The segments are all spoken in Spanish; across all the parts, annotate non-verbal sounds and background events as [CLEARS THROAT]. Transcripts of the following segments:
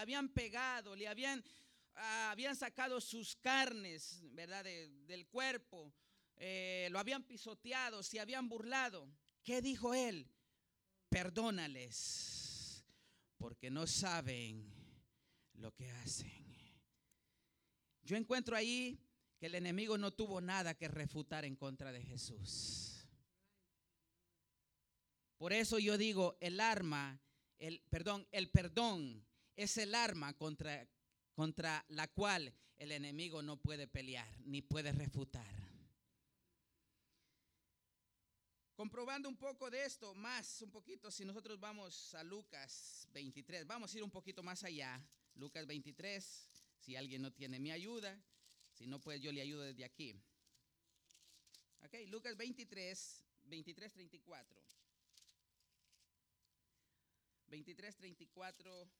habían pegado, le habían, ah, habían sacado sus carnes, ¿verdad? del cuerpo, eh, lo habían pisoteado, se habían burlado. ¿Qué dijo él? Perdónales, porque no saben lo que hacen. Yo encuentro ahí que el enemigo no tuvo nada que refutar en contra de Jesús. Por eso yo digo, el arma, el perdón, el perdón es el arma contra, contra la cual el enemigo no puede pelear ni puede refutar. Comprobando un poco de esto, más un poquito, si nosotros vamos a Lucas 23, vamos a ir un poquito más allá. Lucas 23, si alguien no tiene mi ayuda, si no, pues yo le ayudo desde aquí. Ok, Lucas 23, 23, 34. 23, 34.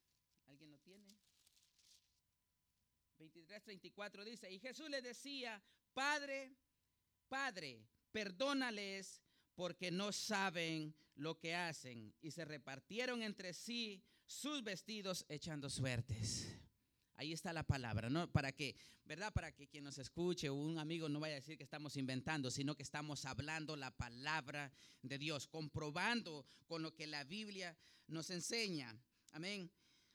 ¿Alguien lo tiene? 23, 34 dice, y Jesús le decía, Padre, Padre, perdónales porque no saben lo que hacen. Y se repartieron entre sí sus vestidos echando suertes. Ahí está la palabra, ¿no? Para que, ¿verdad? Para que quien nos escuche o un amigo no vaya a decir que estamos inventando, sino que estamos hablando la palabra de Dios, comprobando con lo que la Biblia nos enseña. Amén.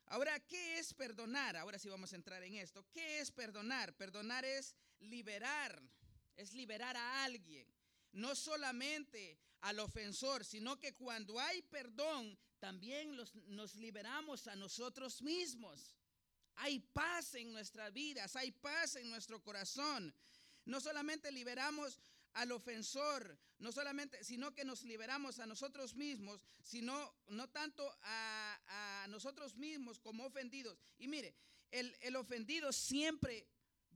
Ahora, ¿qué es perdonar? Ahora sí vamos a entrar en esto. ¿Qué es perdonar? Perdonar es liberar, es liberar a alguien. No solamente al ofensor, sino que cuando hay perdón, también nos liberamos a nosotros mismos. Hay paz en nuestras vidas, hay paz en nuestro corazón. No solamente liberamos al ofensor, no solamente, sino que nos liberamos a nosotros mismos, sino no tanto a, nosotros mismos como ofendidos. Y mire, el, el ofendido siempre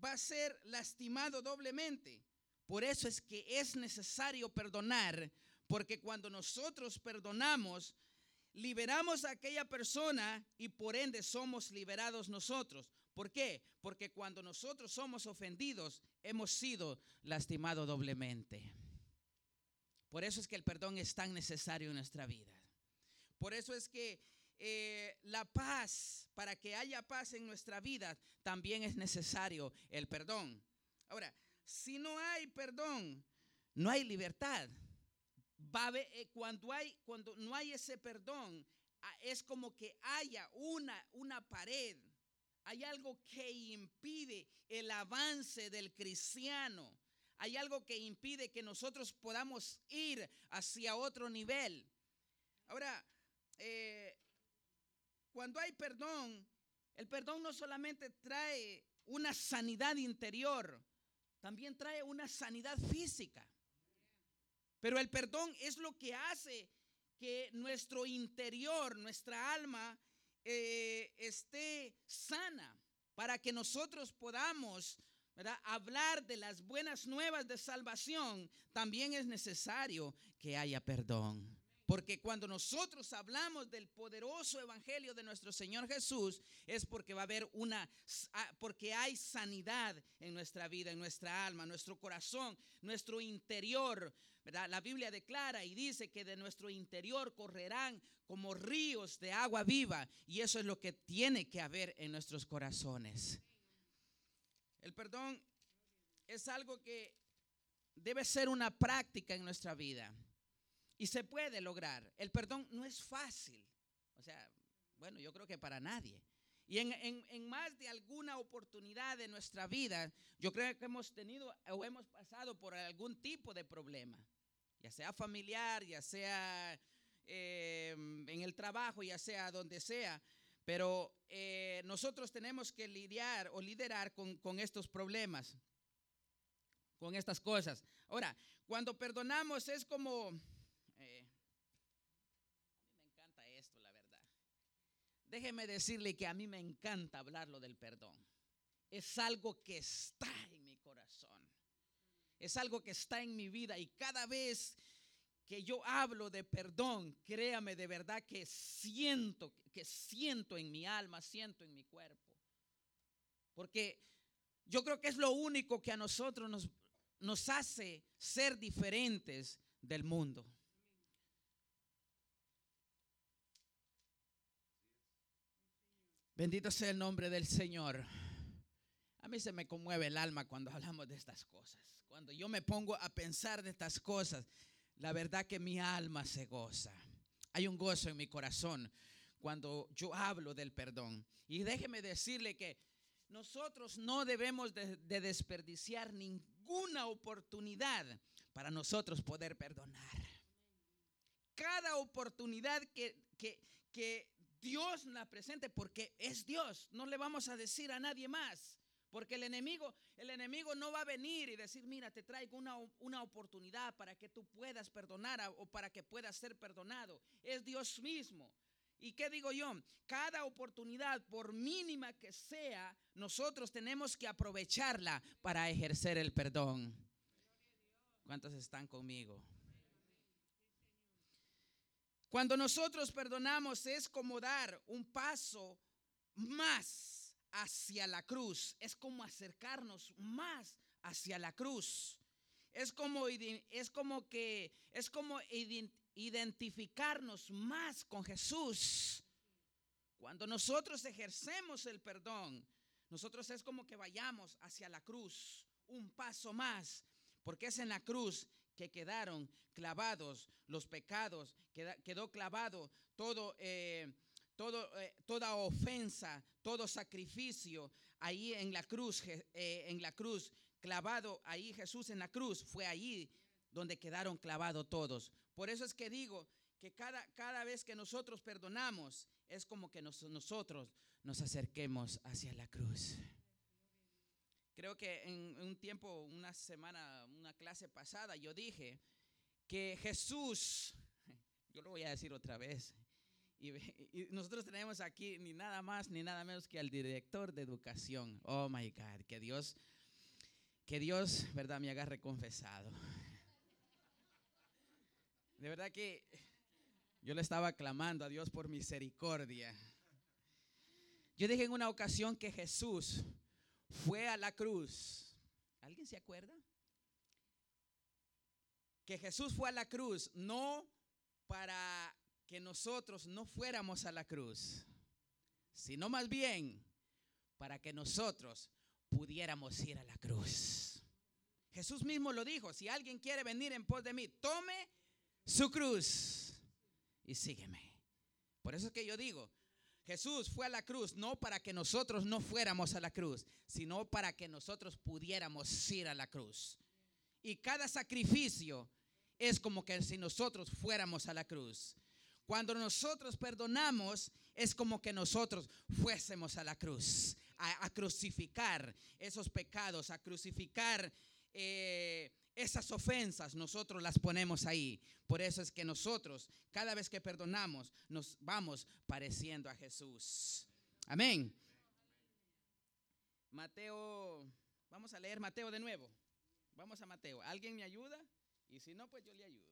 va a ser lastimado doblemente. Por eso es que es necesario perdonar, porque cuando nosotros perdonamos, liberamos a aquella persona y por ende somos liberados nosotros. ¿Por qué? Porque cuando nosotros somos ofendidos, hemos sido lastimados doblemente. Por eso es que el perdón es tan necesario en nuestra vida. Por eso es que eh, la paz, para que haya paz en nuestra vida, también es necesario el perdón. Ahora, si no hay perdón, no hay libertad. Eh, cuando, hay, cuando no hay ese perdón, ah, es como que haya una, una pared. Hay algo que impide el avance del cristiano. Hay algo que impide que nosotros podamos ir hacia otro nivel. Ahora, eh, cuando hay perdón, el perdón no solamente trae una sanidad interior, también trae una sanidad física. Pero el perdón es lo que hace que nuestro interior, nuestra alma, eh, esté sana para que nosotros podamos hablar de las buenas nuevas de salvación. También es necesario que haya perdón. Porque cuando nosotros hablamos del poderoso evangelio de nuestro Señor Jesús, es porque va a haber una, ah, porque hay sanidad en nuestra vida, en nuestra alma, nuestro corazón, nuestro interior. La Biblia declara y dice que de nuestro interior correrán como ríos de agua viva. Y eso es lo que tiene que haber en nuestros corazones. El perdón es algo que debe ser una práctica en nuestra vida. Y se puede lograr. El perdón no es fácil. O sea, bueno, yo creo que para nadie. Y en, más de alguna oportunidad de nuestra vida, yo creo que hemos tenido o hemos pasado por algún tipo de problema, ya sea familiar, ya sea eh, en el trabajo, ya sea donde sea. Pero eh, nosotros tenemos que lidiar o liderar con, con estos problemas, con estas cosas. Ahora, cuando perdonamos es como Déjeme decirle que a mí me encanta hablarlo del perdón. Es algo que está en mi corazón. Es algo que está en mi vida y cada vez que yo hablo de perdón, créame de verdad que siento, que siento en mi alma, siento en mi cuerpo. Porque yo creo que es lo único que a nosotros nos, nos hace ser diferentes del mundo. Bendito sea el nombre del Señor. A mí se me conmueve el alma cuando hablamos de estas cosas. Cuando yo me pongo a pensar de estas cosas, la verdad que mi alma se goza. Hay un gozo en mi corazón cuando yo hablo del perdón. Y déjeme decirle que nosotros no debemos de, desperdiciar ninguna oportunidad para nosotros poder perdonar. Cada oportunidad que, que, que Dios la presente, porque es Dios, no le vamos a decir a nadie más. Porque el enemigo, el enemigo no va a venir y decir, mira, te traigo una, una, oportunidad para que tú puedas perdonar o para que puedas ser perdonado. Es Dios mismo. ¿Y qué digo yo? Cada oportunidad, por mínima que sea, nosotros tenemos que aprovecharla para ejercer el perdón. ¿Cuántos están conmigo? Cuando nosotros perdonamos es como dar un paso más hacia la cruz, es como acercarnos más hacia la cruz. Es como, es como que es como identificarnos más con Jesús. Cuando nosotros ejercemos el perdón, nosotros es como que vayamos hacia la cruz, un paso más, porque es en la cruz que quedaron clavados los pecados, quedó clavado todo, eh, eh, toda ofensa, todo sacrificio ahí en la cruz, eh, en la cruz, clavado ahí Jesús en la cruz, fue allí donde quedaron clavados todos. Por eso es que digo que cada, cada vez que nosotros perdonamos, es como que nosotros nos acerquemos hacia la cruz. Creo que en un tiempo, una semana, una clase pasada, yo dije que Jesús, [LAUGHS] yo lo voy a decir otra vez, y, nosotros tenemos aquí ni nada más ni nada menos que al director de educación. Oh my God, que Dios, que Dios, verdad, me agarre confesado. De verdad que yo le estaba clamando a Dios por misericordia. Yo dije en una ocasión que Jesús fue a la cruz. ¿Alguien se acuerda? Que Jesús fue a la cruz no para que nosotros no fuéramos a la cruz, sino más bien para que nosotros pudiéramos ir a la cruz. Jesús mismo lo dijo, si alguien quiere venir en pos de mí, tome su cruz y sígueme. Por eso es que yo digo, Jesús fue a la cruz no para que nosotros no fuéramos a la cruz, sino para que nosotros pudiéramos ir a la cruz. Y cada sacrificio es como que si nosotros fuéramos a la cruz. Cuando nosotros perdonamos, es como que nosotros fuésemos a la cruz, a, crucificar esos pecados, a crucificar eh, esas ofensas nosotros las ponemos ahí. Por eso es que nosotros, cada vez que perdonamos, nos vamos pareciendo a Jesús. Amén. Mateo, vamos a leer Mateo de nuevo. Vamos a Mateo. ¿Alguien me ayuda? Y si no, pues yo le ayudo.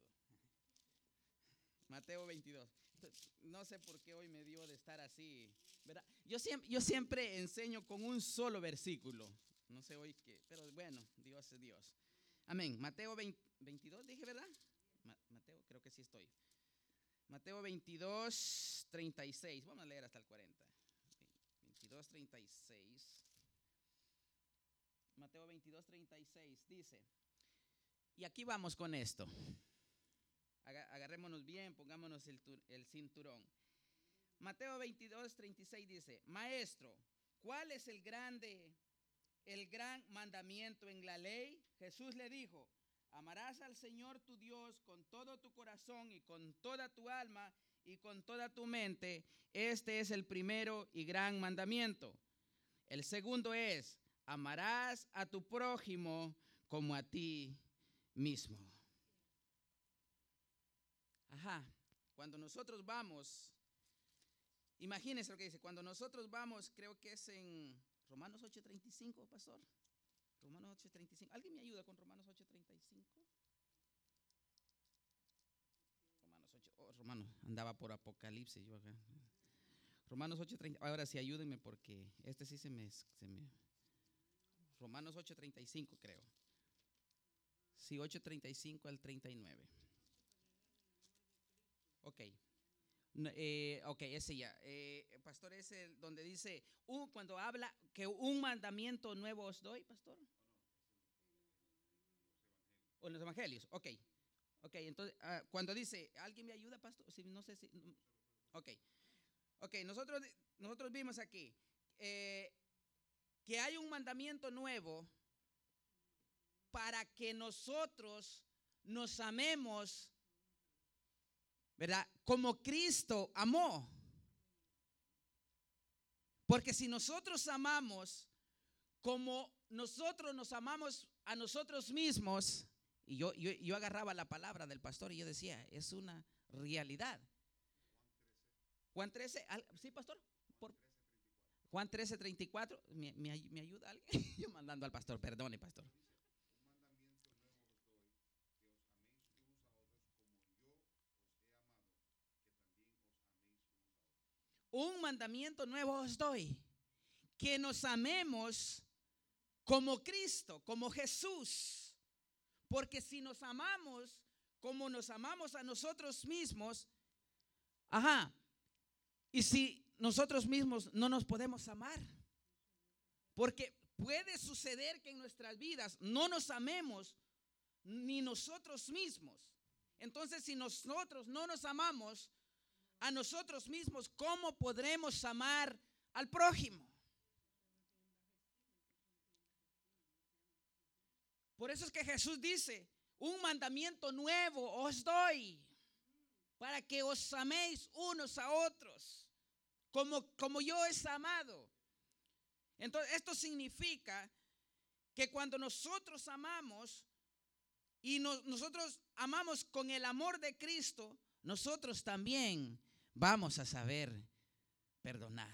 Mateo 22. No sé por qué hoy me dio de estar así. Yo, siempre, yo siempre enseño con un solo versículo. No sé hoy qué, pero bueno, Dios es Dios. Amén. Mateo 22, dije, ¿verdad? Mateo, creo que sí estoy. Mateo 22, 36. Vamos a leer hasta el 40. 22, 36. Mateo 22, 36 dice, y aquí vamos con esto. Agarrémonos bien, pongámonos el, el cinturón. Mateo 22, 36 dice, Maestro, ¿cuál es el grande el gran mandamiento en la ley, Jesús le dijo, amarás al Señor tu Dios con todo tu corazón y con toda tu alma y con toda tu mente. Este es el primero y gran mandamiento. El segundo es, amarás a tu prójimo como a ti mismo. Ajá, cuando nosotros vamos, imagínense lo que dice, cuando nosotros vamos, creo que es en Romanos 8:35, pastor. Romanos 8:35. ¿Alguien me ayuda con Romanos 8:35? Romanos 8, oh, Romanos, andaba por Apocalipsis yo acá. Romanos 8:30. Ahora sí, ayúdenme porque este sí se me, se me Romanos 8:35 creo. Sí, 8:35 al 39. Ok. Eh, ok, ese ya. Eh, pastor, es donde dice, cuando habla que un mandamiento nuevo os doy, pastor. O en los evangelios, ok. Ok, entonces, ah, cuando dice, ¿alguien me ayuda, pastor? Si, no sé si... Ok. Ok, nosotros, nosotros vimos aquí eh, que hay un mandamiento nuevo para que nosotros nos amemos, ¿verdad? Como Cristo amó. Porque si nosotros amamos como nosotros nos amamos a nosotros mismos, y yo, yo, yo agarraba la palabra del pastor y yo decía, es una realidad. Juan 13, al- ¿sí, pastor? Por, Juan 13, 34, ¿me, me me ayuda alguien? [LAUGHS] yo mandando al pastor, perdone, pastor. Un mandamiento nuevo os doy, que nos amemos como Cristo, como Jesús. Porque si nos amamos como nos amamos a nosotros mismos, ajá, y si nosotros mismos no nos podemos amar, porque puede suceder que en nuestras vidas no nos amemos ni nosotros mismos. Entonces, si nosotros no nos amamos a nosotros mismos, ¿cómo podremos amar al prójimo? Por eso es que Jesús dice, un mandamiento nuevo os doy para que os améis unos a otros, como, como yo es amado. Entonces, esto significa que cuando nosotros amamos y no- nosotros amamos con el amor de Cristo, nosotros también vamos a saber perdonar.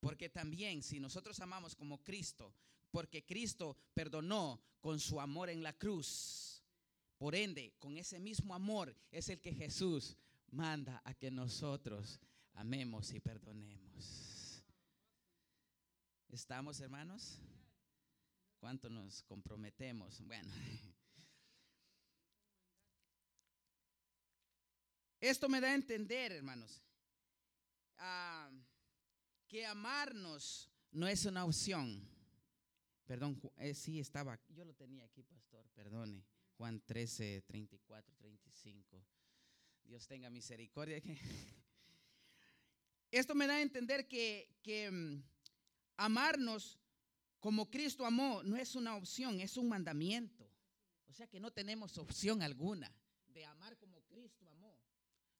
Porque también si nosotros amamos como Cristo, porque Cristo perdonó con su amor en la cruz, por ende, con ese mismo amor es el que Jesús manda a que nosotros amemos y perdonemos. ¿Estamos, hermanos? ¿Cuánto nos comprometemos? Bueno. [LAUGHS] Esto me da a entender, hermanos, ah, que amarnos no es una opción. Perdón, eh, sí estaba, yo lo tenía aquí, pastor, perdone. Juan 13, 34, 35. Dios tenga misericordia. [LAUGHS] Esto me da a entender que, que mm, amarnos como Cristo amó no es una opción, es un mandamiento. O sea que no tenemos opción alguna de amar como.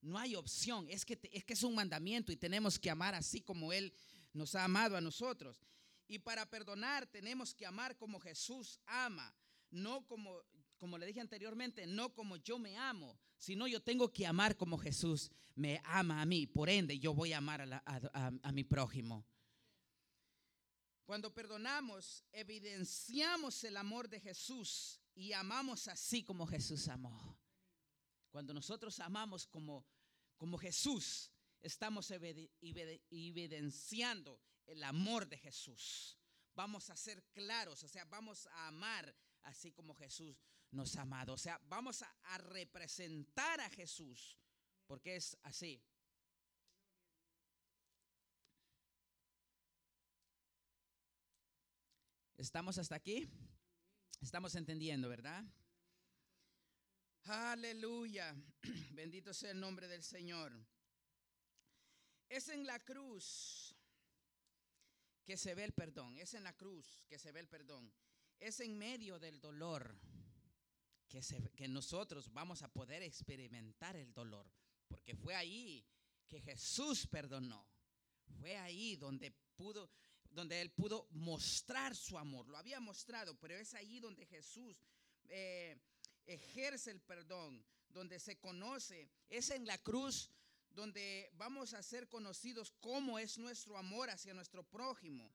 No hay opción, es que, es que es un mandamiento y tenemos que amar así como Él nos ha amado a nosotros. Y para perdonar tenemos que amar como Jesús ama, no como, como le dije anteriormente, no como yo me amo, sino yo tengo que amar como Jesús me ama a mí. Por ende, yo voy a amar a- a mi prójimo. Cuando perdonamos, evidenciamos el amor de Jesús y amamos así como Jesús amó. Cuando nosotros amamos como, como Jesús, estamos evide- evide- evidenciando el amor de Jesús. Vamos a ser claros, o sea, vamos a amar así como Jesús nos ha amado. O sea, vamos a, a representar a Jesús, porque es así. ¿Estamos hasta aquí? Estamos entendiendo, ¿verdad? Aleluya. [CLEARS THROAT] Bendito sea el nombre del Señor. Es en la cruz que se ve el perdón. Es en la cruz que se ve el perdón. Es en medio del dolor que, se- que nosotros vamos a poder experimentar el dolor. Porque fue ahí que Jesús perdonó. Fue ahí donde pudo, donde Él pudo mostrar su amor. Lo había mostrado, pero es ahí donde Jesús eh, ejerce el perdón, donde se conoce. Es en la cruz donde vamos a ser conocidos cómo es nuestro amor hacia nuestro prójimo.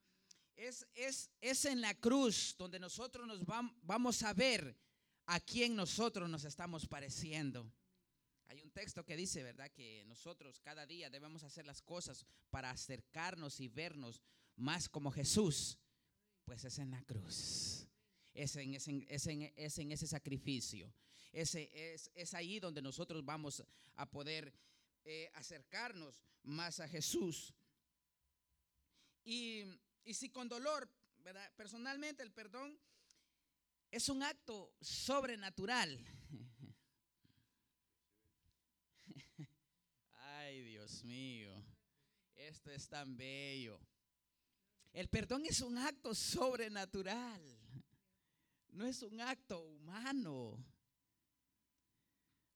Es, es, es en la cruz donde nosotros nos vam- vamos a ver a quién nosotros nos estamos pareciendo. Hay un texto que dice, ¿verdad? Que nosotros cada día debemos hacer las cosas para acercarnos y vernos más como Jesús. Pues es en la cruz. Es en, es en- es en- es en ese sacrificio. Es, es ahí donde nosotros vamos a poder eh, acercarnos más a Jesús. Y, y si con dolor, ¿verdad? Personalmente el perdón es un acto sobrenatural. [LAUGHS] Ay, Dios mío, esto es tan bello. El perdón es un acto sobrenatural, no es un acto humano.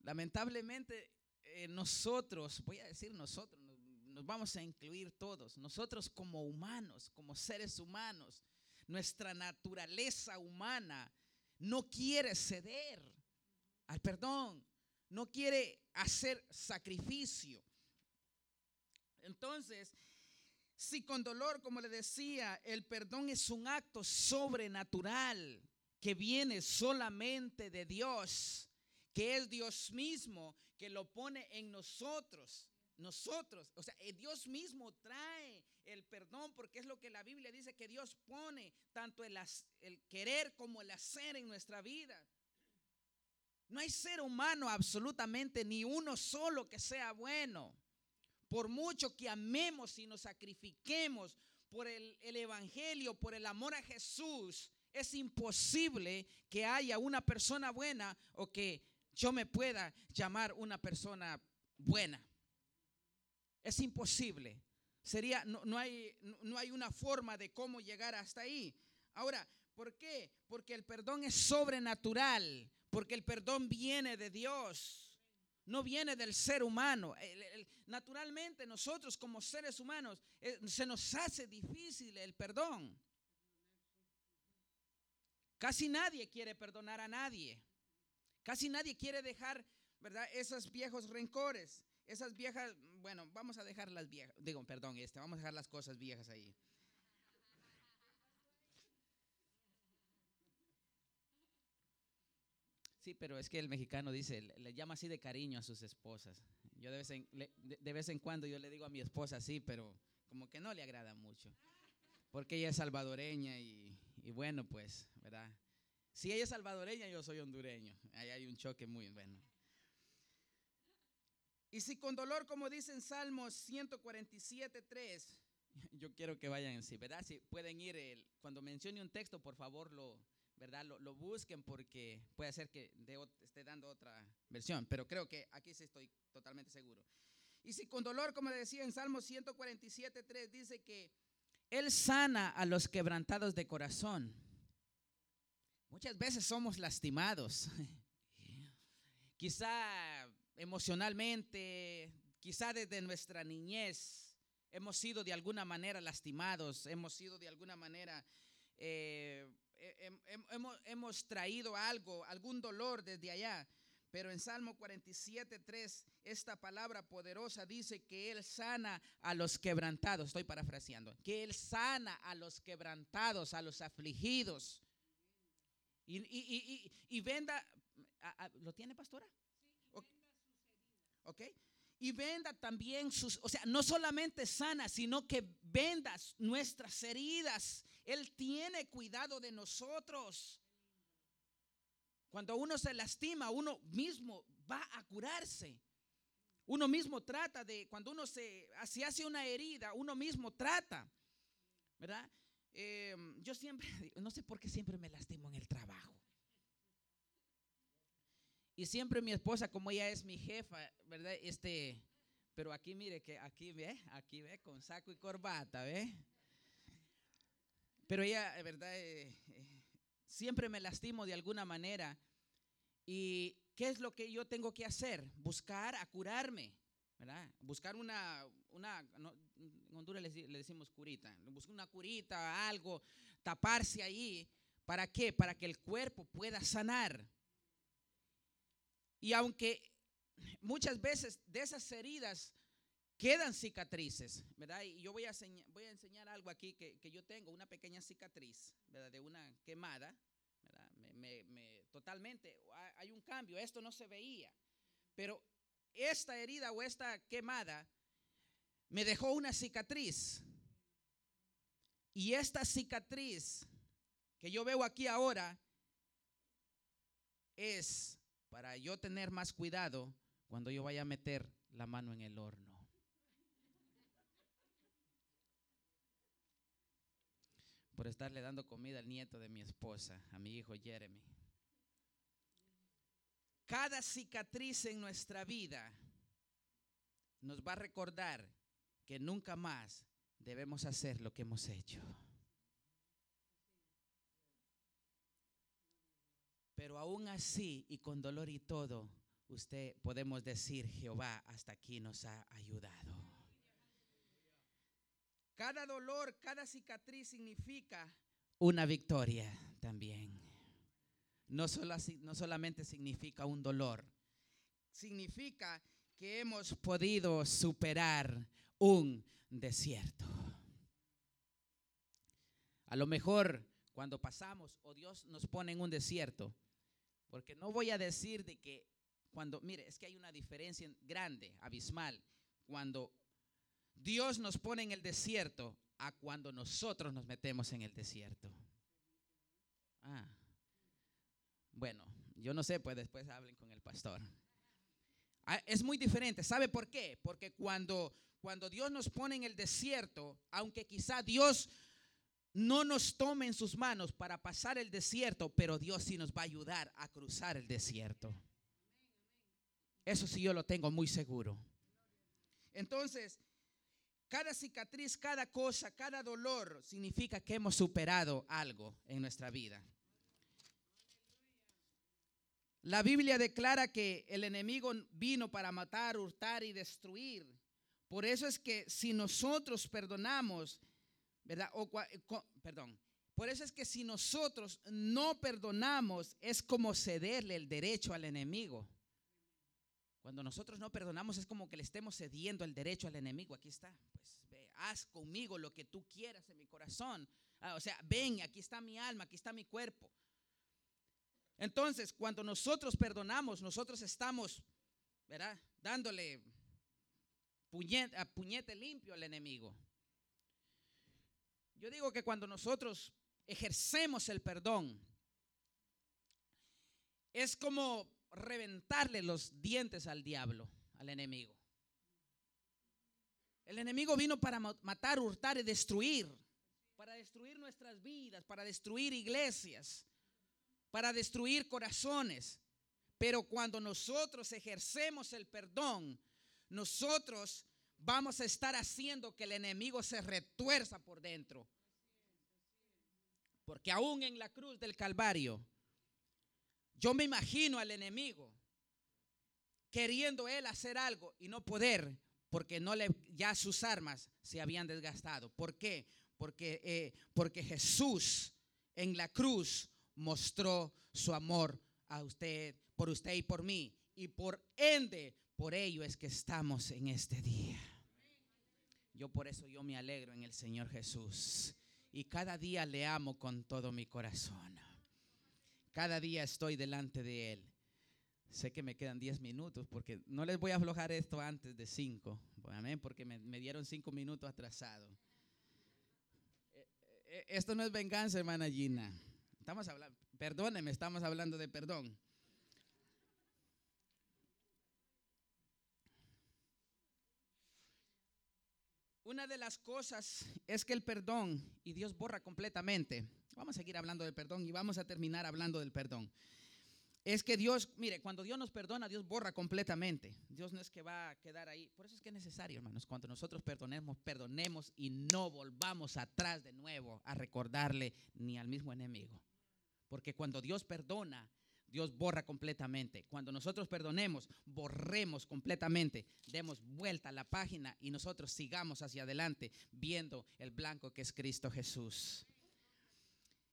Lamentablemente, eh, nosotros, voy a decir nosotros, nos vamos a incluir todos, nosotros como humanos, como seres humanos, nuestra naturaleza humana no quiere ceder al perdón, no quiere hacer sacrificio. Entonces, si con dolor, como le decía, el perdón es un acto sobrenatural que viene solamente de Dios, que es Dios mismo que lo pone en nosotros. Nosotros, o sea, eh, Dios mismo trae el perdón porque es lo que la Biblia dice que Dios pone tanto el, el querer como el hacer en nuestra vida. No hay ser humano absolutamente ni uno solo que sea bueno. Por mucho que amemos y nos sacrifiquemos por el, Evangelio, por el amor a Jesús, es imposible que haya una persona buena o que yo me pueda llamar una persona buena. Es imposible. Sería, no, no, hay, no hay una forma de cómo llegar hasta ahí. Ahora, ¿por qué? Porque el perdón es sobrenatural, porque el perdón viene de Dios no viene del ser humano. naturalmente nosotros como seres humanos eh, se nos hace difícil el perdón. Casi nadie quiere perdonar a nadie. Casi nadie quiere dejar, ¿verdad? Esos viejos rencores, esas viejas, bueno, vamos a dejar las viejas, digo, perdón, este, vamos a dejar las cosas viejas ahí. Sí, pero es que el mexicano dice, le, llama así de cariño a sus esposas. Yo de vez, en, de, vez en cuando yo le digo a mi esposa así, pero como que no le agrada mucho. Porque ella es salvadoreña y, y bueno, pues, ¿verdad? Si ella es salvadoreña, yo soy hondureño. Ahí hay un choque muy bueno. Y si con dolor, como dice en Salmos 147, 3, yo quiero que vayan en sí, ¿verdad? Si pueden ir, el, cuando mencione un texto, por favor lo, ¿verdad? Lo, busquen porque puede ser que esté dando otra versión, pero creo que aquí sí estoy totalmente seguro. Y si con dolor, como decía en Salmo 147, 3, dice que Él sana a los quebrantados de corazón. Muchas veces somos lastimados, [LAUGHS] quizá emocionalmente, quizá desde nuestra niñez. Hemos sido de alguna manera lastimados, hemos sido de alguna manera eh, hemos, traído algo, algún dolor desde allá. Pero en Salmo 47, 3, esta palabra poderosa dice que Él sana a los quebrantados. Estoy parafraseando. Que Él sana a los quebrantados, a los afligidos. Y, venda. ¿Lo tiene, pastora? Sí, ok. Y venda también sus. O sea, no solamente sana, sino que venda nuestras heridas él tiene cuidado de nosotros. Cuando uno se lastima, uno mismo va a curarse. Uno mismo trata de, cuando uno se, hace una herida, uno mismo trata. ¿Verdad? Em, yo siempre, [LAUGHS] no sé por qué siempre me lastimo en el trabajo. Y siempre mi esposa, como ella es mi jefa, ¿verdad? Este, pero aquí mire que aquí ve, aquí ve con saco y corbata, ¿ve? Pero ella, de verdad, eh, eh, siempre me lastimo de alguna manera. ¿Y qué es lo que yo tengo que hacer? Buscar a curarme, ¿verdad? Buscar una, una en Honduras le, decimos curita, buscar una curita, algo, taparse ahí. ¿Para qué? Para que el cuerpo pueda sanar. Y aunque muchas veces de esas heridas quedan cicatrices, ¿verdad? Y yo voy a, enseñar algo aquí que, yo tengo, una pequeña cicatriz, ¿verdad? De una quemada, ¿verdad? Me, totalmente, hay un cambio, esto no se veía, pero esta herida o esta quemada me dejó una cicatriz. Y esta cicatriz que yo veo aquí ahora es para yo tener más cuidado cuando yo vaya a meter la mano en el horno. Por estarle dando comida al nieto de mi esposa, a mi hijo Jeremy. Cada cicatriz en nuestra vida nos va a recordar que nunca más debemos hacer lo que hemos hecho. Pero aún así y con dolor y todo, usted podemos decir, Jehová hasta aquí nos ha ayudado. Cada dolor, cada cicatriz significa una victoria también. No, no solamente significa un dolor, significa que hemos podido superar un desierto. A lo mejor cuando pasamos o Dios nos pone en un desierto, porque no voy a decir de que cuando, mire, es que hay una diferencia grande, abismal, cuando Dios nos pone en el desierto a cuando nosotros nos metemos en el desierto. Ah, bueno, yo no sé, pues después hablen con el pastor. Ah, es muy diferente. ¿Sabe por qué? Porque cuando, cuando Dios nos pone en el desierto, aunque quizá Dios no nos tome en sus manos para pasar el desierto, pero Dios sí nos va a ayudar a cruzar el desierto. Eso sí yo lo tengo muy seguro. Entonces, cada cicatriz, cada cosa, cada dolor significa que hemos superado algo en nuestra vida. La Biblia declara que el enemigo vino para matar, hurtar y destruir. Por eso es que si nosotros perdonamos, ¿verdad? O, perdón. Por eso es que si nosotros no perdonamos, es como cederle el derecho al enemigo. Cuando nosotros no perdonamos es como que le estemos cediendo el derecho al enemigo. Aquí está, pues haz conmigo lo que tú quieras en mi corazón. Ah, o sea, ven, aquí está mi alma, aquí está mi cuerpo. Entonces, cuando nosotros perdonamos, nosotros estamos, ¿verdad? Dándole puñete limpio al enemigo. Yo digo que cuando nosotros ejercemos el perdón, es como reventarle los dientes al diablo, al enemigo. El enemigo vino para matar, hurtar y destruir, para destruir nuestras vidas, para destruir iglesias, para destruir corazones. Pero cuando nosotros ejercemos el perdón, nosotros vamos a estar haciendo que el enemigo se retuerza por dentro. Porque aún en la cruz del Calvario, yo me imagino al enemigo queriendo él hacer algo y no poder porque no le, ya sus armas se habían desgastado. ¿Por qué? Porque, eh, porque Jesús en la cruz mostró su amor a usted, por usted y por mí. Y por ende, por ello es que estamos en este día. Yo por eso yo me alegro en el Señor Jesús. Y cada día le amo con todo mi corazón. Cada día estoy delante de Él. Sé que me quedan 10 minutos porque no les voy a aflojar esto antes de 5. Amén, porque me, dieron 5 minutos atrasado. Eh, eh, esto no es venganza, hermana Gina. Estamos hablando, perdóneme, estamos hablando de perdón. Una de las cosas es que el perdón, y Dios borra completamente, vamos a seguir hablando del perdón y vamos a terminar hablando del perdón. Es que Dios, mire, cuando Dios nos perdona, Dios borra completamente. Dios no es que va a quedar ahí. Por eso es que es necesario, hermanos, cuando nosotros perdonemos, perdonemos y no volvamos atrás de nuevo a recordarle ni al mismo enemigo. Porque cuando Dios perdona, Dios borra completamente. Cuando nosotros perdonemos, borremos completamente. Demos vuelta a la página y nosotros sigamos hacia adelante viendo el blanco que es Cristo Jesús.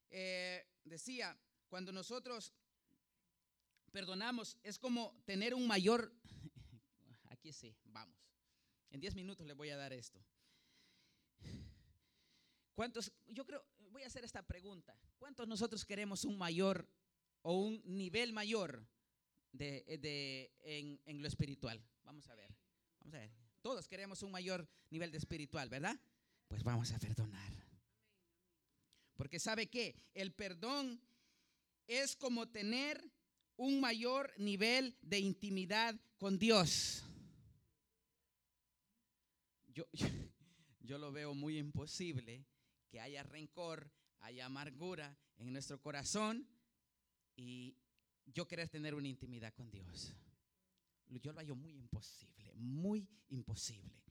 Eh, decía, cuando nosotros perdonamos, es como tener un mayor... [LAUGHS] Aquí sí, vamos. En 10 minutos le voy a dar esto. ¿Cuántos? Yo creo, voy a hacer esta pregunta. ¿Cuántos nosotros queremos un mayor o un nivel mayor de, en, en, lo espiritual? Vamos a ver. Vamos a ver. Todos queremos un mayor nivel de espiritual, ¿verdad? Pues vamos a perdonar. Porque sabe que el perdón es como tener un mayor nivel de intimidad con Dios. yo, [LAUGHS] yo lo veo muy imposible que haya rencor, haya amargura en nuestro corazón y yo querer tener una intimidad con Dios. Yo lo hallo muy imposible, muy imposible.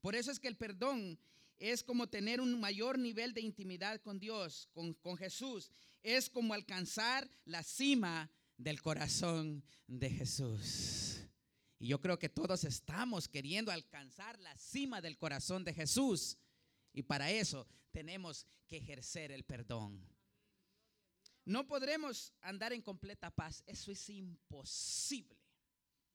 Por eso es que el perdón es como tener un mayor nivel de intimidad con Dios, con, Jesús. Es como alcanzar la cima del corazón de Jesús. Y yo creo que todos estamos queriendo alcanzar la cima del corazón de Jesús. Y para eso tenemos que ejercer el perdón. No podremos andar en completa paz. Eso es imposible.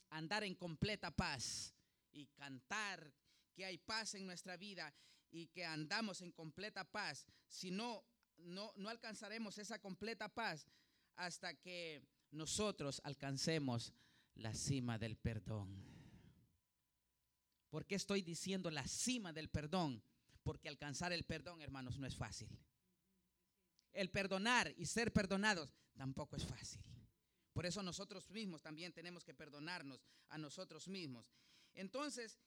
Andar en completa paz y cantar que hay paz en nuestra vida y que andamos en completa paz, si no, no, alcanzaremos esa completa paz hasta que nosotros alcancemos la cima del perdón. ¿Por qué estoy diciendo la cima del perdón? Porque alcanzar el perdón, hermanos, no es fácil. El perdonar y ser perdonados tampoco es fácil. Por eso nosotros mismos también tenemos que perdonarnos a nosotros mismos. Entonces,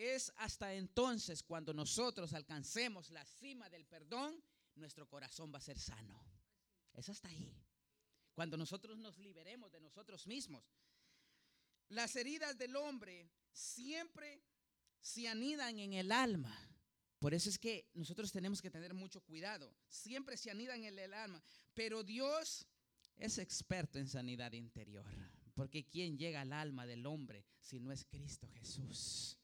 es hasta entonces cuando nosotros alcancemos la cima del perdón, nuestro corazón va a ser sano. Es hasta ahí. Cuando nosotros nos liberemos de nosotros mismos. Las heridas del hombre siempre se anidan en el alma. Por eso es que nosotros tenemos que tener mucho cuidado. Siempre se anidan en el alma. Pero Dios es experto en sanidad interior. Porque ¿quién llega al alma del hombre si no es Cristo Jesús?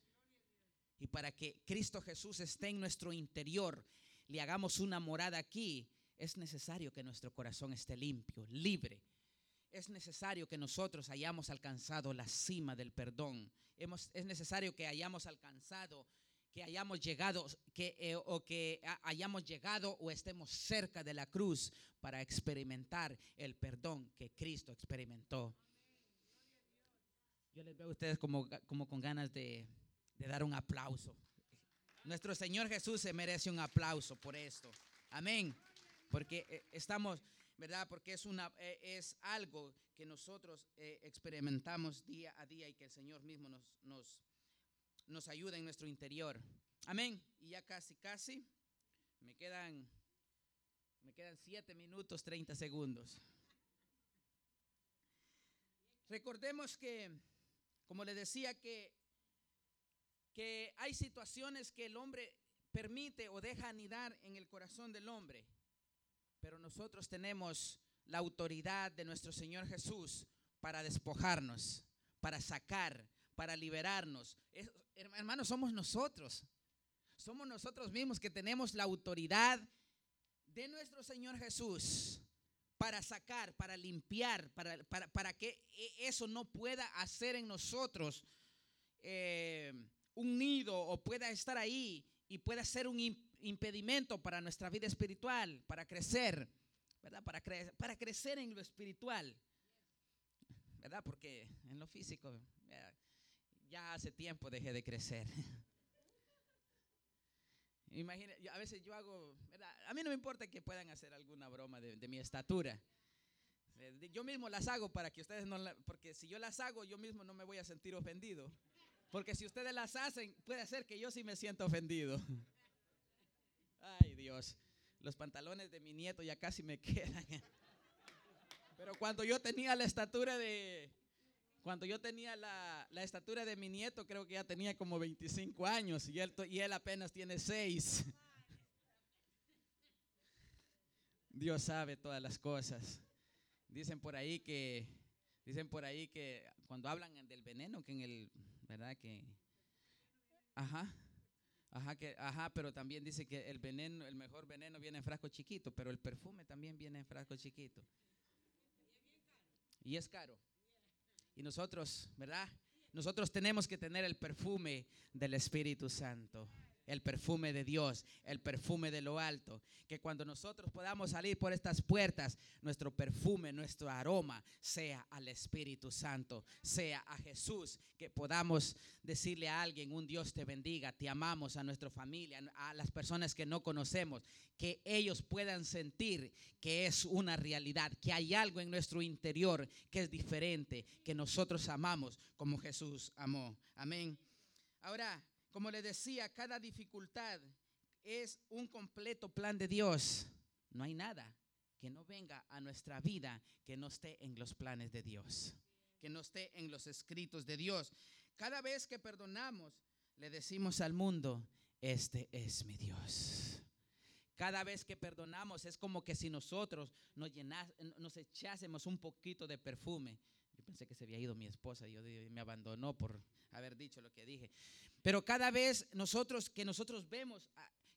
Y para que Cristo Jesús esté en nuestro interior, le hagamos una morada aquí, es necesario que nuestro corazón esté limpio, libre. Es necesario que nosotros hayamos alcanzado la cima del perdón. es necesario que hayamos alcanzado, que hayamos llegado, eh, o que hayamos llegado o estemos cerca de la cruz para experimentar el perdón que Cristo experimentó. Yo les veo a ustedes como, como con ganas de, de dar un aplauso. Nuestro Señor Jesús se merece un aplauso por esto. Amén. Porque eh, estamos, ¿verdad? Porque es, una, eh, es algo que nosotros eh, experimentamos día a día y que el Señor mismo nos, nos, nos ayuda en nuestro interior. Amén. Y ya casi, casi, me quedan, me quedan 7 minutos 30 segundos. Recordemos que, como le decía, que que hay situaciones que el hombre permite o deja anidar en el corazón del hombre, pero nosotros tenemos la autoridad de nuestro Señor Jesús para despojarnos, para sacar, para liberarnos. hermanos, somos nosotros. Somos nosotros mismos que tenemos la autoridad de nuestro Señor Jesús para sacar, para limpiar, para, para, que e, eso no pueda hacer en nosotros eh, un nido o pueda estar ahí y pueda ser un impedimento para nuestra vida espiritual, para crecer, ¿verdad? Para, para crecer en lo espiritual, ¿verdad? Porque en lo físico ya, hace tiempo dejé de crecer. [LAUGHS] Imagínate, a veces yo hago, ¿verdad? a mí no me importa que puedan hacer alguna broma de, mi estatura. Eh, yo mismo las hago para que ustedes no, porque si yo las hago, yo mismo no me voy a sentir ofendido. Porque si ustedes las hacen, puede ser que yo sí me sienta ofendido. Ay, Dios. Los pantalones de mi nieto ya casi me [LAUGHS] quedan. Pero cuando yo tenía la estatura de. Cuando yo tenía la, estatura de mi nieto, creo que ya tenía como 25 años y él, y él apenas tiene 6. Dios sabe todas las cosas. Dicen por ahí que dicen por ahí que cuando hablan del veneno que en el ¿verdad? Que, ajá, ajá, que, ajá, pero también dice que el veneno, el mejor veneno viene en frasco chiquito, pero el perfume también viene en frasco chiquito. Y es caro. Y nosotros, ¿verdad? Nosotros tenemos que tener el perfume del Espíritu Santo el perfume de Dios, el perfume de lo alto. Que cuando nosotros podamos salir por estas puertas, nuestro perfume, nuestro aroma sea al Espíritu Santo, sea a Jesús. Que podamos decirle a alguien, un Dios te bendiga, te amamos a nuestra familia, a las personas que no conocemos, que ellos puedan sentir que es una realidad, que hay algo en nuestro interior que es diferente, que nosotros amamos como Jesús amó. Amén. Ahora, como le decía, cada dificultad es un completo plan de Dios. No hay nada que no venga a nuestra vida que no esté en los planes de Dios, que no esté en los escritos de Dios. Cada vez que perdonamos, le decimos al mundo, este es mi Dios. Cada vez que perdonamos es como que si nosotros nos, nos echásemos un poquito de perfume. Yo pensé que se había ido mi esposa y yo me abandonó por haber dicho lo que dije. Pero cada vez nosotros que nosotros vemos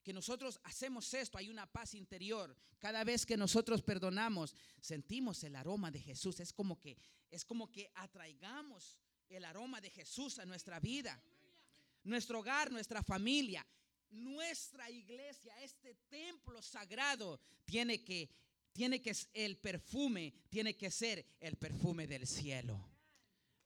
que nosotros hacemos esto, hay una paz interior. Cada vez que nosotros perdonamos, sentimos el aroma de Jesús. Es como que es como que atraigamos el aroma de Jesús a nuestra vida. Nuestro hogar, nuestra familia, nuestra iglesia, este templo sagrado tiene que tiene que el perfume tiene que ser el perfume del cielo,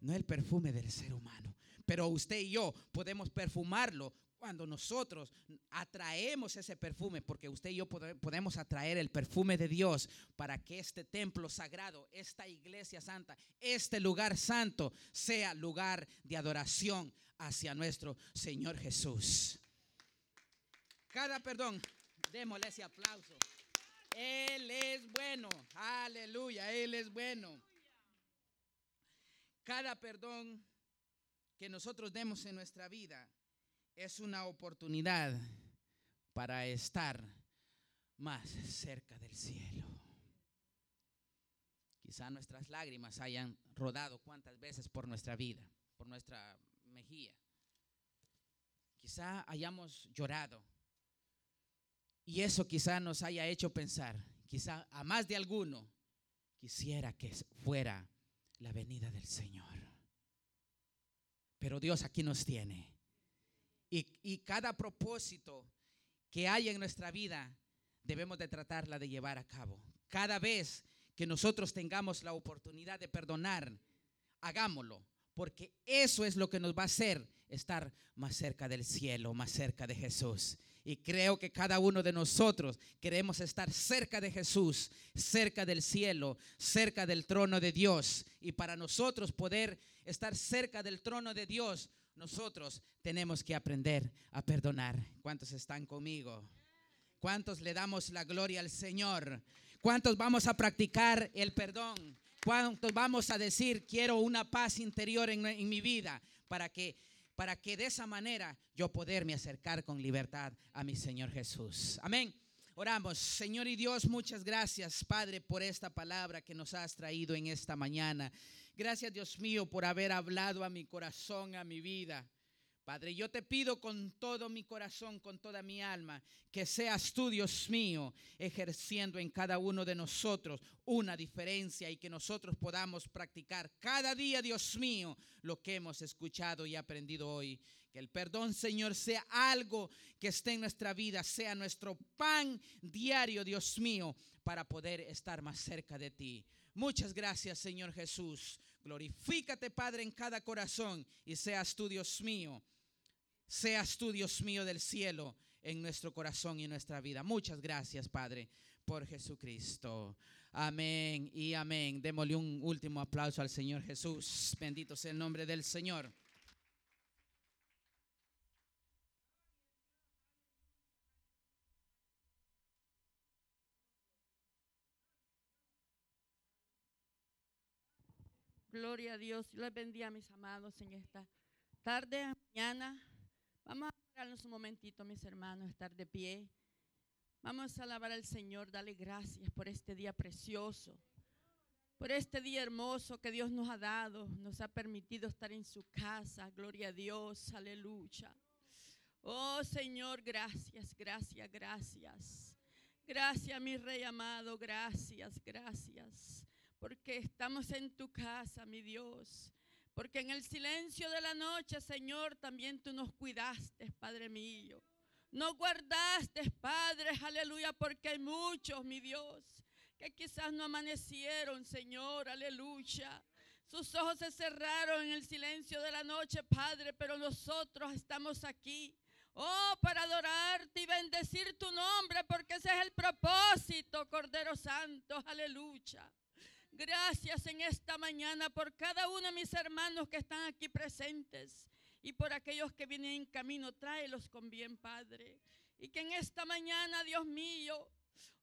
no el perfume del ser humano. Pero usted y yo podemos perfumarlo cuando nosotros atraemos ese perfume, porque usted y yo podemos atraer el perfume de Dios para que este templo sagrado, esta iglesia santa, este lugar santo sea lugar de adoración hacia nuestro Señor Jesús. Cada perdón, démosle ese aplauso. Él es bueno, aleluya, Él es bueno. Cada perdón que nosotros demos en nuestra vida es una oportunidad para estar más cerca del cielo. Quizá nuestras lágrimas hayan rodado cuantas veces por nuestra vida, por nuestra mejilla. Quizá hayamos llorado. Y eso quizá nos haya hecho pensar, quizá a más de alguno, quisiera que fuera la venida del Señor. Pero Dios aquí nos tiene y, cada propósito que hay en nuestra vida debemos de tratarla de llevar a cabo. Cada vez que nosotros tengamos la oportunidad de perdonar, hagámoslo, porque eso es lo que nos va a hacer estar más cerca del cielo, más cerca de Jesús. Y creo que cada uno de nosotros queremos estar cerca de Jesús, cerca del cielo, cerca del trono de Dios. Y para nosotros poder estar cerca del trono de Dios, nosotros tenemos que aprender a perdonar. ¿Cuántos están conmigo? ¿Cuántos le damos la gloria al Señor? ¿Cuántos vamos a practicar el perdón? ¿Cuántos vamos a decir, quiero una paz interior en, mi vida para que, para que de esa manera yo poderme acercar con libertad a mi Señor Jesús? Amén. Oramos, Señor y Dios, muchas gracias, Padre, por esta palabra que nos has traído en esta mañana. Gracias Dios mío por haber hablado a mi corazón, a mi vida. Padre, yo te pido con todo mi corazón, con toda mi alma, que seas tú, Dios mío, ejerciendo en cada uno de nosotros una diferencia y que nosotros podamos practicar cada día, Dios mío, lo que hemos escuchado y aprendido hoy. Que el perdón, Señor, sea algo que esté en nuestra vida, sea nuestro pan diario, Dios mío, para poder estar más cerca de ti. Muchas gracias, Señor Jesús. Glorifícate, Padre, en cada corazón y seas tú, Dios mío. Seas tú, Dios mío del cielo, en nuestro corazón y en nuestra vida. Muchas gracias, Padre, por Jesucristo. Amén y amén. Démosle un último aplauso al Señor Jesús. Bendito sea el nombre del Señor. Gloria a Dios. Yo les bendiga mis amados en esta tarde, mañana. Vamos a pararnos un momentito, mis hermanos, estar de pie. Vamos a alabar al Señor, darle gracias por este día precioso, por este día hermoso que Dios nos ha dado, nos ha permitido estar en su casa. Gloria a Dios, aleluya. Oh Señor, gracias, gracias, gracias. Gracias, mi Rey amado, gracias, gracias porque estamos en tu casa, mi Dios. Porque en el silencio de la noche, Señor, también tú nos cuidaste, Padre mío. Nos guardaste, Padre, aleluya, porque hay muchos, mi Dios, que quizás no amanecieron, Señor, aleluya. Sus ojos se cerraron en el silencio de la noche, Padre, pero nosotros estamos aquí. Oh, para adorarte y bendecir tu nombre, porque ese es el propósito, Cordero Santo, aleluya. Gracias en esta mañana por cada uno de mis hermanos que están aquí presentes. y por aquellos que vienen en camino, tráelos con bien, Padre. Y que en esta mañana, Dios mío,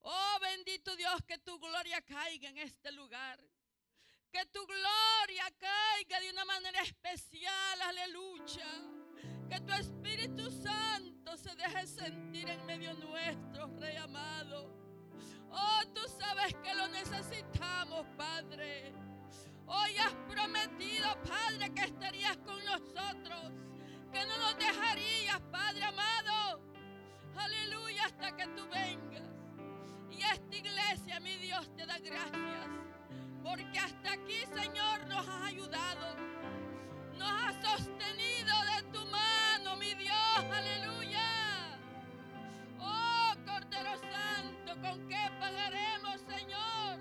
oh bendito Dios, que tu gloria caiga en este lugar. Que tu gloria caiga de una manera especial, aleluya. Que tu Espíritu Santo se deje sentir en medio nuestro, Rey amado. Oh, tú sabes que lo necesitamos, Padre. Hoy has prometido, Padre, que estarías con nosotros, que no nos dejarías, Padre amado. Aleluya, hasta que tú vengas. Y esta iglesia, mi Dios, te da gracias. Porque hasta aquí, Señor, nos has ayudado. Nos has sostenido de tu mano, mi Dios. Aleluya. Cordero Santo, ¿con qué pagaremos, Señor?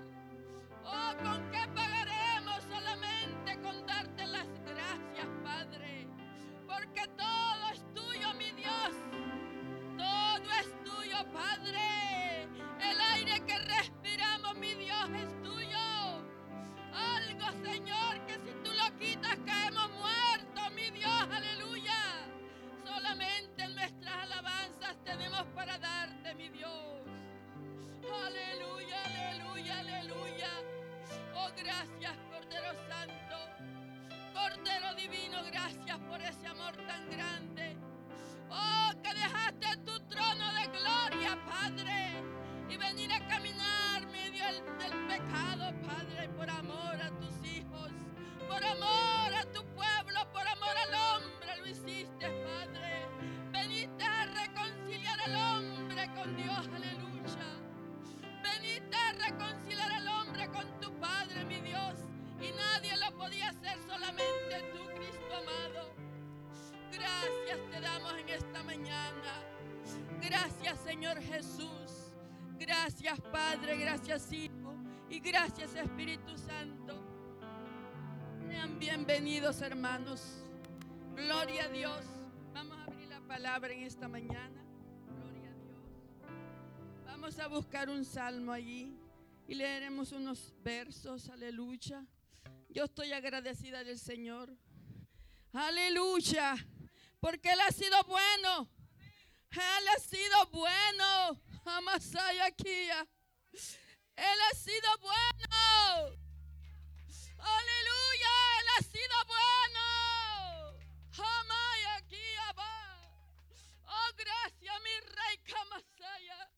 Oh, ¿con qué pagaremos? Solamente con darte las gracias, Padre. Porque todo es tuyo, mi Dios. Todo es tuyo, Padre. El aire que respiramos, mi Dios, es tuyo. Algo, Señor, que si tú lo quitas, caemos muertos, mi Dios. Aleluya. Solamente en nuestras alabanzas tenemos para darte, mi Dios. Aleluya, aleluya, aleluya. Oh, gracias, Cordero Santo. Cordero Divino, gracias por ese amor tan grande. Oh, que dejaste tu trono de gloria, Padre. Y venir a caminar medio del pecado, Padre, Jesús. Gracias, Padre. Gracias, Hijo. Y gracias, Espíritu Santo. Sean bienvenidos, hermanos. Gloria a Dios. Vamos a abrir la palabra en esta mañana. Gloria a Dios. Vamos a buscar un salmo allí y leeremos unos versos. Aleluya. Yo estoy agradecida del Señor. Aleluya. Porque Él ha sido bueno. Él ha sido bueno. Amasaya aquí. Él ha sido bueno. Aleluya. Él ha sido bueno. Amaya aquí. Oh, gracias, mi rey Kamasaya.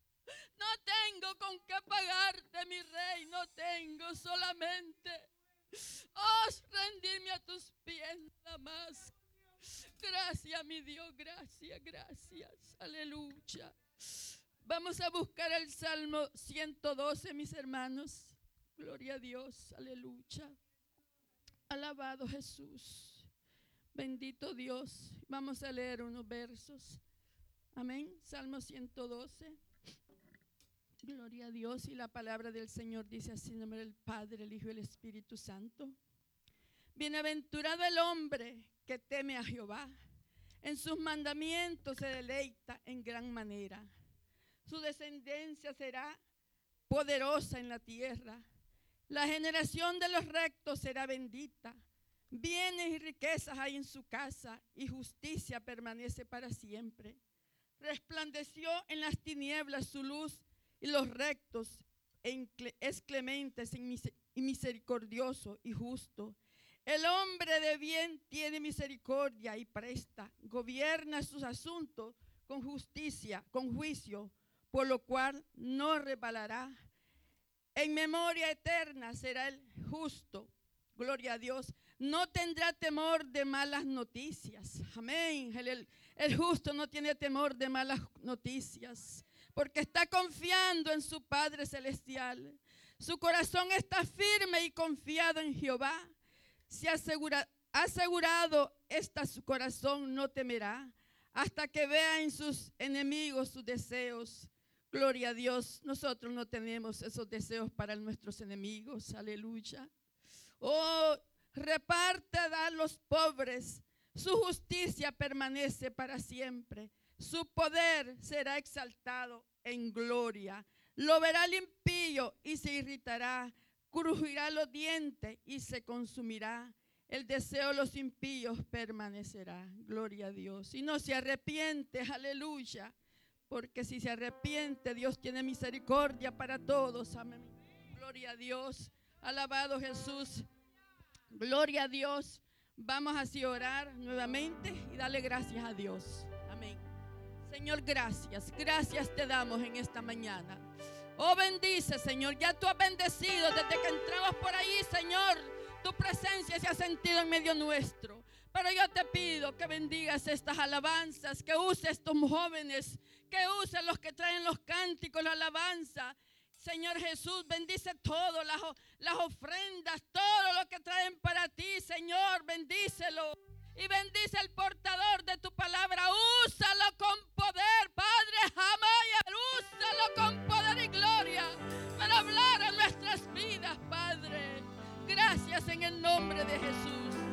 No tengo con qué pagarte, mi rey. No tengo solamente. Oh, rendirme a tus pies nada. Gracias, mi Dios, gracias, gracias. Aleluya. Vamos a buscar el Salmo 112, mis hermanos. Gloria a Dios, aleluya. Alabado Jesús. Bendito Dios. Vamos a leer unos versos. Amén. Salmo 112. Gloria a Dios. Y la palabra del Señor dice así en nombre del Padre, el Hijo y el Espíritu Santo. Bienaventurado el hombre que teme a Jehová. En sus mandamientos se deleita en gran manera. Su descendencia será poderosa en la tierra. La generación de los rectos será bendita. Bienes y riquezas hay en su casa y justicia permanece para siempre. Resplandeció en las tinieblas su luz y los rectos es clemente y misericordioso y justo. El hombre de bien tiene misericordia y presta, gobierna sus asuntos con justicia, con juicio, por lo cual no repalará. En memoria eterna será el justo, gloria a Dios. No tendrá temor de malas noticias. Amén. El, el justo no tiene temor de malas noticias, porque está confiando en su Padre Celestial. Su corazón está firme y confiado en Jehová se asegura, asegurado está su corazón, no temerá, hasta que vea en sus enemigos sus deseos. Gloria a Dios, nosotros no tenemos esos deseos para nuestros enemigos, aleluya. Oh, reparte a los pobres, su justicia permanece para siempre, su poder será exaltado en gloria. Lo verá el impío y se irritará crujirá los dientes y se consumirá. el deseo de los impíos permanecerá. Gloria a Dios. Y no se arrepiente, aleluya. Porque si se arrepiente, Dios tiene misericordia para todos. Amén. Gloria a Dios. Alabado Jesús. Gloria a Dios. Vamos así a orar nuevamente y darle gracias a Dios. Amén. Señor, gracias. Gracias te damos en esta mañana. Oh, bendice, Señor. Ya tú has bendecido desde que entramos por ahí, Señor. Tu presencia se ha sentido en medio nuestro. Pero yo te pido que bendigas estas alabanzas, que uses estos jóvenes, que uses los que traen los cánticos, la alabanza. Señor Jesús, bendice todo, las, las ofrendas, todo lo que traen para ti, Señor, bendícelo. Y bendice el portador de tu palabra. Úsalo con poder, Padre. Jamás. Úsalo con poder y para hablar a nuestras vidas, Padre. Gracias en el nombre de Jesús.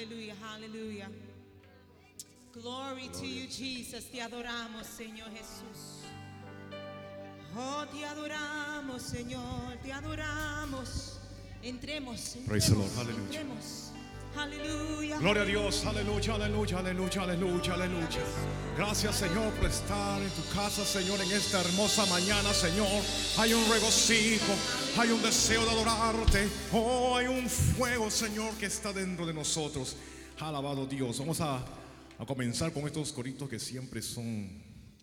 Aleluya, aleluya. Glory to you, Jesus. Te adoramos, Señor Jesús. Oh, te adoramos, Señor. Te adoramos. Entremos. Praise the entremos, entremos. Aleluya. Gloria a Dios, aleluya, aleluya, aleluya, aleluya, aleluya. Gracias Señor por estar en tu casa, Señor, en esta hermosa mañana, Señor. Hay un regocijo, hay un deseo de adorarte. Oh, hay un fuego, Señor, que está dentro de nosotros. Alabado Dios. Vamos a, comenzar con estos coritos que siempre son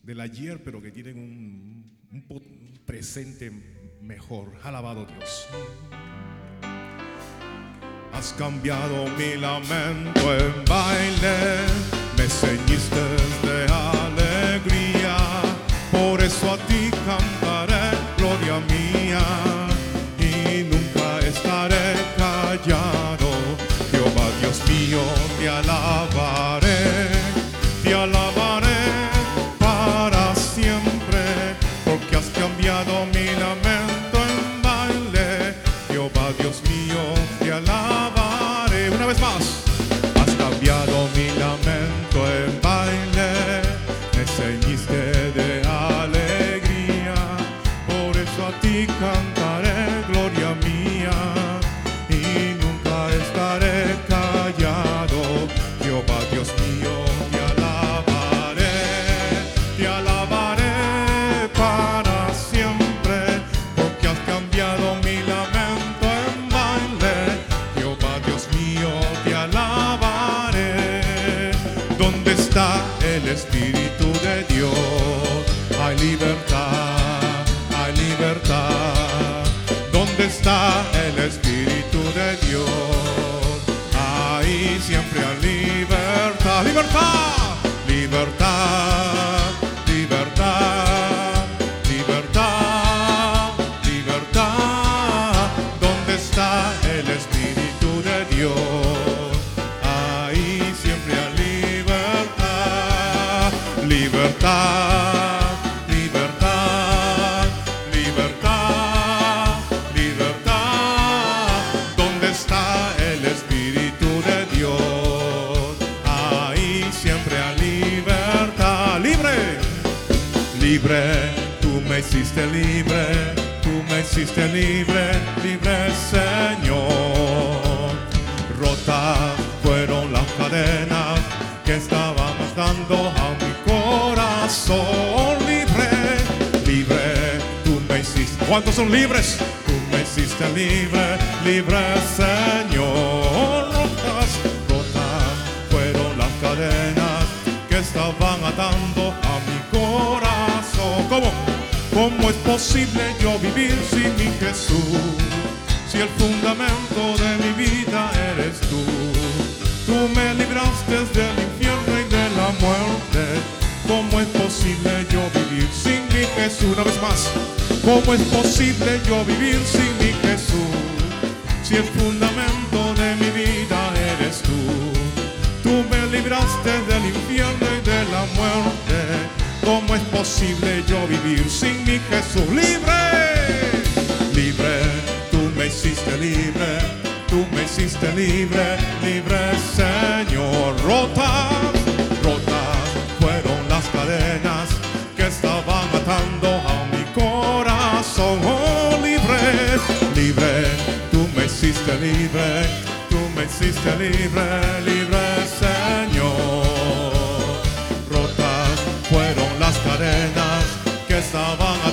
del ayer, pero que tienen un, presente mejor. Alabado Dios. Has cambiado mi lamento en baile, me ceñiste de alegría,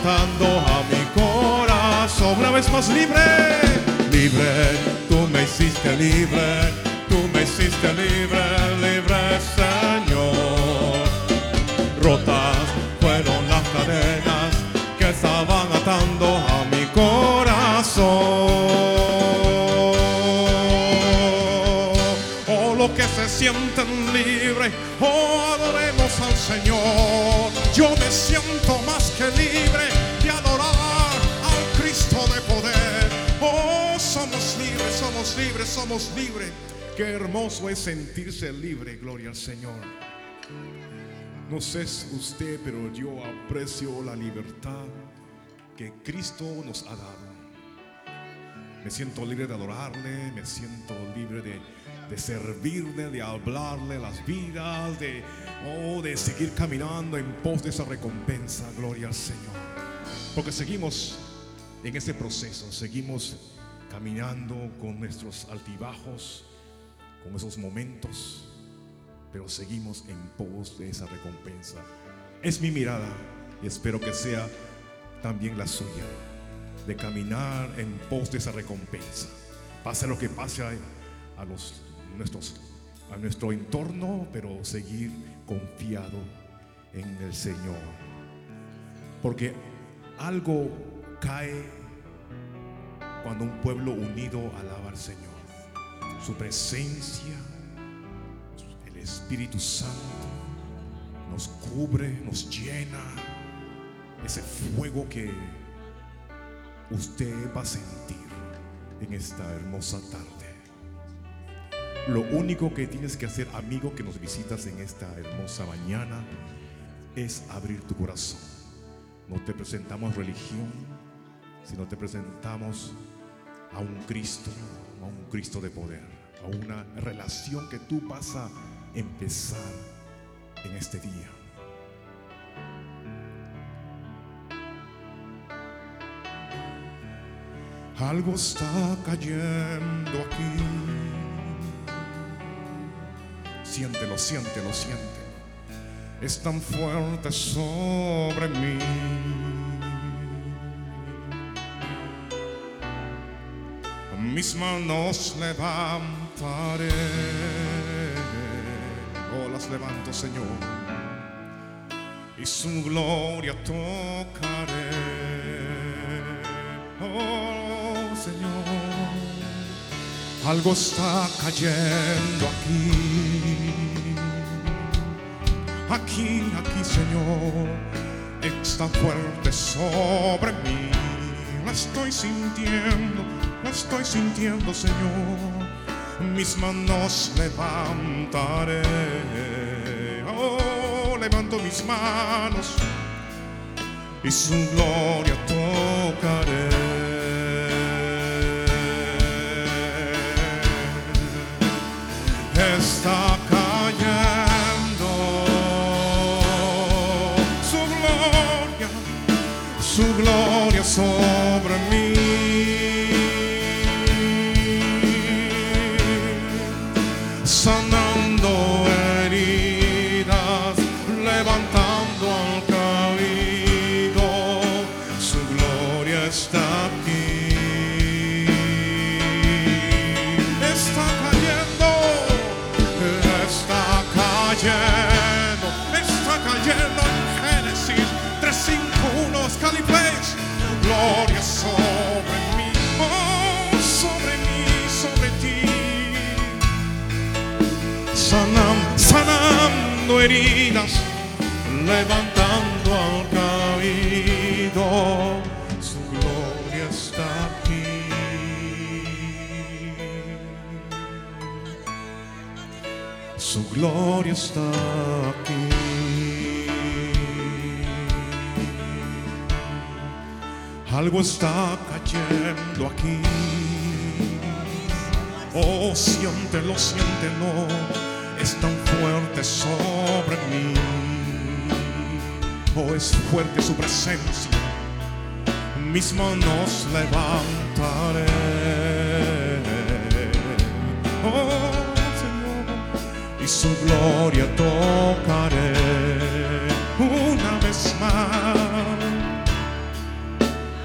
estaban atando a mi corazón. Una vez más libre, libre, tú me hiciste libre, tú me hiciste libre somos libres. Qué hermoso es sentirse libre, gloria al Señor. No sé usted, pero yo aprecio la libertad que Cristo nos ha dado. Me siento libre de adorarle, me siento libre de, servirle, de hablarle las vidas, de, oh, de seguir caminando en pos de esa recompensa. Gloria al Señor. Porque seguimos en ese proceso, seguimos caminando con nuestros altibajos, con esos momentos, pero seguimos en pos de esa recompensa. Es mi mirada y espero que sea también la suya, de caminar en pos de esa recompensa. Pase lo que pase a, a los, nuestros, a nuestro entorno, pero seguir confiado en el Señor. Porque algo cae cuando un pueblo unido alaba al Señor. Su presencia, el Espíritu Santo nos cubre, nos llena. Ese fuego que usted va a sentir en esta hermosa tarde. Lo único que tienes que hacer, amigo, que nos visitas en esta hermosa mañana, es abrir tu corazón. No te presentamos religión, sino te presentamos a un Cristo, a un Cristo de poder, a una relación que tú vas a empezar en este día. Algo está cayendo aquí. Siéntelo, siéntelo, siéntelo. Es tan fuerte sobre mí. Mis manos levantaré. Oh, las levanto, Señor. Y su gloria tocaré. Oh, Señor. Algo está cayendo aquí. Aquí, aquí, Señor. Está fuerte sobre mí. La estoy sintiendo, estoy sintiendo, Señor. Mis manos levantaré. Oh, levanto mis manos y su gloria tocaré. Está heridas, levantando al caído. Su gloria está aquí. Su gloria está aquí. Algo está cayendo aquí. Oh, siéntelo, siéntelo. Es tan fuerte sobre mí. Oh, es fuerte su presencia. Mis manos levantaré. Oh, Señor. Y su gloria tocaré una vez más.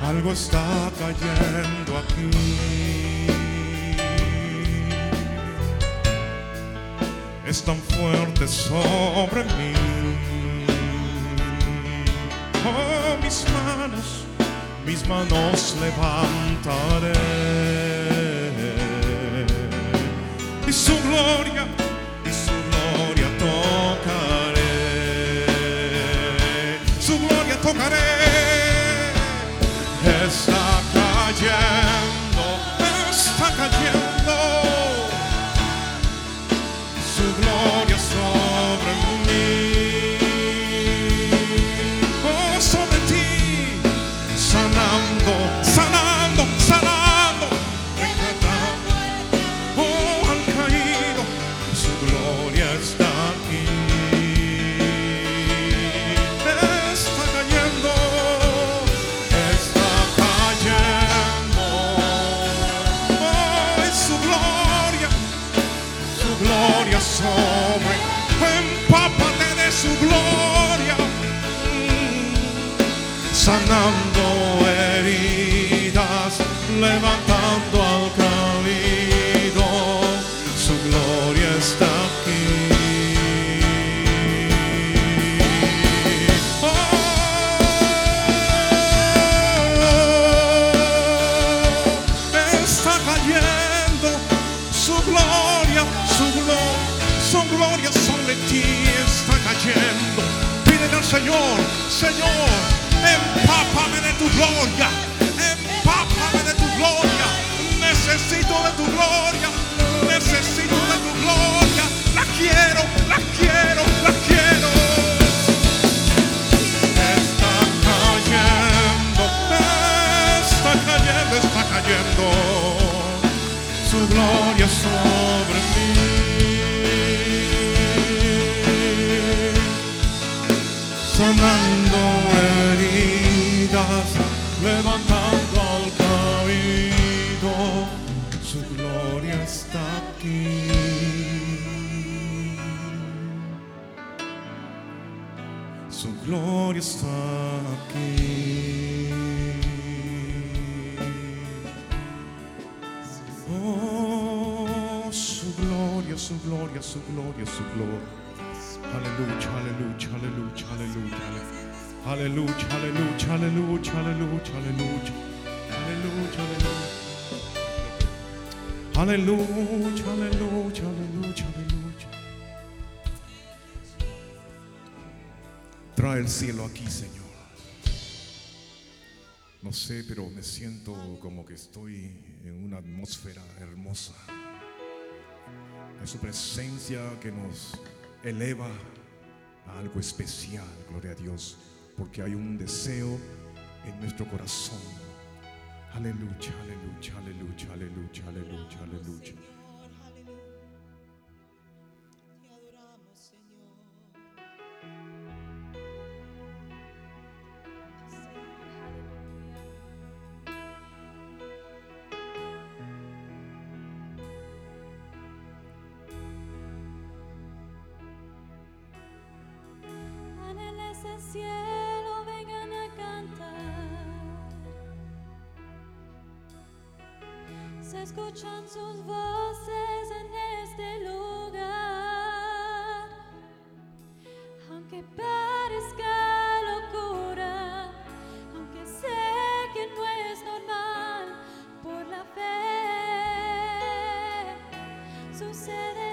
Algo está cayendo aquí. Es tan fuerte sobre mí. Oh, mis manos, mis manos levantaré. Y su gloria, Mm. Como que estoy en una atmósfera hermosa. Es su presencia que nos eleva a algo especial, gloria a Dios, porque hay un deseo en nuestro corazón. Aleluya, aleluya, aleluya, aleluya, aleluya, aleluya. Escuchan sus voces en este lugar. Aunque parezca locura, aunque sé que no es normal, por la fe sucederá.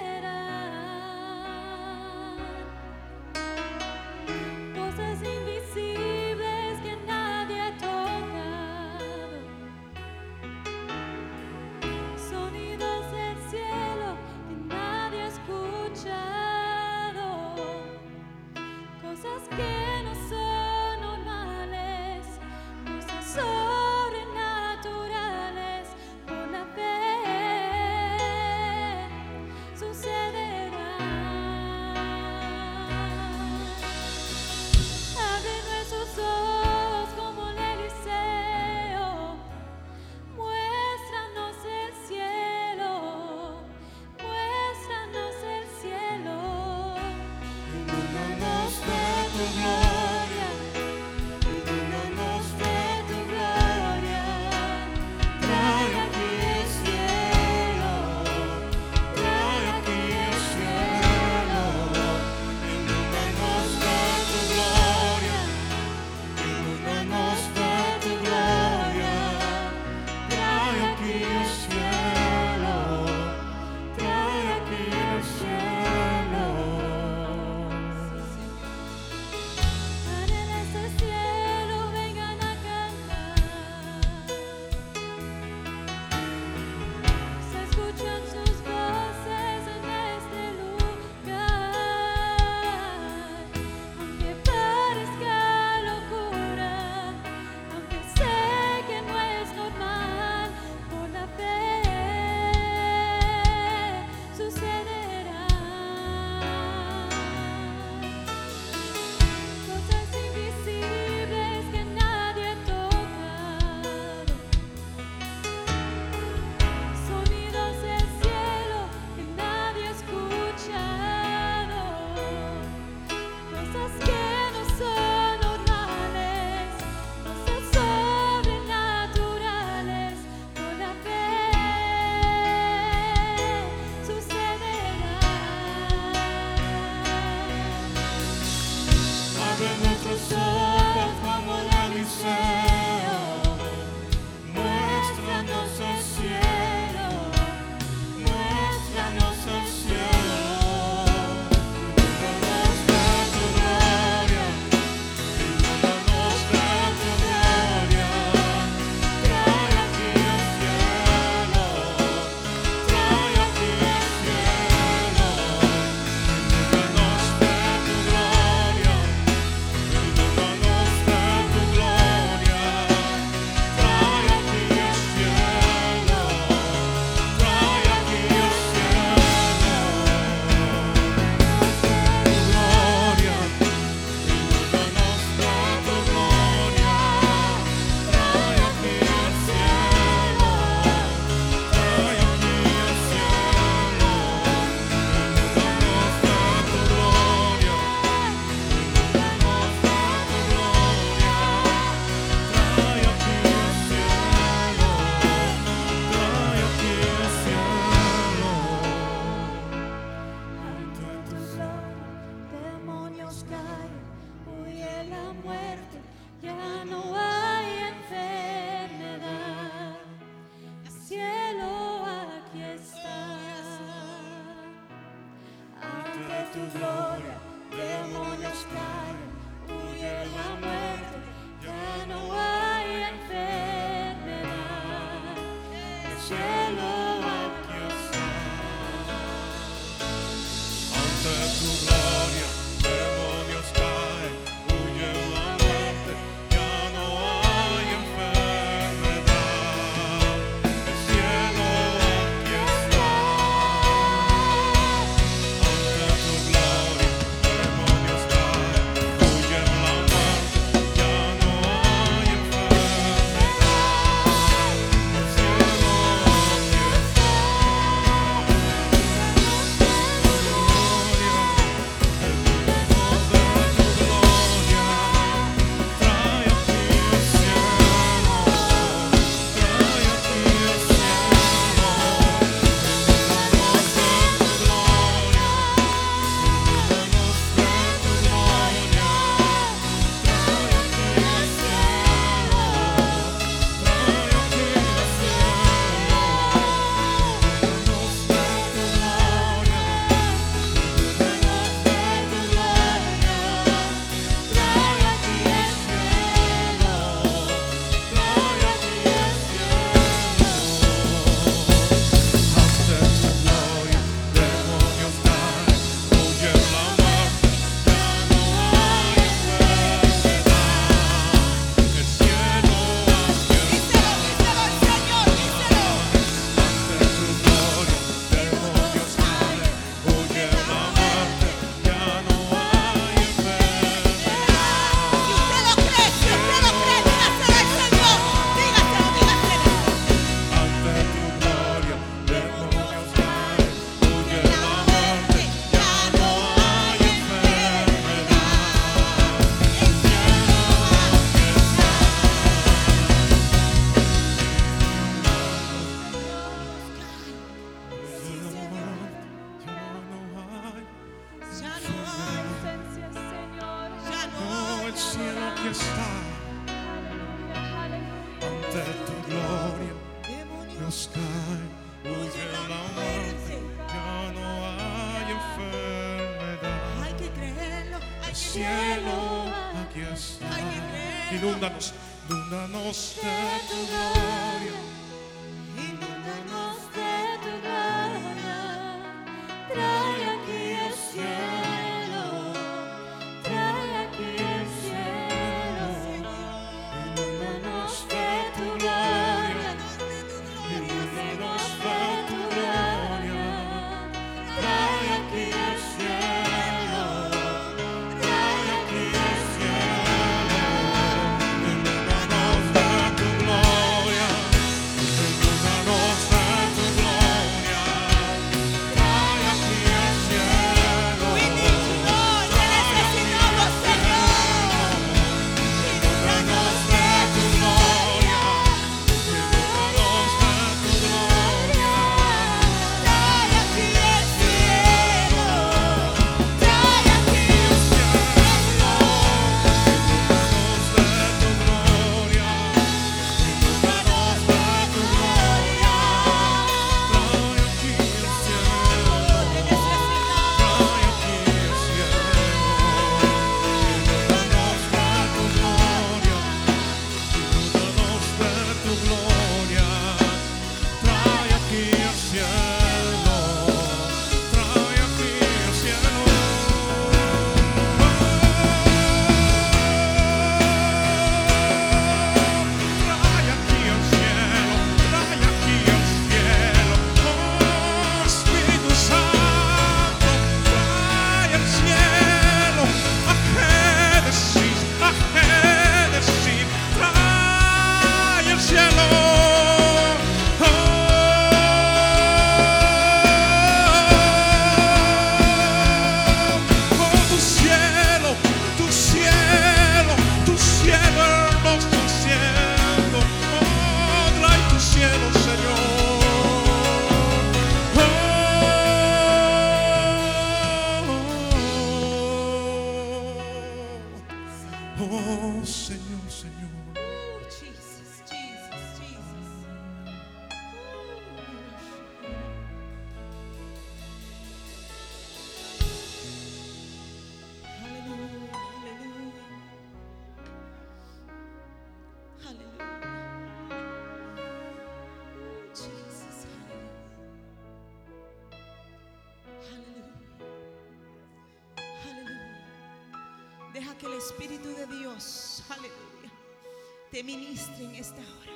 En esta hora.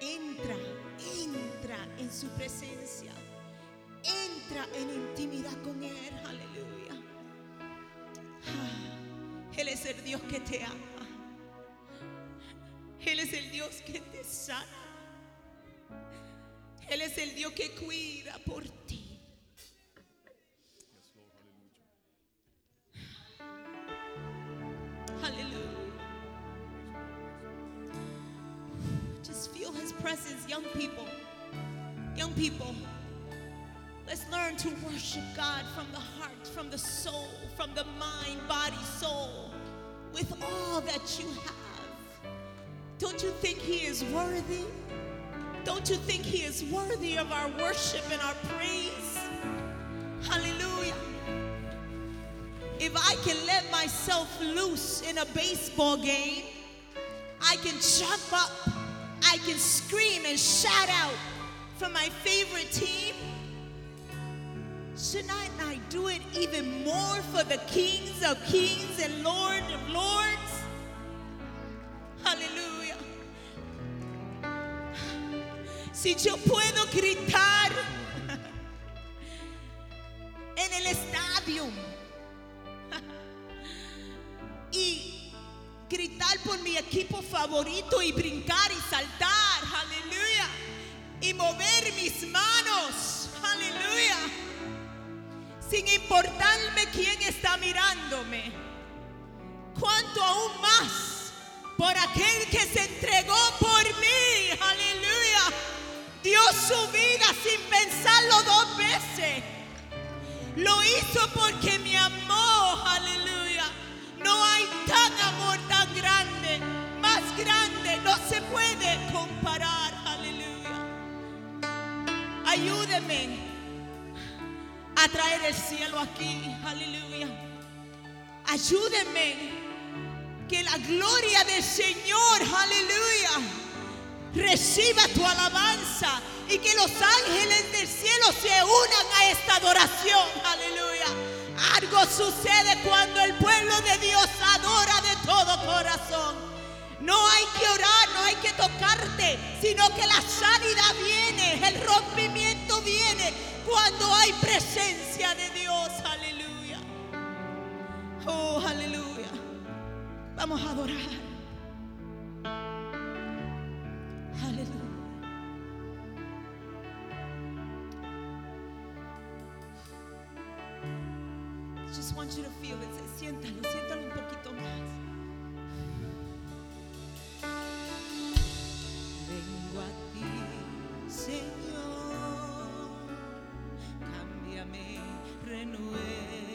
Entra, entra en su presencia. Entra en intimidad con Él, aleluya. Ah, Él es el Dios que te ama. Él es el Dios que te sana. Él es el Dios que cuida por ti. Worthy? Don't you think he is worthy of our worship and our praise? Hallelujah. If I can let myself loose in a baseball game, I can jump up, I can scream and shout out for my favorite team. Shouldn't I do it even more for the kings of kings and lord of lords? Si yo puedo gritar [LAUGHS] en el estadio [LAUGHS] y gritar por mi equipo favorito y brincar y saltar, aleluya, y mover mis manos, aleluya, sin importarme quién está mirándome, cuanto aún más por aquel que se entregó por mí, aleluya, dio su vida sin pensarlo dos veces. Lo hizo porque me amó, aleluya. No hay tan amor tan grande, más grande, no se puede comparar, aleluya. Ayúdeme a traer el cielo aquí, aleluya. Ayúdeme que la gloria del Señor, aleluya reciba tu alabanza y que los ángeles del cielo se unan a esta adoración. Aleluya. Algo sucede cuando el pueblo de Dios adora de todo corazón. No hay que orar, no hay que tocarte, sino que la sanidad viene, el rompimiento viene cuando hay presencia de Dios. Aleluya. Oh, aleluya. Vamos a adorar. Aleluya. Just want you to feel it. Siéntalo, siéntalo un poquito más. Vengo a ti, Señor. Cámbiame, renuévame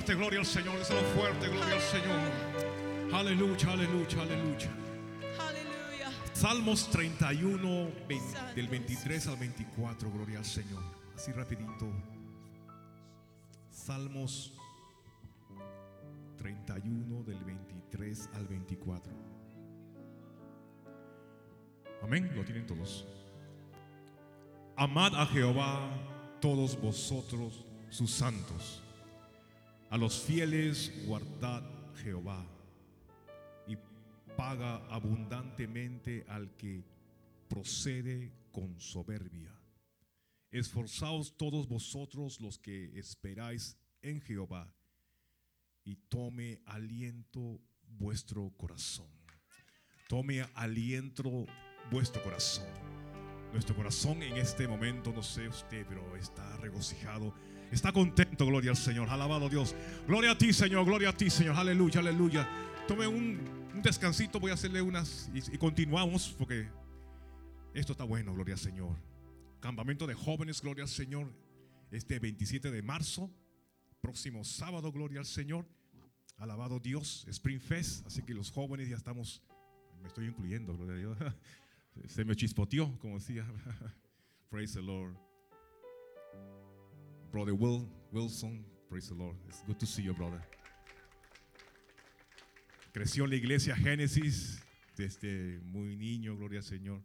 fuerte, gloria al Señor. Díselo fuerte, gloria al Señor. Aleluya, aleluya, aleluya. Salmos 31, vein- del 23 al 24, gloria al Señor. Así rapidito. Salmos 31 del 23 al 24. Amén, lo tienen todos. Amad a Jehová todos vosotros sus santos. A los fieles guardad Jehová y paga abundantemente al que procede con soberbia. Esforzaos todos vosotros los que esperáis en Jehová y tome aliento vuestro corazón. Tome aliento vuestro corazón. Nuestro corazón en este momento, no sé usted, pero está regocijado. Está contento, gloria al Señor. Alabado Dios. Gloria a ti, Señor. Gloria a ti, Señor. Aleluya, aleluya. Tome un, descansito. Voy a hacerle unas y, y continuamos porque esto está bueno, gloria al Señor. Campamento de jóvenes, gloria al Señor. Este 27 de marzo, próximo sábado, gloria al Señor. Alabado Dios, Spring Fest. Así que los jóvenes ya estamos, me estoy incluyendo, gloria a Dios. [LAUGHS] Se me chispoteó, como decía. [LAUGHS] Praise the Lord. Brother Will Wilson, praise the Lord. It's good to see you, brother. Creció en la iglesia Génesis desde muy niño, gloria al Señor.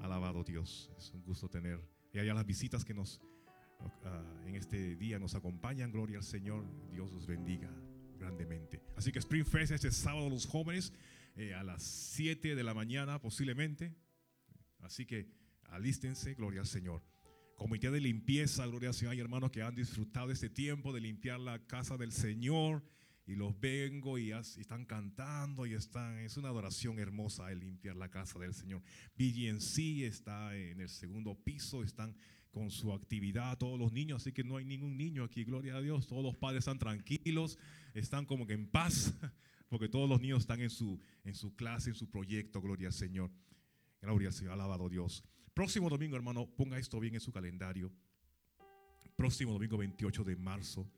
Alabado Dios, es un gusto tener. Y allá las visitas que nos ah, en este día nos acompañan, gloria al Señor. Dios los bendiga grandemente. Así que Spring Fest este sábado los jóvenes eh, a las 7 de la mañana posiblemente. Así que alístense, gloria al Señor. Comité de limpieza, gloria al Señor. Hay hermanos que han disfrutado este tiempo de limpiar la casa del Señor. Y los vengo y, están cantando y están. Es una adoración hermosa el limpiar la casa del Señor. BGNC está en el segundo piso, están con su actividad, todos los niños, así que no hay ningún niño aquí, gloria a Dios. Todos los padres están tranquilos, están como que en paz, [LAUGHS] porque todos los niños están en su, en su clase, en su proyecto, gloria al Señor. Gloria al Señor, alabado Dios. Próximo domingo, hermano, ponga esto bien en su calendario. Próximo domingo 28 de marzo,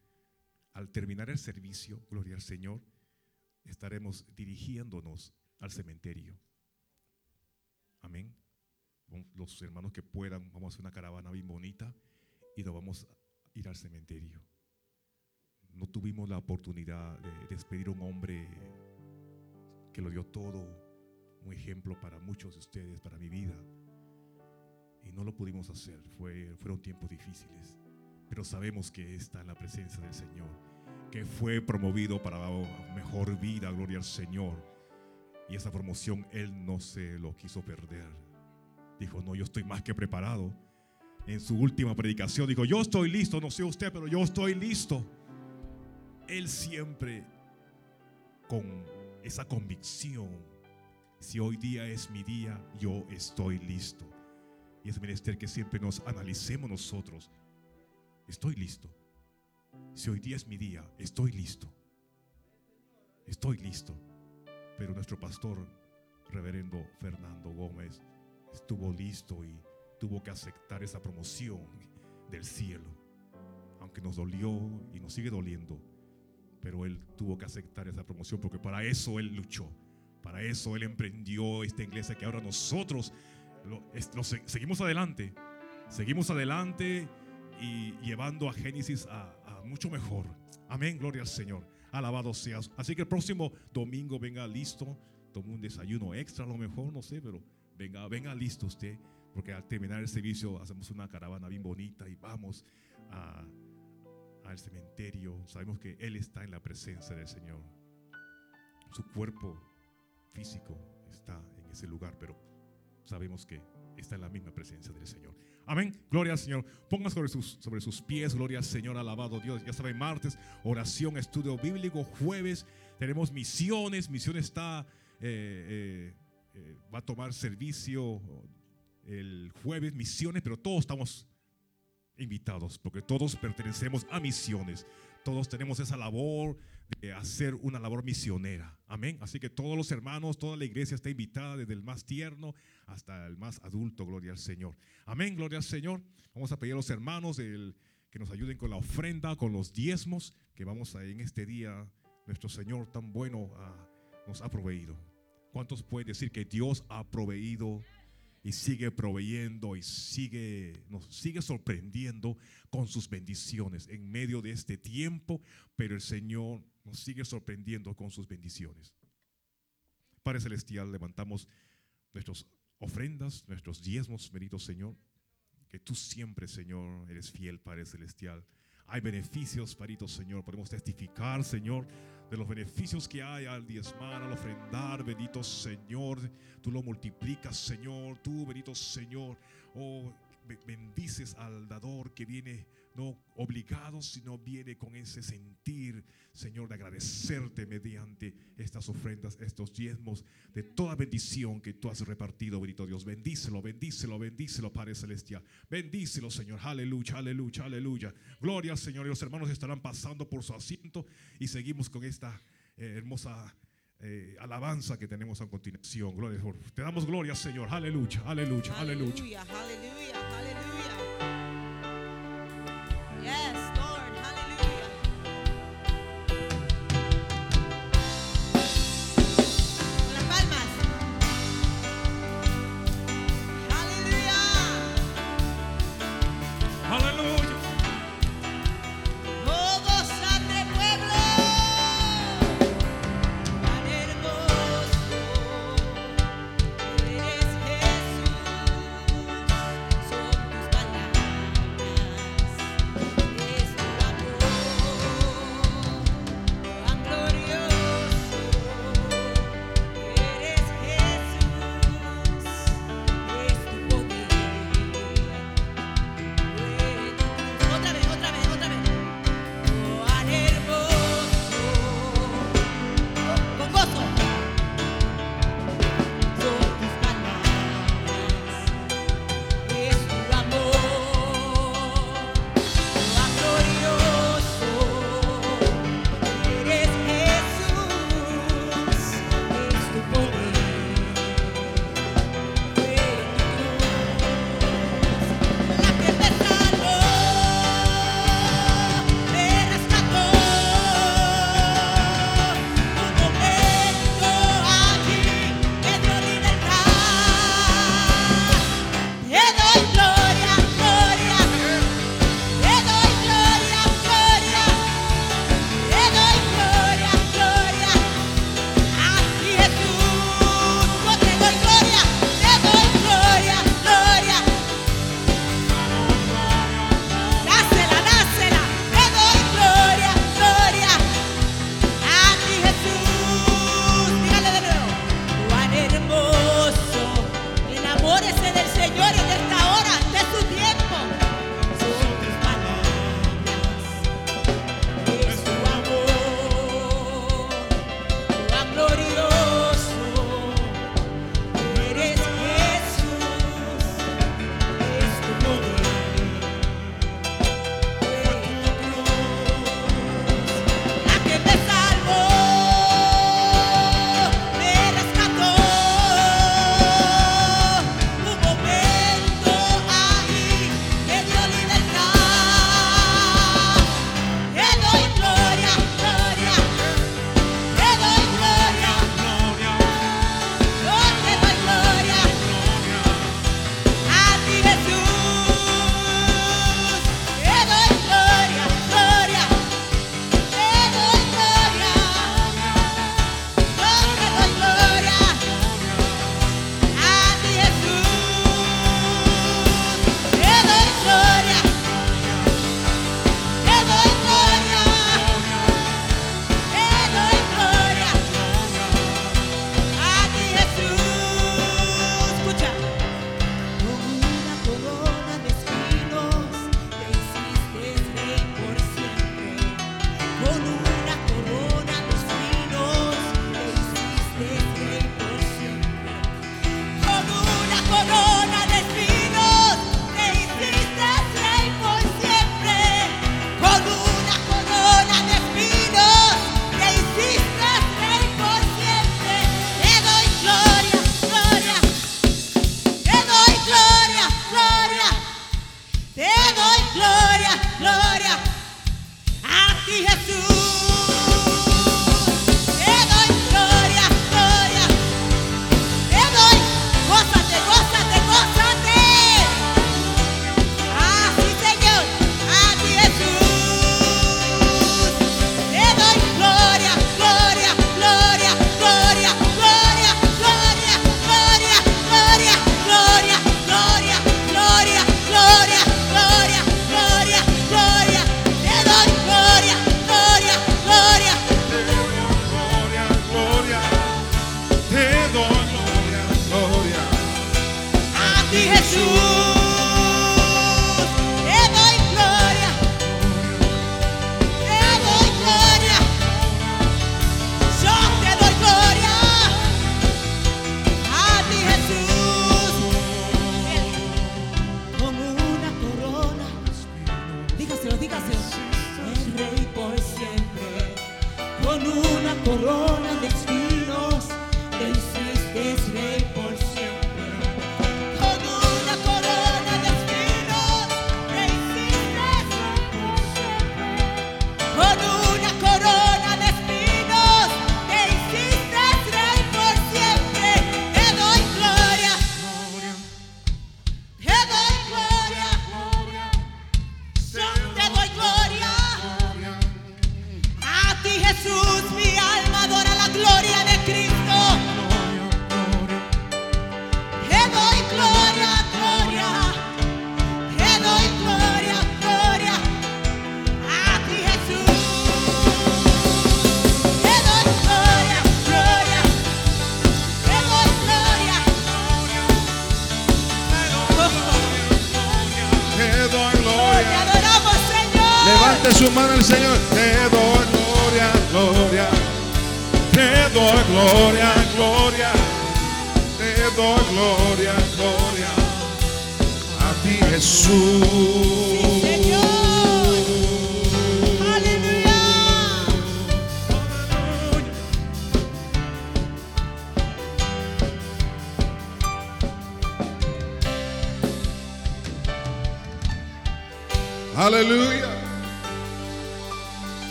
al terminar el servicio, gloria al Señor, estaremos dirigiéndonos al cementerio. Amén. Los hermanos que puedan, vamos a hacer una caravana bien bonita y nos vamos a ir al cementerio. No tuvimos la oportunidad de despedir a un hombre que lo dio todo, un ejemplo para muchos de ustedes, para mi vida. Y no lo pudimos hacer, Fue, fueron tiempos difíciles. Pero sabemos que está en la presencia del Señor, que fue promovido para la mejor vida, gloria al Señor. Y esa promoción Él no se lo quiso perder. Dijo, no, yo estoy más que preparado. En su última predicación dijo, yo estoy listo, no sé usted, pero yo estoy listo. Él siempre con esa convicción, si hoy día es mi día, yo estoy listo. Y es menester que siempre nos analicemos nosotros. Estoy listo. Si hoy día es mi día, estoy listo. Estoy listo. Pero nuestro pastor, reverendo Fernando Gómez, estuvo listo y tuvo que aceptar esa promoción del cielo. Aunque nos dolió y nos sigue doliendo, pero él tuvo que aceptar esa promoción porque para eso él luchó. Para eso él emprendió esta iglesia que ahora nosotros lo, es- lo se- seguimos adelante. Seguimos adelante y llevando a Génesis a, a mucho mejor. Amén, gloria al Señor. Alabado seas. Así que el próximo domingo venga listo. Tome un desayuno extra a lo mejor, no sé, pero venga, venga listo usted. Porque al terminar el servicio hacemos una caravana bien bonita y vamos a, al cementerio. Sabemos que Él está en la presencia del Señor. Su cuerpo físico está en ese lugar, pero sabemos que está en la misma presencia del Señor. Amén. Gloria al Señor. Ponga sobre sus, sobre sus pies. Gloria al Señor. Alabado Dios. Ya saben, martes, oración, estudio bíblico. Jueves tenemos misiones. Misiones está, eh, eh, eh, va a tomar servicio el jueves. Misiones, pero todos estamos invitados porque todos pertenecemos a misiones. Todos tenemos esa labor de hacer una labor misionera. Amén. Así que todos los hermanos, toda la iglesia está invitada, desde el más tierno hasta el más adulto, gloria al Señor. Amén, gloria al Señor. Vamos a pedir a los hermanos que nos ayuden con la ofrenda, con los diezmos, que vamos a en este día, nuestro Señor tan bueno ah, nos ha proveído. ¿Cuántos pueden decir que Dios ha proveído? y sigue proveyendo y sigue nos sigue sorprendiendo con sus bendiciones en medio de este tiempo, pero el Señor nos sigue sorprendiendo con sus bendiciones. Padre Celestial, levantamos nuestras ofrendas, nuestros diezmos, bendito Señor, que tú siempre, Señor, eres fiel, Padre Celestial. Hay beneficios, Parito Señor. Podemos testificar, Señor, de los beneficios que hay al diezmar, al ofrendar, bendito Señor. Tú lo multiplicas, Señor. Tú, bendito Señor. Oh, bendices al dador que viene no obligado, sino viene con ese sentir, Señor, de agradecerte mediante estas ofrendas, estos diezmos, de toda bendición que tú has repartido, bendito Dios. Bendícelo, bendícelo, bendícelo, Padre Celestial. Bendícelo, Señor. Aleluya, aleluya, aleluya. Gloria Señor. Y los hermanos estarán pasando por su asiento y seguimos con esta eh, hermosa eh, alabanza que tenemos a continuación. Gloria, Te damos gloria, Señor. Aleluya, aleluya, aleluya. aleluya.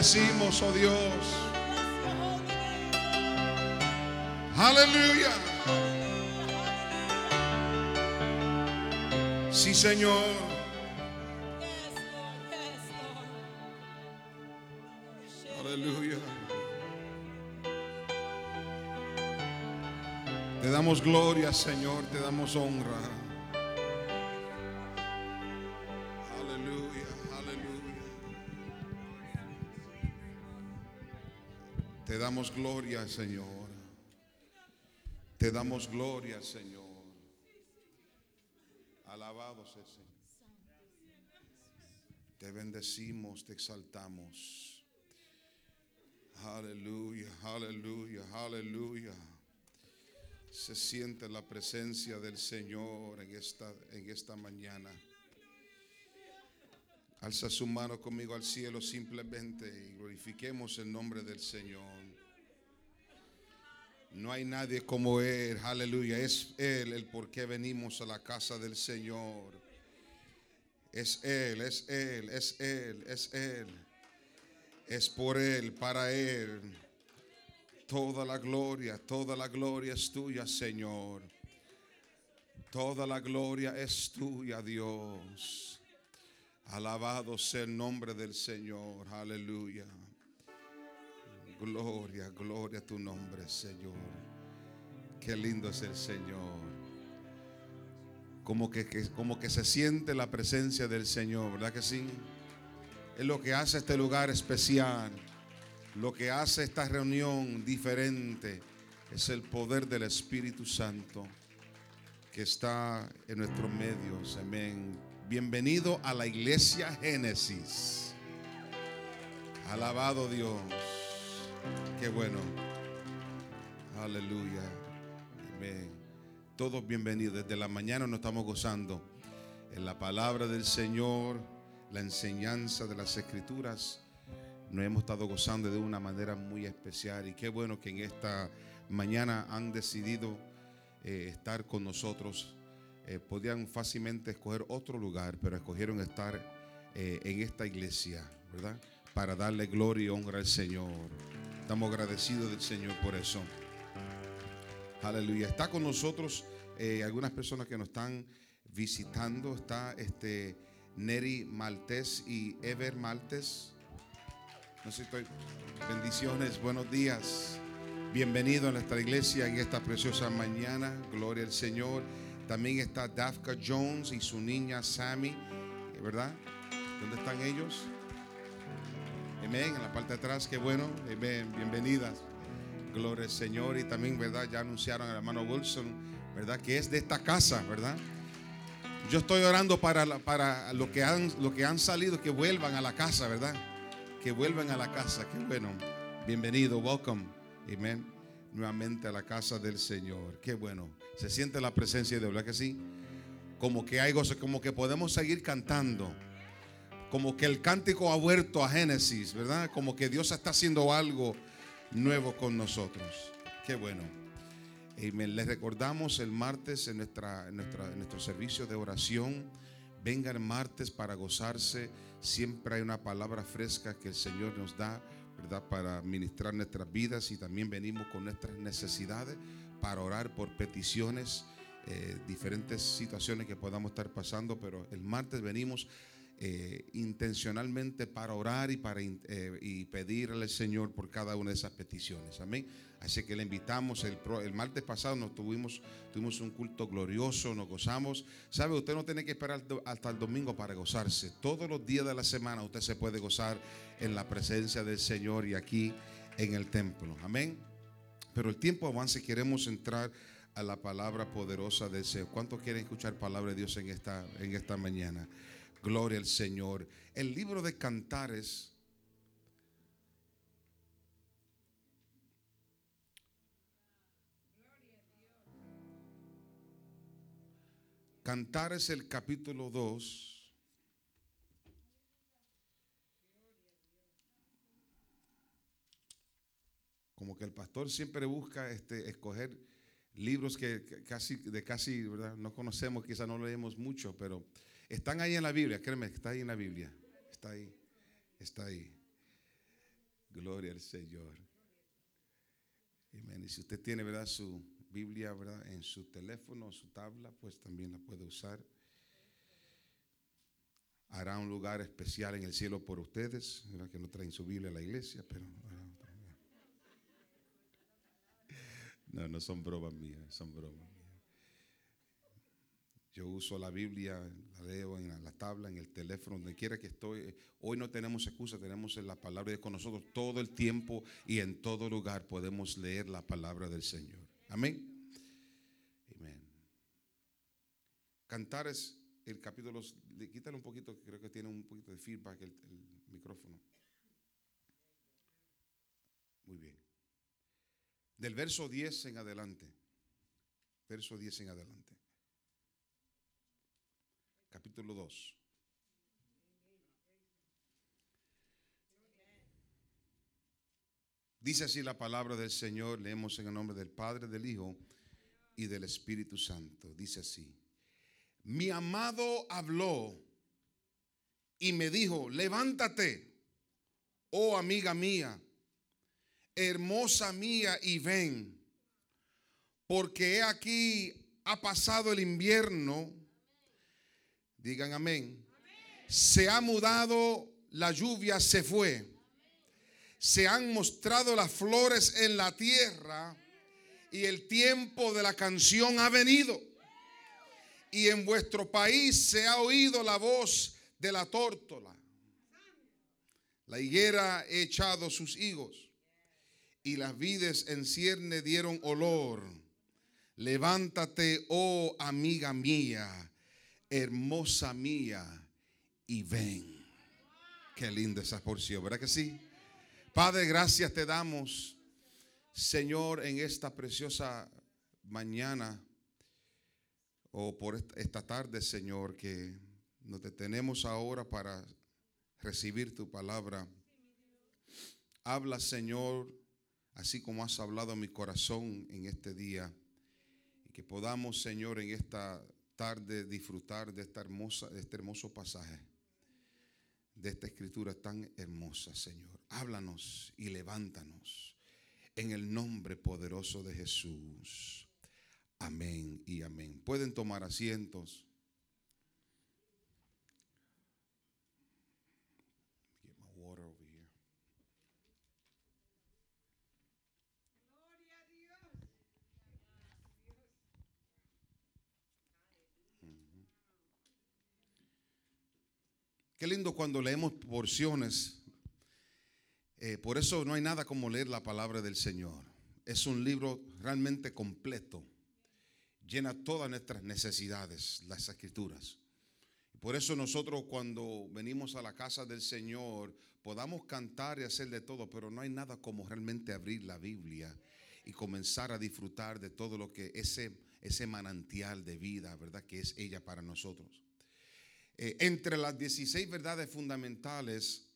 Bendecimos, oh Dios. Aleluya. Sí, Señor. Aleluya. Te damos gloria, Señor, te damos honra. Te damos gloria, Señor. Te damos gloria, Señor. Alabado sea el Señor. Te bendecimos, te exaltamos. Aleluya, aleluya, aleluya. Se siente la presencia del Señor en esta, en esta mañana. Alza su mano conmigo al cielo simplemente y glorifiquemos el nombre del Señor. No hay nadie como Él, aleluya. Es Él el por qué venimos a la casa del Señor. Es Él, es Él, es Él, es Él. Es por Él, para Él. Toda la gloria, toda la gloria es tuya, Señor. Toda la gloria es tuya, Dios. Alabado sea el nombre del Señor. Aleluya. Gloria, gloria a tu nombre, Señor. Qué lindo es el Señor. Como que, que- se siente la presencia del Señor, ¿verdad que sí? Es lo que hace este lugar especial. Lo que hace esta reunión diferente es el poder del Espíritu Santo que está en nuestros medios. Amén. Bienvenido a la iglesia Génesis. Alabado Dios. Qué bueno. Aleluya. Amén. Todos bienvenidos. Desde la mañana nos estamos gozando en la palabra del Señor, la enseñanza de las escrituras. Nos hemos estado gozando de una manera muy especial y qué bueno que en esta mañana han decidido eh, estar con nosotros. Eh, podían fácilmente escoger otro lugar, pero escogieron estar eh, en esta iglesia, ¿verdad? Para darle gloria y honra al Señor. Estamos agradecidos del Señor por eso. Aleluya. Está con nosotros eh, algunas personas que nos están visitando. Está este Neri Maltés y Ever Maltés. No sé si estoy. Bendiciones, buenos días. Bienvenido a nuestra iglesia en esta preciosa mañana. Gloria al Señor. También está Dafka Jones y su niña Sammy, ¿verdad? ¿Dónde están ellos? Amén, en la parte de atrás, qué bueno. Amén, bienvenidas. Gloria al Señor. Y también, ¿verdad? Ya anunciaron al hermano Wilson, ¿verdad? Que es de esta casa, ¿verdad? Yo estoy orando para, para lo, que han, lo que han salido, que vuelvan a la casa, ¿verdad? Que vuelvan a la casa, qué bueno. Bienvenido, welcome. Amén. Nuevamente a la casa del Señor. Qué bueno. Se siente la presencia de Dios, ¿verdad que sí? Como que hay gozo, como que podemos seguir cantando. Como que el cántico ha vuelto a Génesis, ¿verdad? Como que Dios está haciendo algo nuevo con nosotros. Qué bueno. Amén. Les recordamos el martes en, nuestra, en, nuestro servicio de oración. Venga el martes para gozarse. Siempre hay una palabra fresca que el Señor nos da, ¿verdad? Para ministrar nuestras vidas y también venimos con nuestras necesidades para orar por peticiones, eh, diferentes situaciones que podamos estar pasando. Pero el martes venimos eh, intencionalmente para orar y para eh, y pedirle al Señor por cada una de esas peticiones. Amén. Así que le invitamos. El, martes pasado nos tuvimos, tuvimos un culto glorioso, nos gozamos. Sabe, usted no tiene que esperar hasta el domingo para gozarse. Todos los días de la semana usted se puede gozar en la presencia del Señor y aquí en el templo. Amén. Pero el tiempo avanza y queremos entrar a la palabra poderosa del Señor. ¿Cuántos quieren escuchar palabra de Dios en esta, en esta mañana? Gloria al Señor. El libro de Cantares. Cantares el capítulo 2. Como que el pastor siempre busca este, escoger libros que casi, de casi ¿verdad? no conocemos, quizás no leemos mucho, pero están ahí en la Biblia, créeme, está ahí en la Biblia. Está ahí, está ahí. Gloria al Señor. Amén. Y si usted tiene, ¿verdad? Su Biblia, ¿verdad? En su teléfono o su tabla, pues también la puede usar. Hará un lugar especial en el cielo por ustedes, ¿verdad? Que no traen su Biblia a la iglesia, pero... No, no son bromas mías, son bromas. Yo uso la Biblia, la leo en la, la tabla, en el teléfono, donde quiera que estoy. Hoy no tenemos excusa, tenemos la palabra de con nosotros todo el tiempo y en todo lugar podemos leer la palabra del Señor. Amén. Amén. Cantares, el capítulo, le- quítale un poquito, creo que tiene un poquito de feedback el, el micrófono. Muy bien. Del verso 10 en adelante. Verso 10 en adelante. Capítulo 2. Dice así la palabra del Señor, leemos en el nombre del Padre, del Hijo y del Espíritu Santo. Dice así, mi amado habló y me dijo, levántate, oh amiga mía, hermosa mía, y ven, porque he aquí ha pasado el invierno, digan amén, se ha mudado, la lluvia se fue se han mostrado las flores en la tierra y el tiempo de la canción ha venido. Y en vuestro país se ha oído la voz de la tórtola. La higuera ha echado sus higos y las vides en cierne dieron olor. Levántate, oh amiga mía, hermosa mía, y ven. Qué linda esa porción, ¿verdad que sí? Padre, gracias te damos, Señor, en esta preciosa mañana o por esta- tarde, Señor, que nos detenemos ahora para recibir tu palabra. Habla, Señor, así como has hablado a mi corazón en este día, y que podamos, Señor, en esta tarde disfrutar de esta hermosa, de este hermoso pasaje de esta escritura tan hermosa, Señor. Háblanos y levántanos en el nombre poderoso de Jesús. Amén y amén. Pueden tomar asientos. Qué lindo cuando leemos porciones. Eh, por eso no hay nada como leer la palabra del Señor. Es un libro realmente completo. Llena todas nuestras necesidades, las escrituras. Por eso nosotros cuando venimos a la casa del Señor podamos cantar y hacer de todo, pero no hay nada como realmente abrir la Biblia y comenzar a disfrutar de todo lo que ese, ese manantial de vida, ¿verdad? Que es ella para nosotros. Eh, entre las 16 verdades fundamentales,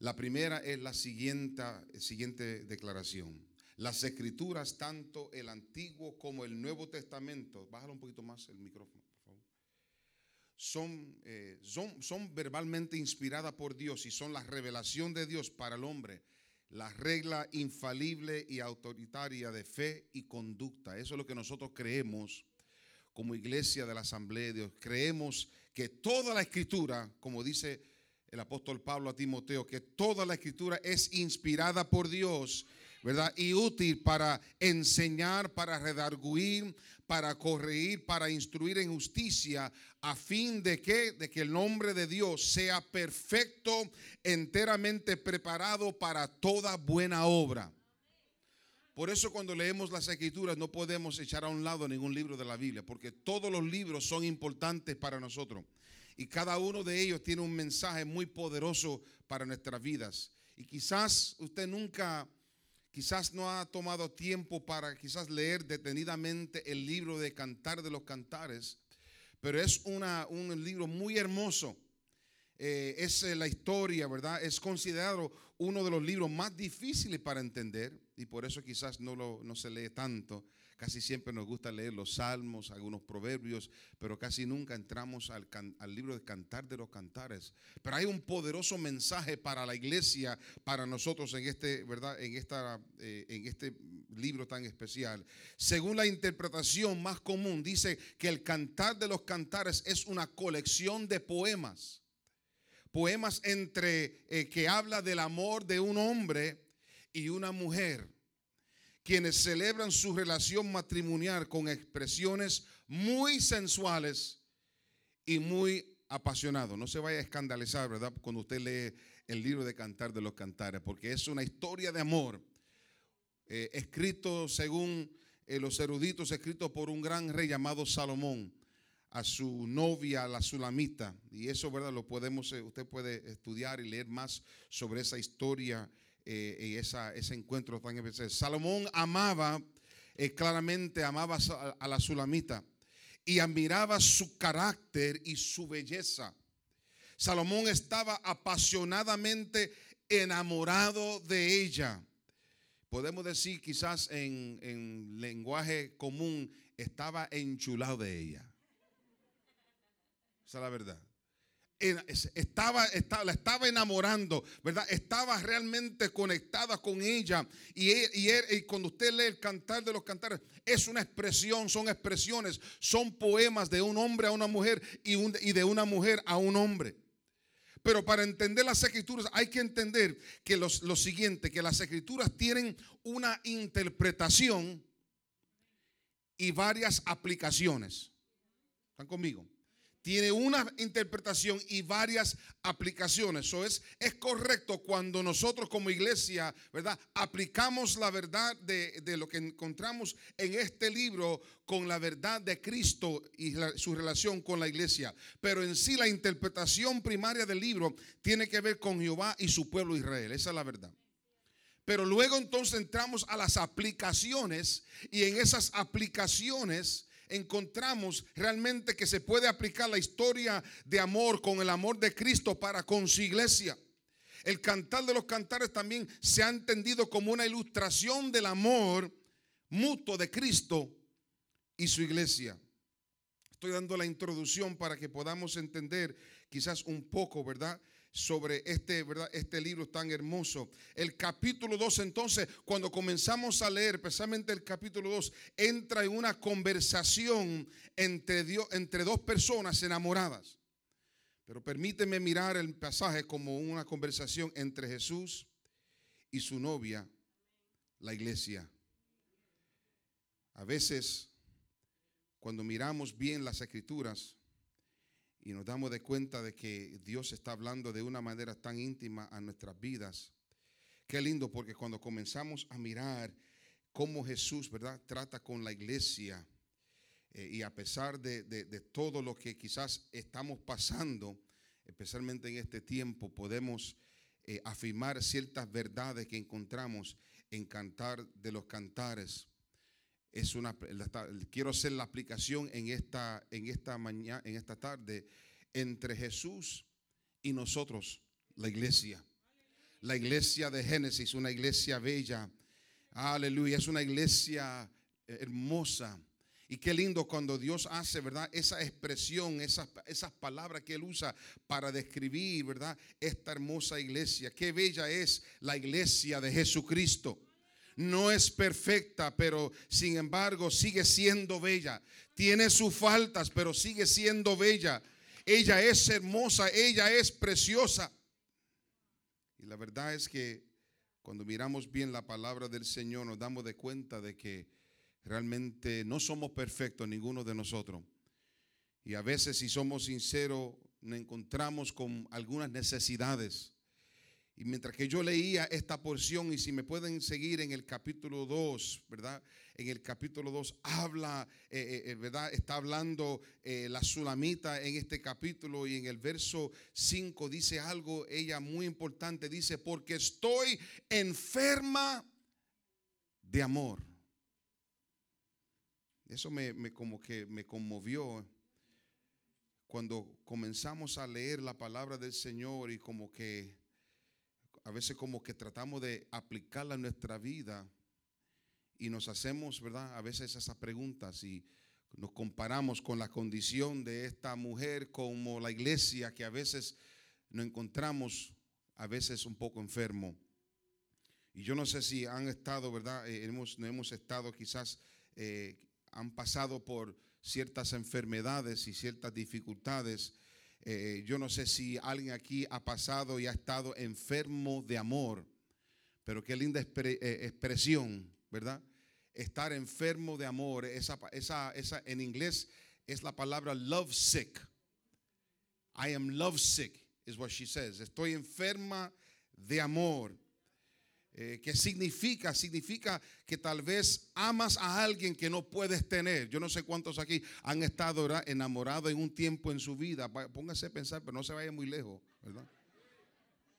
la primera es la siguiente, siguiente declaración. Las escrituras, tanto el Antiguo como el Nuevo Testamento, bájalo un poquito más el micrófono, por favor, son, eh, son, son verbalmente inspiradas por Dios y son la revelación de Dios para el hombre, la regla infalible y autoritaria de fe y conducta. Eso es lo que nosotros creemos como iglesia de la Asamblea de Dios. Creemos que toda la escritura, como dice el apóstol Pablo a Timoteo, que toda la escritura es inspirada por Dios, ¿verdad? Y útil para enseñar, para redarguir, para corregir, para instruir en justicia, a fin de que, de que el nombre de Dios sea perfecto, enteramente preparado para toda buena obra. Por eso cuando leemos las escrituras no podemos echar a un lado ningún libro de la Biblia, porque todos los libros son importantes para nosotros. Y cada uno de ellos tiene un mensaje muy poderoso para nuestras vidas. Y quizás usted nunca, quizás no ha tomado tiempo para quizás leer detenidamente el libro de Cantar de los Cantares, pero es una, un libro muy hermoso. Eh, es eh, la historia, ¿verdad? Es considerado uno de los libros más difíciles para entender y por eso quizás no, lo, no se lee tanto. Casi siempre nos gusta leer los salmos, algunos proverbios, pero casi nunca entramos al, al libro de Cantar de los Cantares. Pero hay un poderoso mensaje para la iglesia, para nosotros en este, ¿verdad? En, esta, eh, en este libro tan especial. Según la interpretación más común, dice que el Cantar de los Cantares es una colección de poemas poemas entre eh, que habla del amor de un hombre y una mujer, quienes celebran su relación matrimonial con expresiones muy sensuales y muy apasionados. No se vaya a escandalizar, ¿verdad? Cuando usted lee el libro de Cantar de los Cantares, porque es una historia de amor eh, escrito según eh, los eruditos, escrito por un gran rey llamado Salomón a su novia, la Sulamita. Y eso, ¿verdad? Lo podemos, eh, usted puede estudiar y leer más sobre esa historia eh, y esa, ese encuentro tan especial. Salomón amaba, eh, claramente amaba a la Sulamita y admiraba su carácter y su belleza. Salomón estaba apasionadamente enamorado de ella. Podemos decir quizás en, en lenguaje común, estaba enchulado de ella. Esa es la verdad. Estaba, estaba, la estaba enamorando, ¿verdad? Estaba realmente conectada con ella. Y, e- y e- y cuando usted lee el cantar de los cantares, es una expresión, son expresiones, son poemas de un hombre a una mujer y, un- y de una mujer a un hombre. Pero para entender las escrituras hay que entender que los, lo siguiente, que las escrituras tienen una interpretación y varias aplicaciones. ¿Están conmigo? Tiene una interpretación y varias aplicaciones. Eso es, es correcto cuando nosotros como iglesia, ¿verdad? Aplicamos la verdad de, de lo que encontramos en este libro con la verdad de Cristo y su relación con la iglesia. Pero en sí la interpretación primaria del libro tiene que ver con Jehová y su pueblo Israel. Esa es la verdad. Pero luego entonces entramos a las aplicaciones y en esas aplicaciones encontramos realmente que se puede aplicar la historia de amor con el amor de Cristo para con su iglesia. El cantar de los cantares también se ha entendido como una ilustración del amor mutuo de Cristo y su iglesia. Estoy dando la introducción para que podamos entender quizás un poco, ¿verdad? Sobre este, ¿verdad? Este libro tan hermoso. El capítulo 2, entonces, cuando comenzamos a leer, especialmente el capítulo 2, entra en una conversación entre, Dios, entre dos personas enamoradas. Pero permíteme mirar el pasaje como una conversación entre Jesús y su novia, la iglesia. A veces cuando miramos bien las escrituras y nos damos de cuenta de que Dios está hablando de una manera tan íntima a nuestras vidas, qué lindo porque cuando comenzamos a mirar cómo Jesús, ¿verdad?, trata con la iglesia, eh, y a pesar de, de- de todo lo que quizás estamos pasando, especialmente en este tiempo, podemos eh, afirmar ciertas verdades que encontramos en Cantar de los Cantares. Es una, quiero hacer la aplicación en esta, en esta mañana, en esta tarde, entre Jesús y nosotros, la iglesia. La iglesia de Génesis, una iglesia bella. Aleluya, es una iglesia eh, hermosa. Y qué lindo cuando Dios hace, ¿verdad? Esa expresión, esas, esas palabras que Él usa para describir, ¿verdad? Esta hermosa iglesia. Qué bella es la iglesia de Jesucristo. No es perfecta, pero sin embargo sigue siendo bella. Tiene sus faltas, pero sigue siendo bella. Ella es hermosa, ella es preciosa. Y la verdad es que cuando miramos bien la palabra del Señor nos damos de cuenta de que realmente no somos perfectos ninguno de nosotros. Y a veces si somos sinceros nos encontramos con algunas necesidades. Y mientras que yo leía esta porción, y si me pueden seguir en el capítulo 2, ¿verdad? En el capítulo 2 habla, eh, eh, eh, ¿verdad? Está hablando la sulamita en este capítulo y en el verso 5 dice algo, ella muy importante, dice, porque estoy enferma de amor. Eso me como que me conmovió cuando comenzamos a leer la palabra del Señor y como que a veces como que tratamos de aplicarla a nuestra vida y nos hacemos, ¿verdad? A veces esas preguntas y nos comparamos con la condición de esta mujer como la iglesia que a veces nos encontramos a veces un poco enfermo. Y yo no sé si han estado, ¿verdad? Eh, hemos, no hemos estado quizás, eh, han pasado por ciertas enfermedades y ciertas dificultades. Eh, yo no sé si alguien aquí ha pasado y ha estado enfermo de amor, pero qué linda expre- eh, expresión, ¿verdad? Estar enfermo de amor, esa, esa, esa en inglés es la palabra love sick. I am love sick, is what she says. Estoy enferma de amor. Eh, ¿Qué significa? Significa que tal vez amas a alguien que no puedes tener. Yo no sé cuántos aquí han estado enamorados en un tiempo en su vida. Póngase a pensar, pero no se vaya muy lejos, ¿verdad?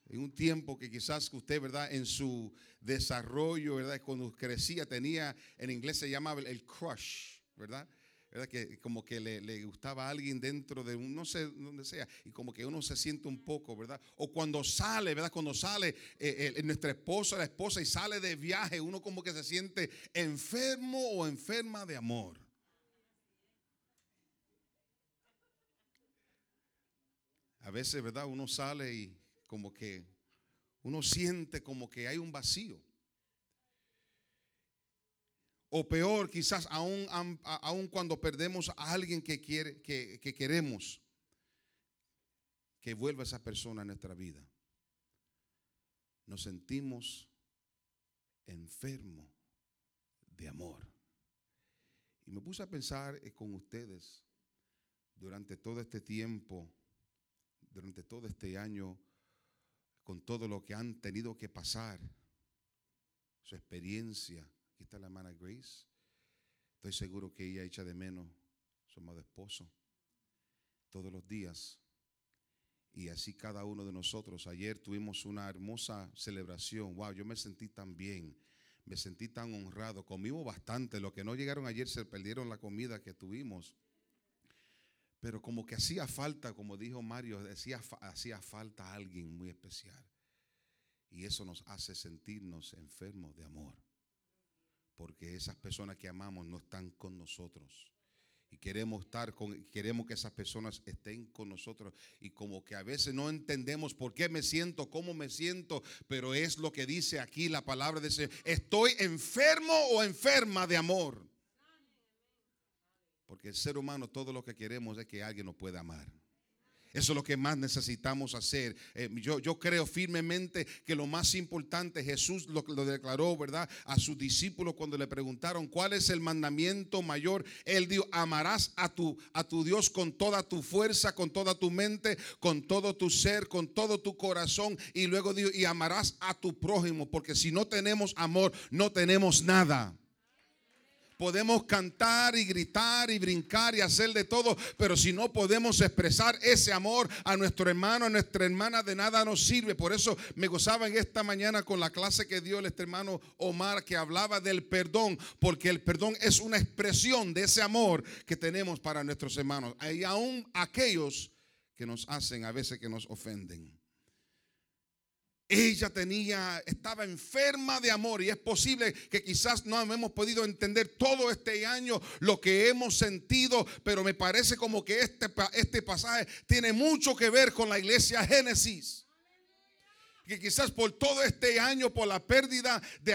En un tiempo que quizás usted, ¿verdad? En su desarrollo, ¿verdad? Cuando crecía tenía, en inglés se llamaba el crush, ¿verdad? ¿Verdad? Que como que le, le gustaba a alguien dentro de un, no sé dónde sea, y como que uno se siente un poco, ¿verdad? O cuando sale, ¿verdad? Cuando sale eh, eh, nuestra esposa, la esposa, y sale de viaje, uno como que se siente enfermo o enferma de amor. A veces, ¿verdad? Uno sale y como que uno siente como que hay un vacío. O peor, quizás aún, cuando perdemos a alguien que, quiere, que, que queremos, que vuelva esa persona a nuestra vida. Nos sentimos enfermos de amor. Y me puse a pensar eh, con ustedes durante todo este tiempo, durante todo este año, con todo lo que han tenido que pasar, su experiencia. Aquí está la hermana Grace. Estoy seguro que ella echa de menos su amado esposo todos los días. Y así cada uno de nosotros. Ayer tuvimos una hermosa celebración. Wow, yo me sentí tan bien. Me sentí tan honrado. Comimos bastante. Los que no llegaron ayer se perdieron la comida que tuvimos. Pero como que hacía falta, como dijo Mario, hacía, hacía falta alguien muy especial. Y eso nos hace sentirnos enfermos de amor. Porque esas personas que amamos no están con nosotros. Y queremos estar con, queremos que esas personas estén con nosotros. Y como que a veces no entendemos por qué me siento, cómo me siento, pero es lo que dice aquí la palabra de Señor. Estoy enfermo o enferma de amor. Porque el ser humano todo lo que queremos es que alguien nos pueda amar. Eso es lo que más necesitamos hacer. Eh, yo, yo creo firmemente que lo más importante, Jesús lo, lo declaró, ¿verdad? A sus discípulos cuando le preguntaron cuál es el mandamiento mayor. Él dijo, amarás a tu, a tu Dios con toda tu fuerza, con toda tu mente, con todo tu ser, con todo tu corazón. Y luego dijo, y amarás a tu prójimo, porque si no tenemos amor, no tenemos nada. Podemos cantar y gritar y brincar y hacer de todo, pero si no podemos expresar ese amor a nuestro hermano, a nuestra hermana, de nada nos sirve. Por eso me gozaba en esta mañana con la clase que dio el este hermano Omar, que hablaba del perdón, porque el perdón es una expresión de ese amor que tenemos para nuestros hermanos, y aún aquellos que nos hacen a veces que nos ofenden. Ella tenía, estaba enferma de amor y es posible que quizás no hemos podido entender todo este año lo que hemos sentido, pero me parece como que este, este pasaje tiene mucho que ver con la iglesia Génesis. Que quizás por todo este año, por la pérdida de,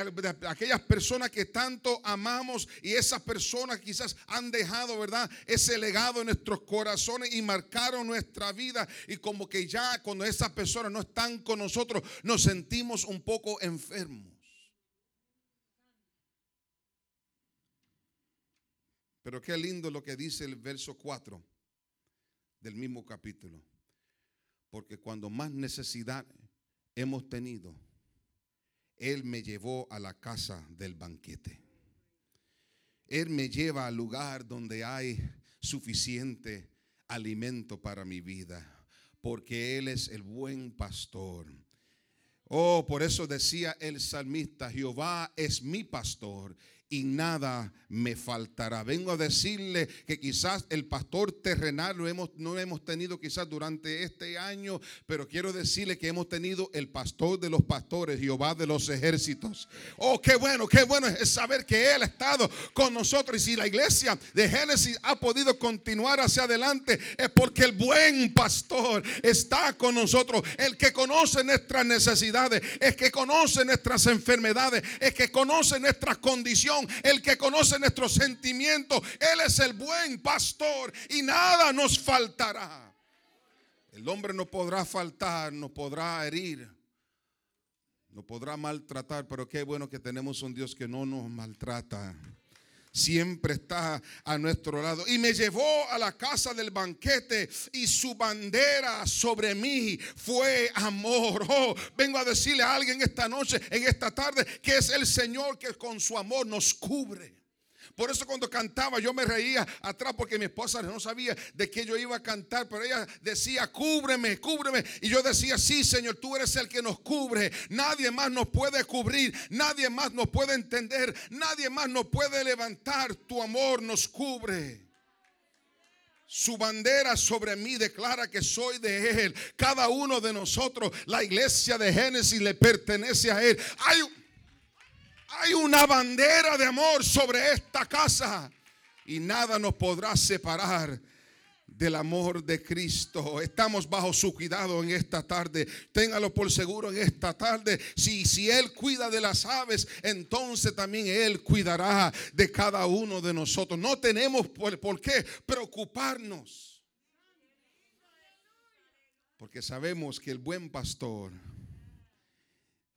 aquellas personas que tanto amamos y esas personas quizás han dejado, ¿verdad? Ese legado en nuestros corazones y marcaron nuestra vida. Y como que ya cuando esas personas no están con nosotros, nos sentimos un poco enfermos. Pero qué lindo lo que dice el verso 4 del mismo capítulo. Porque cuando más necesidad hemos tenido, Él me llevó a la casa del banquete. Él me lleva al lugar donde hay suficiente alimento para mi vida, porque Él es el buen pastor. Oh, por eso decía el salmista, Jehová es mi pastor y nada me faltará. Vengo a decirle que quizás el pastor terrenal lo hemos, no lo hemos tenido quizás durante este año, pero quiero decirle que hemos tenido el pastor de los pastores, Jehová de los ejércitos. Oh, qué bueno, qué bueno es saber que Él ha estado con nosotros. Y si la iglesia de Génesis ha podido continuar hacia adelante, es porque el buen pastor está con nosotros. El que conoce nuestras necesidades, el que conoce nuestras enfermedades, el que conoce nuestra el que conoce nuestros sentimientos. Él es el buen pastor y nada nos faltará. El hombre no podrá faltar, no podrá herir, no podrá maltratar, pero qué bueno que tenemos un Dios que no nos maltrata. Siempre está a nuestro lado. Y me llevó a la casa del banquete y su bandera sobre mí fue amor. [LAUGHS] Oh, vengo a decirle a alguien esta noche, en esta tarde, que es el Señor que con su amor nos cubre. Por eso cuando cantaba yo me reía atrás porque mi esposa no sabía de qué yo iba a cantar, pero ella decía, cúbreme, cúbreme. Y yo decía, sí, Señor, tú eres el que nos cubre. Nadie más nos puede cubrir, nadie más nos puede entender, nadie más nos puede levantar. Tu amor nos cubre. Su bandera sobre mí declara que soy de Él. Cada uno de nosotros, la iglesia de Génesis le pertenece a Él. Hay, hay una bandera de amor sobre esta casa y nada nos podrá separar del amor de Cristo. Estamos bajo su cuidado en esta tarde. Téngalo por seguro en esta tarde. Si, si Él cuida de las aves, entonces también Él cuidará de cada uno de nosotros. No tenemos por, por qué preocuparnos. Porque sabemos que el buen pastor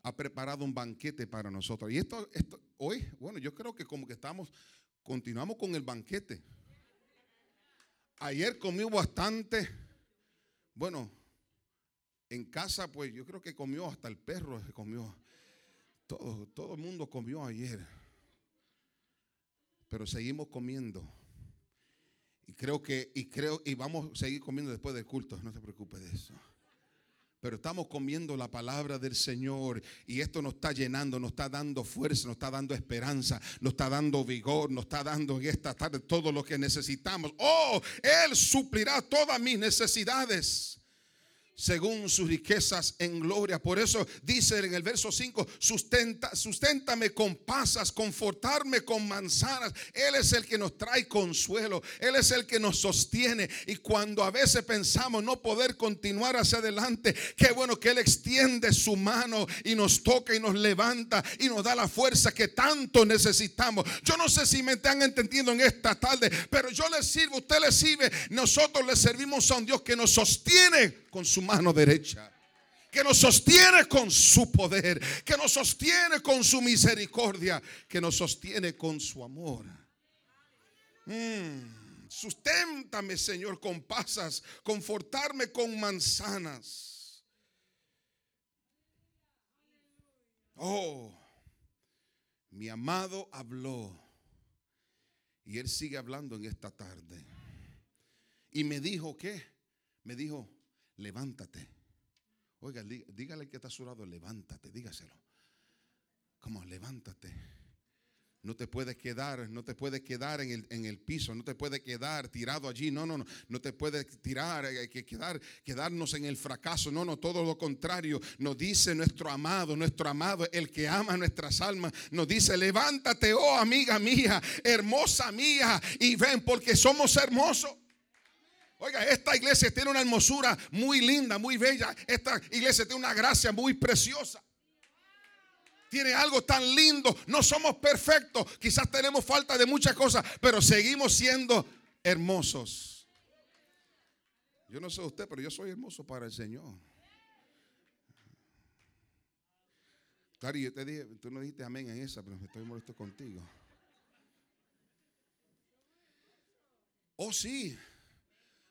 ha preparado un banquete para nosotros. Y esto, esto hoy, bueno, yo creo que como que estamos, continuamos con el banquete. Ayer comió bastante. Bueno, en casa, pues yo creo que comió hasta el perro, se comió. Todo, todo el mundo comió ayer. Pero seguimos comiendo. Y creo que, y creo, y vamos a seguir comiendo después del culto. No te preocupes de eso. Pero estamos comiendo la palabra del Señor y esto nos está llenando, nos está dando fuerza, nos está dando esperanza, nos está dando vigor, nos está dando en esta tarde todo lo que necesitamos. Oh, Él suplirá todas mis necesidades según sus riquezas en gloria. Por eso dice en el verso 5, sustenta, susténtame con pasas, confortarme con manzanas. Él es el que nos trae consuelo, Él es el que nos sostiene. Y cuando a veces pensamos no poder continuar hacia adelante, qué bueno que Él extiende su mano y nos toca y nos levanta y nos da la fuerza que tanto necesitamos. Yo no sé si me están entendiendo en esta tarde, pero yo le sirvo, usted le sirve, nosotros le servimos a un Dios que nos sostiene con su mano derecha. Que nos sostiene con su poder. Que nos sostiene con su misericordia. Que nos sostiene con su amor. Mm, susténtame, Señor, con pasas. Confortarme con manzanas. Oh, mi amado habló Y Él sigue hablando en esta tarde. Y me dijo, ¿qué? Me dijo, levántate. Oiga, dí- dígale que está a su lado, levántate, dígaselo. Como, levántate. No te puedes quedar, no te puedes quedar en el, en el piso, no te puedes quedar tirado allí, no, no, no, no te puedes tirar, eh, que quedar, quedarnos en el fracaso, no, no, todo lo contrario, nos dice nuestro amado, nuestro amado, el que ama nuestras almas, nos dice, levántate, oh amiga mía, hermosa mía, y ven porque somos hermosos. Oiga, esta iglesia tiene una hermosura muy linda, muy bella, esta iglesia tiene una gracia muy preciosa tiene algo tan lindo. No somos perfectos. Quizás tenemos falta de muchas cosas, pero seguimos siendo hermosos. Yo no sé usted, pero yo soy hermoso para el Señor. Claro, yo te dije, tú no dijiste amén en esa, pero me estoy molesto contigo. Oh, sí.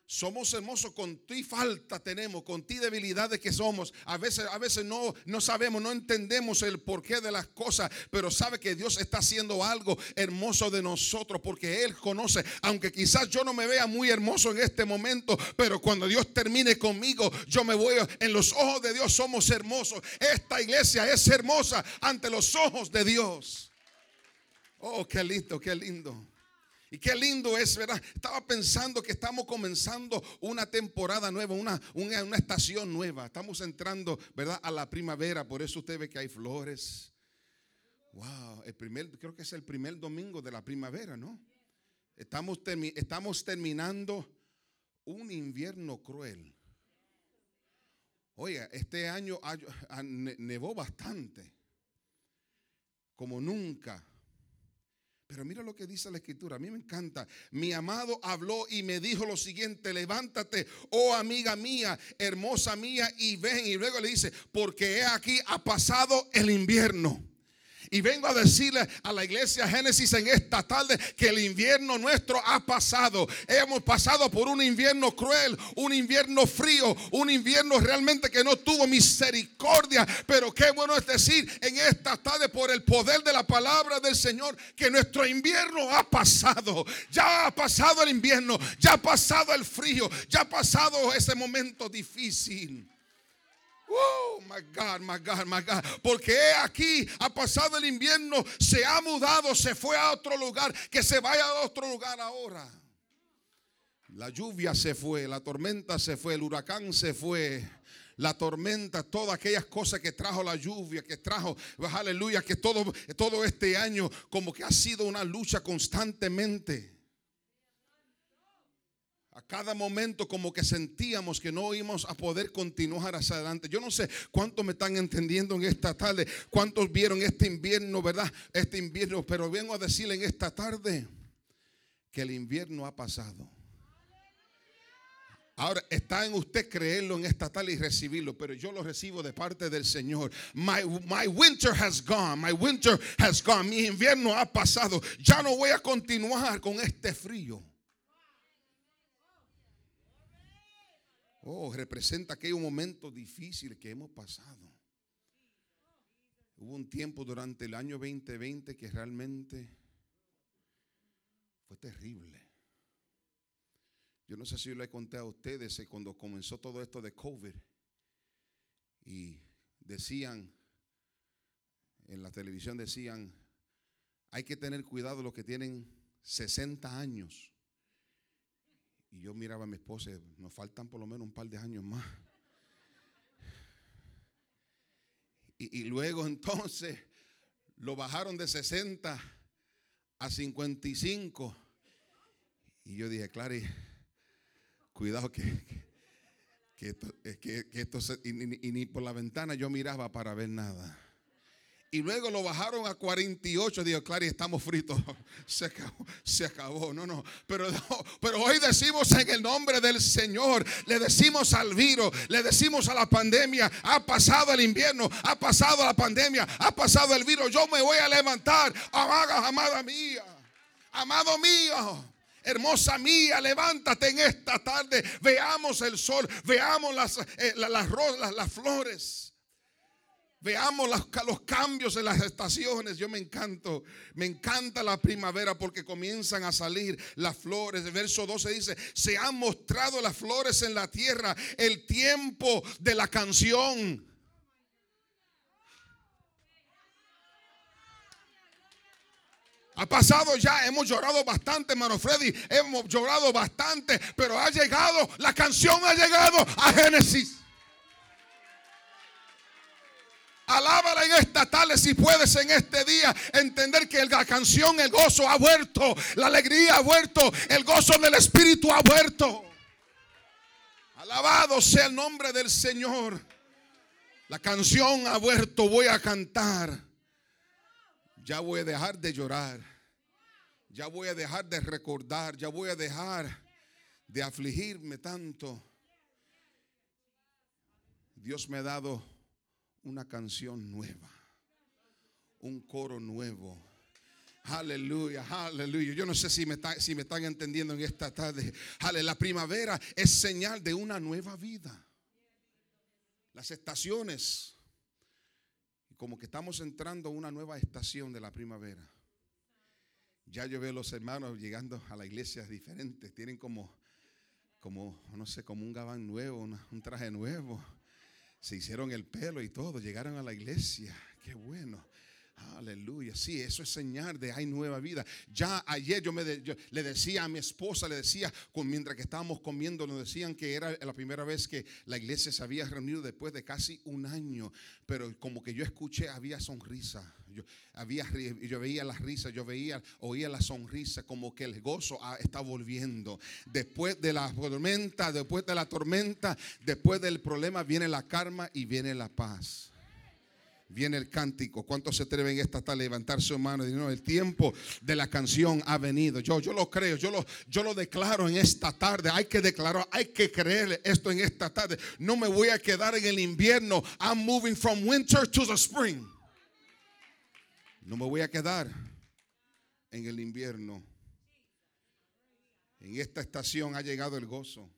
Somos hermosos, con ti falta tenemos, con ti debilidades que somos. A veces, a veces no, no sabemos, no entendemos el porqué de las cosas, pero sabe que Dios está haciendo algo hermoso de nosotros porque Él conoce, aunque quizás yo no me vea muy hermoso en este momento, pero cuando Dios termine conmigo, yo me voy, en los ojos de Dios somos hermosos. Esta iglesia es hermosa ante los ojos de Dios. Oh, qué lindo, qué lindo. Y qué lindo es, ¿verdad? Estaba pensando que estamos comenzando una temporada nueva, una, una, estación nueva. Estamos entrando, ¿verdad? A la primavera. Por eso usted ve que hay flores. Wow, el primer, creo que es el primer domingo de la primavera, ¿no? Estamos, termi- estamos terminando un invierno cruel. Oiga, este año ne- nevó bastante, como nunca. Pero mira lo que dice la escritura, a mí me encanta. Mi amado habló y me dijo lo siguiente, levántate, oh amiga mía, hermosa mía, y ven. Y luego le dice, porque he aquí ha pasado el invierno. Y vengo a decirle a la iglesia Génesis en esta tarde que el invierno nuestro ha pasado. Hemos pasado por un invierno cruel, un invierno frío, un invierno realmente que no tuvo misericordia. Pero qué bueno es decir en esta tarde por el poder de la palabra del Señor que nuestro invierno ha pasado. Ya ha pasado el invierno, ya ha pasado el frío, ya ha pasado ese momento difícil. Oh, my God, my God, my God. Porque aquí ha pasado el invierno, se ha mudado, se fue a otro lugar, que se vaya a otro lugar ahora. La lluvia se fue, la tormenta se fue, el huracán se fue. La tormenta, todas aquellas cosas que trajo la lluvia, que trajo, aleluya, que todo, todo este año como que ha sido una lucha constantemente. Cada momento como que sentíamos que no íbamos a poder continuar hacia adelante. Yo no sé cuántos me están entendiendo en esta tarde, cuántos vieron este invierno, ¿verdad? Este invierno, pero vengo a decirle en esta tarde que el invierno ha pasado. Ahora está en usted creerlo en esta tarde y recibirlo, pero yo lo recibo de parte del Señor. My, my winter has gone, my winter has gone. Mi invierno ha pasado. Ya no voy a continuar con este frío. Oh, representa aquellos momentos difíciles que hemos pasado. Hubo un tiempo durante el año 2020 que realmente fue terrible. Yo no sé si yo le conté a ustedes eh, cuando comenzó todo esto de COVID y decían, en la televisión decían, hay que tener cuidado los que tienen 60 años. Y yo miraba a mi esposa, nos faltan por lo menos un par de años más. Y, luego entonces lo bajaron de 60 a 55. Y yo dije, Clary, cuidado que, que, esto, es que, esto se- y ni por la ventana yo miraba para ver nada. Y luego lo bajaron a 48. Digo, claro, estamos fritos. [LAUGHS] Se acabó, se acabó. No, no. Pero, pero hoy decimos en el nombre del Señor. Le decimos al virus, le decimos a la pandemia. Ha pasado el invierno, ha pasado la pandemia, ha pasado el virus. Yo me voy a levantar. Amada, amada mía. Amado mío. Hermosa mía, levántate en esta tarde. Veamos el sol, veamos las, eh, la- las las- las flores. Veamos los, los cambios en las estaciones. Yo me encanto, me encanta la primavera porque comienzan a salir las flores. El verso 12 dice, se han mostrado las flores en la tierra, el tiempo de la canción. Ha pasado ya, hemos llorado bastante, hermano Freddy, hemos llorado bastante, pero ha llegado, la canción ha llegado a Génesis. Alábala en esta tarde si puedes en este día entender que la canción, el gozo ha vuelto, la alegría ha vuelto, el gozo del Espíritu ha vuelto. Alabado sea el nombre del Señor. La canción ha vuelto, voy a cantar. Ya voy a dejar de llorar. Ya voy a dejar de recordar. Ya voy a dejar de afligirme tanto. Dios me ha dado una canción nueva. Un coro nuevo. Aleluya, aleluya. Yo no sé si me, está- si me están entendiendo en esta tarde. Ale, la primavera es señal de una nueva vida. Las estaciones como que estamos entrando a una nueva estación de la primavera. Ya yo veo los hermanos llegando a la iglesia diferentes. Tienen como, como no sé, como un gabán nuevo, un traje nuevo. Se hicieron el pelo y todo. Llegaron a la iglesia. Qué bueno. Aleluya. Sí, eso es señal de hay nueva vida. Ya ayer yo, me le decía a mi esposa, le decía, mientras que estábamos comiendo, nos decían que era la primera vez que la iglesia se había reunido después de casi un año. Pero como que yo escuché, había sonrisa. Yo, había, yo veía las risas, yo veía, oía la sonrisa, como que el gozo ah, está volviendo. Después de la tormenta, después de la tormenta, después del problema, viene la calma y viene la paz viene el cántico. ¿Cuántos se atreven esta tarde a levantar su mano y no, el tiempo de la canción ha venido? Yo, yo lo creo, yo lo, yo lo declaro en esta tarde. Hay que declarar, hay que creer esto en esta tarde. No me voy a quedar en el invierno. I'm moving from winter to the spring. No me voy a quedar en el invierno. En esta estación ha llegado el gozo,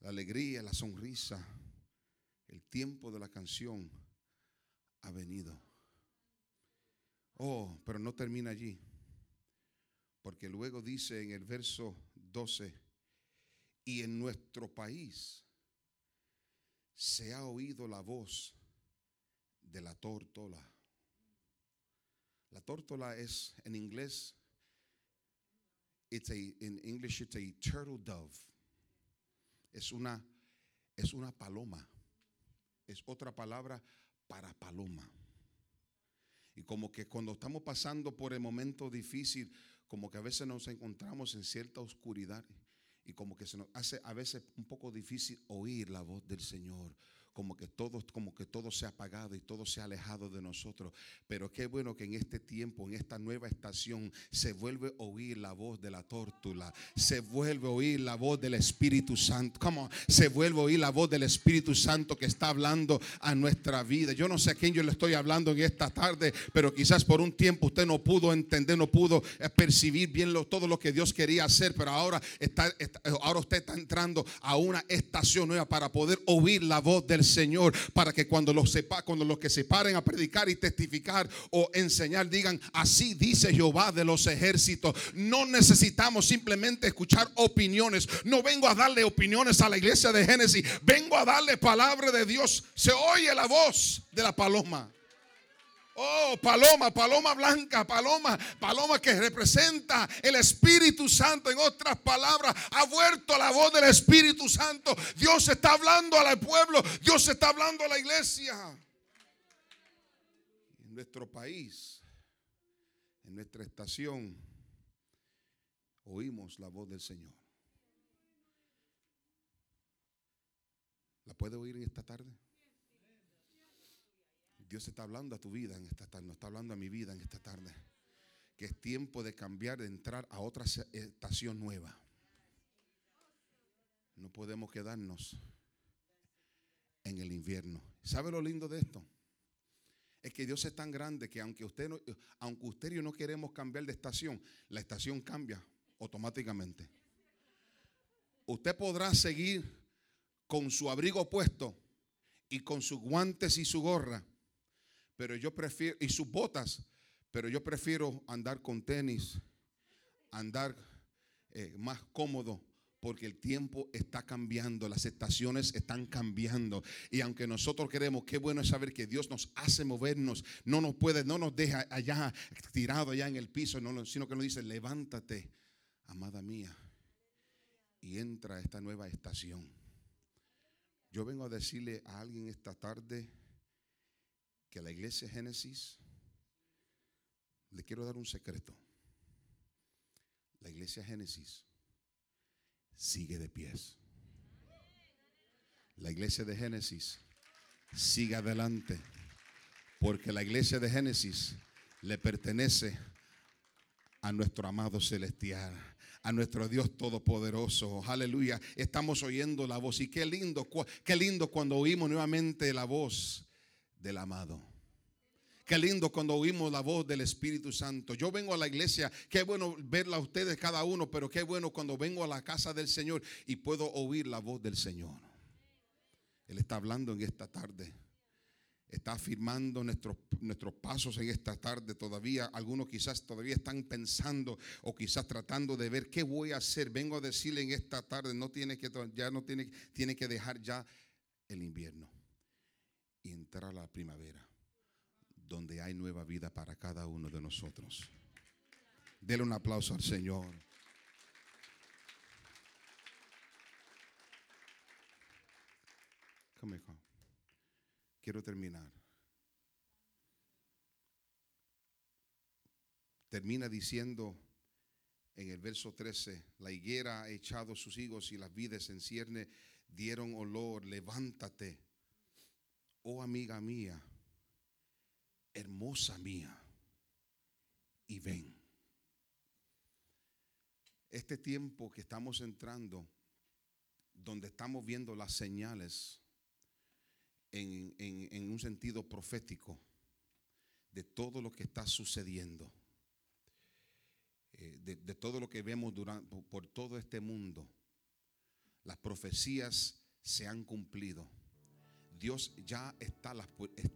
la alegría, la sonrisa. El tiempo de la canción ha venido. Oh, pero no termina allí. Porque luego dice en el verso 12, y en nuestro país se ha oído la voz de la tórtola. La tórtola es en inglés, it's a, in English it's a turtle dove. Es una, es una paloma es otra palabra para paloma. Y como que cuando estamos pasando por el momento difícil, como que a veces nos encontramos en cierta oscuridad y como que se nos hace a veces un poco difícil oír la voz del Señor. Como que todo, como que todo se ha apagado y todo se ha alejado de nosotros. Pero qué bueno que en este tiempo, en esta nueva estación, se vuelve a oír la voz de la tórtula. Se vuelve a oír la voz del Espíritu Santo. ¿Cómo? Se vuelve a oír la voz del Espíritu Santo que está hablando a nuestra vida. Yo no sé a quién yo le estoy hablando en esta tarde, pero quizás por un tiempo usted no pudo entender, no pudo eh, percibir bien lo- todo lo que Dios quería hacer, pero ahora está, está- ahora usted está entrando a una estación nueva para poder oír la voz del Señor, para que cuando los sepa, cuando los que se paren a predicar y testificar o enseñar digan, así dice Jehová de los ejércitos. No necesitamos simplemente escuchar opiniones. No vengo a darle opiniones a la iglesia de Génesis, vengo a darle palabra de Dios. Se oye la voz de la paloma. Oh, paloma, paloma blanca, paloma, paloma que representa el Espíritu Santo. En otras palabras, ha vuelto la voz del Espíritu Santo. Dios está hablando al pueblo, Dios está hablando a la iglesia. En nuestro país, en nuestra estación, oímos la voz del Señor. ¿La puede oír en esta tarde? Dios está hablando a tu vida en esta tarde, no está hablando a mi vida en esta tarde. Que es tiempo de cambiar, de entrar a otra estación nueva. No podemos quedarnos en el invierno. ¿Sabe lo lindo de esto? Es que Dios es tan grande que aunque usted, aunque usted y yo no queremos cambiar de estación, la estación cambia automáticamente. Usted podrá seguir con su abrigo puesto y con sus guantes y su gorra, pero yo prefiero, y sus botas, pero yo prefiero andar con tenis, andar eh, más cómodo. Porque el tiempo está cambiando, las estaciones están cambiando. Y aunque nosotros queremos, qué bueno es saber que Dios nos hace movernos. No nos puede, no nos deja allá tirado allá en el piso, no, sino que nos dice, levántate, amada mía, y entra a esta nueva estación. Yo vengo a decirle a alguien esta tarde que la iglesia Génesis, le quiero dar un secreto. La iglesia Génesis sigue de pies. La iglesia de Génesis sigue adelante. Porque la iglesia de Génesis le pertenece a nuestro amado celestial, a nuestro Dios todopoderoso. Aleluya. Estamos oyendo la voz. Y qué lindo, qué lindo cuando oímos nuevamente la voz del amado. Qué lindo cuando oímos la voz del Espíritu Santo. Yo vengo a la iglesia, qué bueno verla a ustedes cada uno, pero qué bueno cuando vengo a la casa del Señor y puedo oír la voz del Señor. Él está hablando en esta tarde. Está afirmando nuestros, nuestros pasos en esta tarde todavía. Algunos quizás todavía están pensando o quizás tratando de ver qué voy a hacer. Vengo a decirle en esta tarde, no tiene que, ya no tiene, tiene que dejar ya el invierno y entrar a la primavera donde hay nueva vida para cada uno de nosotros. Dele un aplauso al Señor. Come come. Quiero terminar. Termina diciendo en el verso 13, la higuera ha echado sus higos y las vides en cierne dieron olor, levántate, oh amiga mía, hermosa mía, y ven. Este tiempo que estamos entrando, donde estamos viendo las señales en, un sentido profético de todo lo que está sucediendo, eh, de, de todo lo que vemos durante, por todo este mundo, las profecías se han cumplido. Dios ya está,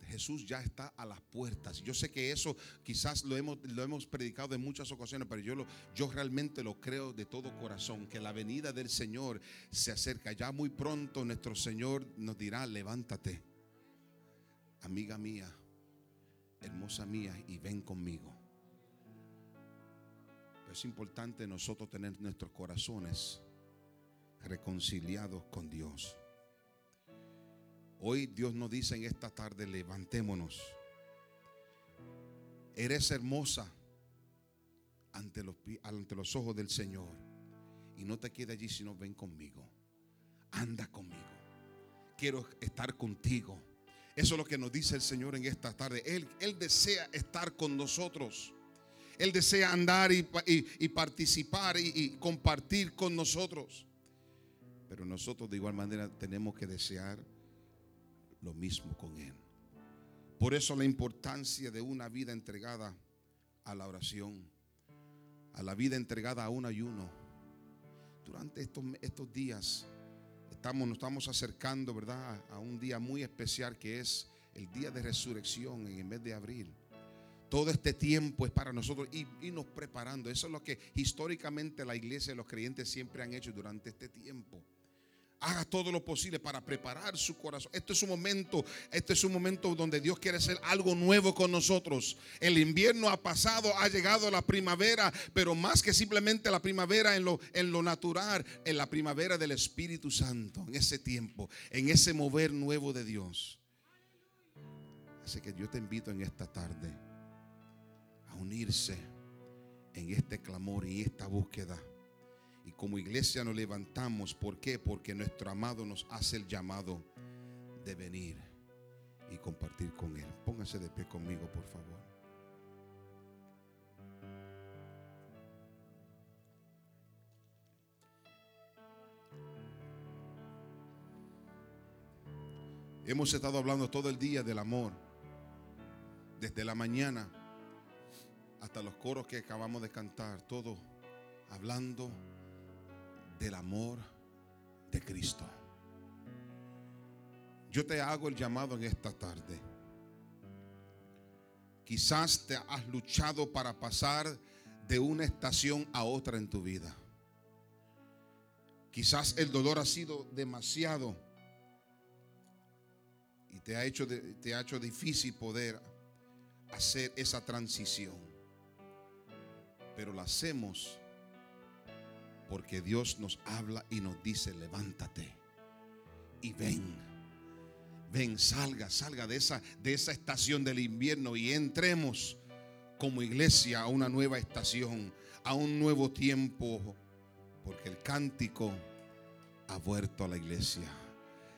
Jesús ya está a las puertas. Yo sé que eso quizás lo hemos, predicado en muchas ocasiones, pero yo, lo, realmente lo creo de todo corazón, que la venida del Señor se acerca. Ya muy pronto nuestro Señor nos dirá, levántate, amiga mía, hermosa mía, y ven conmigo. Es importante nosotros tener nuestros corazones reconciliados con Dios. Hoy Dios nos dice en esta tarde, levantémonos. Eres hermosa ante los, ante los ojos del Señor. Y no te quedes allí, sino ven conmigo. Anda conmigo. Quiero estar contigo. Eso es lo que nos dice el Señor en esta tarde. Él, Él desea estar con nosotros. Él desea andar y, y- participar y compartir con nosotros. Pero nosotros de igual manera tenemos que desear lo mismo con Él. Por eso la importancia de una vida entregada a la oración, a la vida entregada a un ayuno. Durante estos, estos días estamos, nos estamos acercando, ¿verdad?, a un día muy especial que es el día de resurrección en el mes de abril. Todo este tiempo es para nosotros y irnos preparando. Eso es lo que históricamente la iglesia y los creyentes siempre han hecho durante este tiempo haga todo lo posible para preparar su corazón. Este es un momento, este es un momento donde Dios quiere hacer algo nuevo con nosotros. El invierno ha pasado, ha llegado la primavera, pero más que simplemente la primavera en lo, en lo natural, en la primavera del Espíritu Santo, en ese tiempo, en ese mover nuevo de Dios. Así que yo te invito en esta tarde a unirse en este clamor y esta búsqueda. Como iglesia nos levantamos. ¿Por qué? Porque nuestro amado nos hace el llamado de venir y compartir con Él. Póngase de pie conmigo, por favor. Hemos estado hablando todo el día del amor. Desde la mañana hasta los coros que acabamos de cantar. Todo hablando del amor de Cristo. Yo te hago el llamado en esta tarde. Quizás te has luchado para pasar de una estación a otra en tu vida. Quizás el dolor ha sido demasiado y te ha hecho, te ha hecho difícil poder hacer esa transición. Pero la hacemos porque Dios nos habla y nos dice, levántate y ven. Ven, salga, salga de esa, de esa estación del invierno y entremos como iglesia a una nueva estación, a un nuevo tiempo, porque el cántico ha vuelto a la iglesia.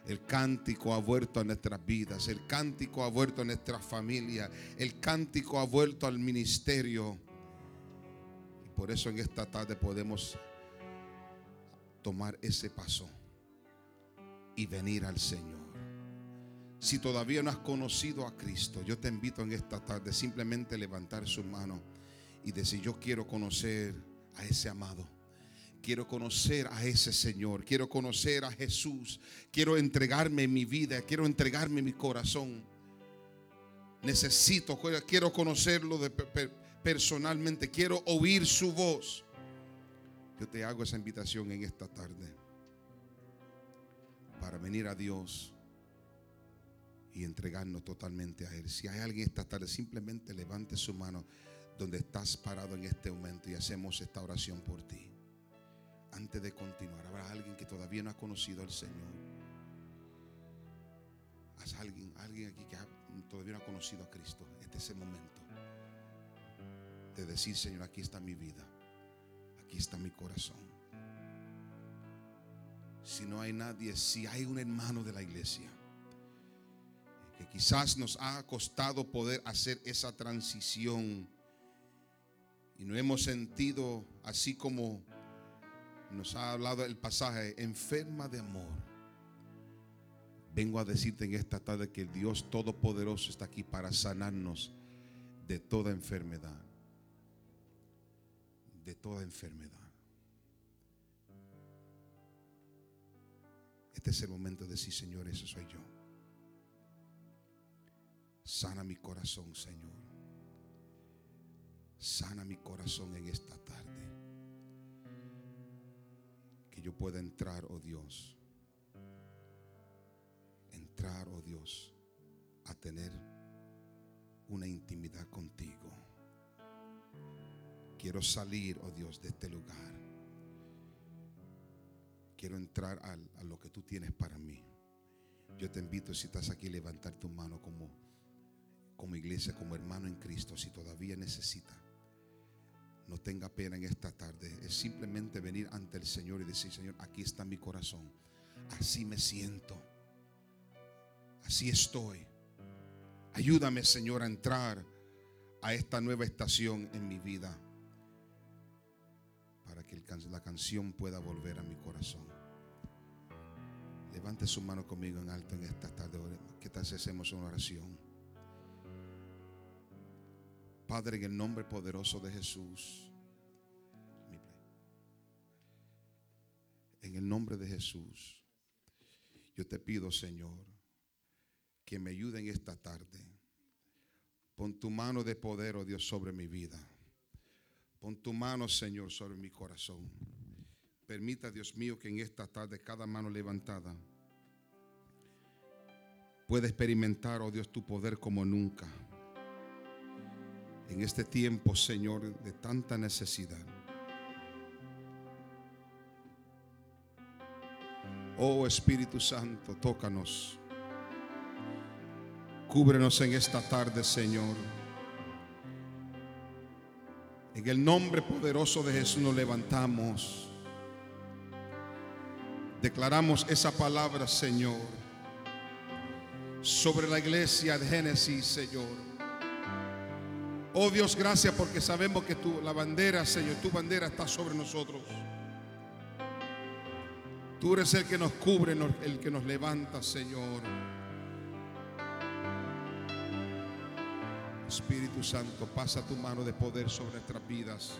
El cántico ha vuelto a nuestras vidas, el cántico ha vuelto a nuestra familia, el cántico ha vuelto al ministerio. Y por eso en esta tarde podemos tomar ese paso y venir al Señor. Si todavía no has conocido a Cristo, yo te invito en esta tarde simplemente levantar su mano y decir, yo quiero conocer a ese amado. Quiero conocer a ese Señor. Quiero conocer a Jesús. Quiero entregarme mi vida. Quiero entregarme mi corazón. Necesito, quiero conocerlo personalmente. Quiero oír su voz. Yo te hago esa invitación en esta tarde para venir a Dios y entregarnos totalmente a Él. Si hay alguien esta tarde, simplemente levante su mano donde estás parado en este momento y hacemos esta oración por ti. Antes de continuar, habrá alguien que todavía no ha conocido al Señor. Haz alguien, alguien aquí que todavía no ha conocido a Cristo. Este es el momento de decir, Señor, aquí está mi vida. Aquí está mi corazón. Si no hay nadie, si hay un hermano de la iglesia que quizás nos ha costado poder hacer esa transición y no hemos sentido así como nos ha hablado el pasaje, enferma de amor. Vengo a decirte en esta tarde que el Dios Todopoderoso está aquí para sanarnos de toda enfermedad. De toda enfermedad. Este es el momento de decir, Señor, eso soy yo. Sana mi corazón, Señor. Sana mi corazón en esta tarde. Que yo pueda entrar, oh Dios. Entrar, oh Dios, a tener una intimidad contigo. Quiero salir, oh Dios, de este lugar. Quiero entrar al- a, lo que tú tienes para mí. Yo te invito, si estás aquí, a levantar tu mano como, como iglesia, como hermano en Cristo, si todavía necesita. No tenga pena en esta tarde. Es simplemente venir ante el Señor y decir, Señor, aquí está mi corazón. Así me siento. Así estoy. Ayúdame, Señor, a entrar a esta nueva estación en mi vida. Para que la canción pueda volver a mi corazón. Levante su mano conmigo en alto en esta tarde. ¿Qué tal si hacemos una oración? Padre, en el nombre poderoso de Jesús. En el nombre de Jesús. Yo te pido, Señor, que me ayude en esta tarde. Pon tu mano de poder, oh Dios, sobre mi vida. Pon tu mano, Señor, sobre mi corazón. Permita, Dios mío, que en esta tarde cada mano levantada pueda experimentar, oh Dios, tu poder como nunca. En este tiempo, Señor, de tanta necesidad. Oh Espíritu Santo, tócanos. Cúbrenos en esta tarde, Señor. En el nombre poderoso de Jesús nos levantamos. Declaramos esa palabra, Señor, sobre la iglesia de Génesis, Señor. Oh Dios, gracias porque sabemos que tu, la bandera, Señor, tu bandera está sobre nosotros. Tú eres el que nos cubre, el que nos levanta, Señor. Espíritu Santo, pasa tu mano de poder sobre nuestras vidas.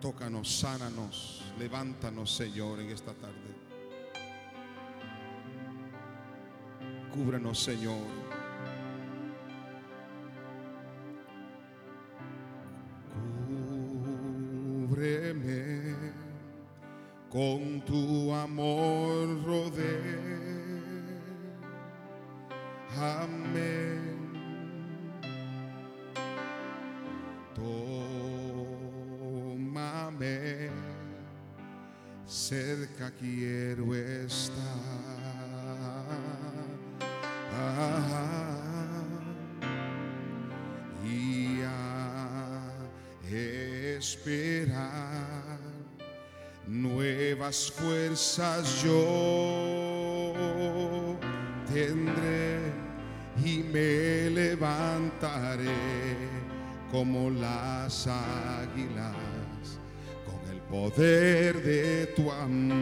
Tócanos, sánanos, levántanos, Señor, en esta tarde. Cúbranos, Señor. Cúbreme con tu amor Amén. Quiero estar. y a esperar nuevas fuerzas yo tendré y me levantaré como las águilas poder de tu amor.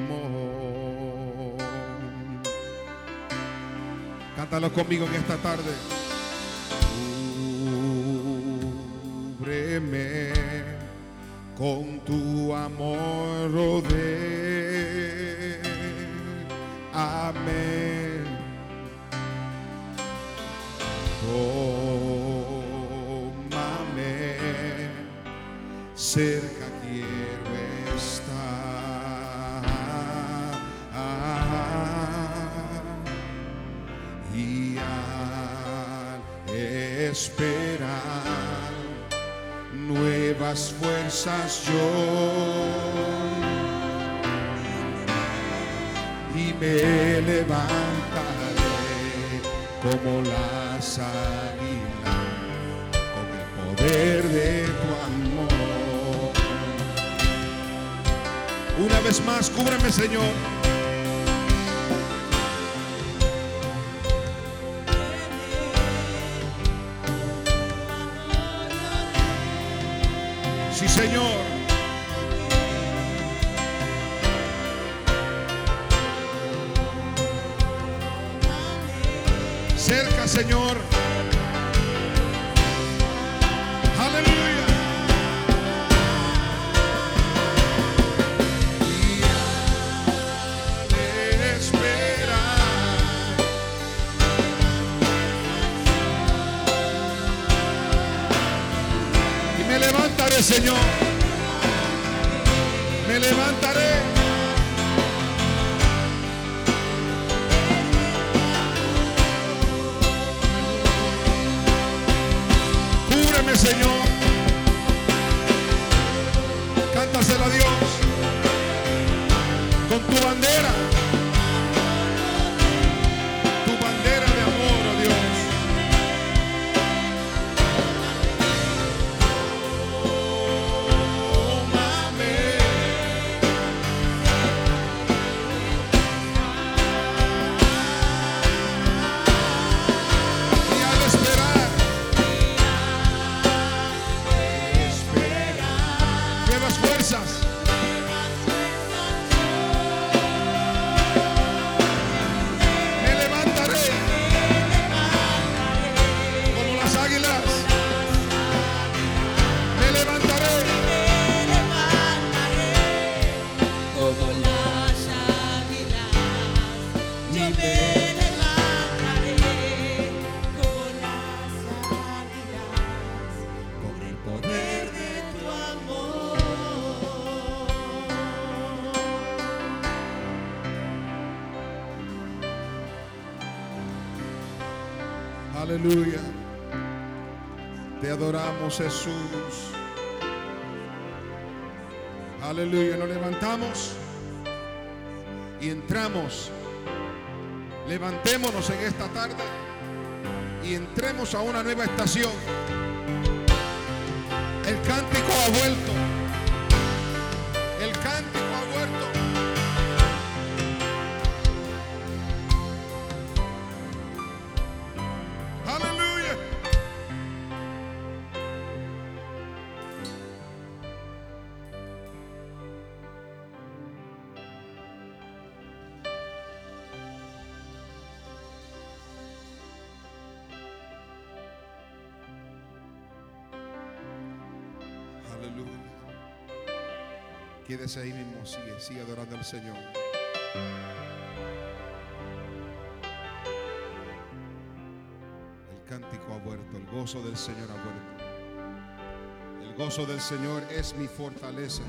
Cántalo conmigo en esta tarde. Cúbreme con tu amor, rodé. Amén. Nuevas fuerzas yo y me levantaré como las águilas con el poder de tu amor. Una vez más, cúbreme, Señor. Señor. Jesús. Aleluya. Nos levantamos y entramos. Levantémonos en esta tarde y entremos a una nueva estación. El cántico ha vuelto. Quédese ahí mismo, sigue, sigue adorando al Señor. cántico ha vuelto, el gozo del Señor ha vuelto. El gozo del Señor es mi fortaleza.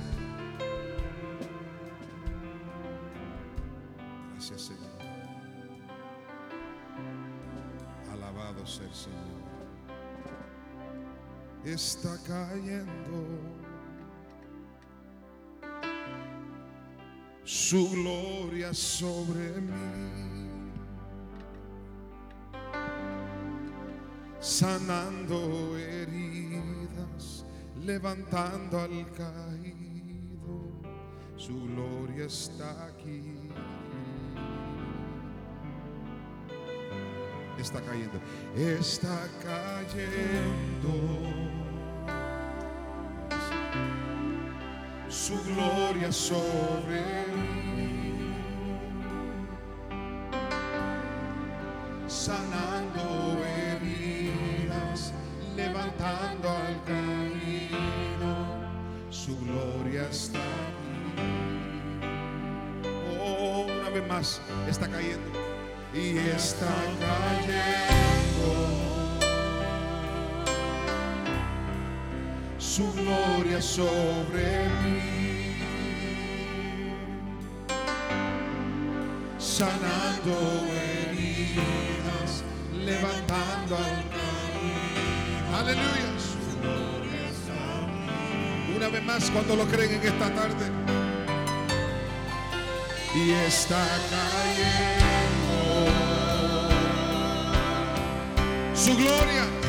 Gracias, Señor. Alabado sea el Señor. Está cayendo su gloria sobre mí. sanando heridas, levantando al caído, su gloria está aquí. Está cayendo, está cayendo. Su gloria sobre mí, y está cayendo. Su gloria sobre mí, sanando heridas, levantando al camino. Aleluya. Una vez más, cuando lo creen en esta tarde. Y está cayendo su gloria.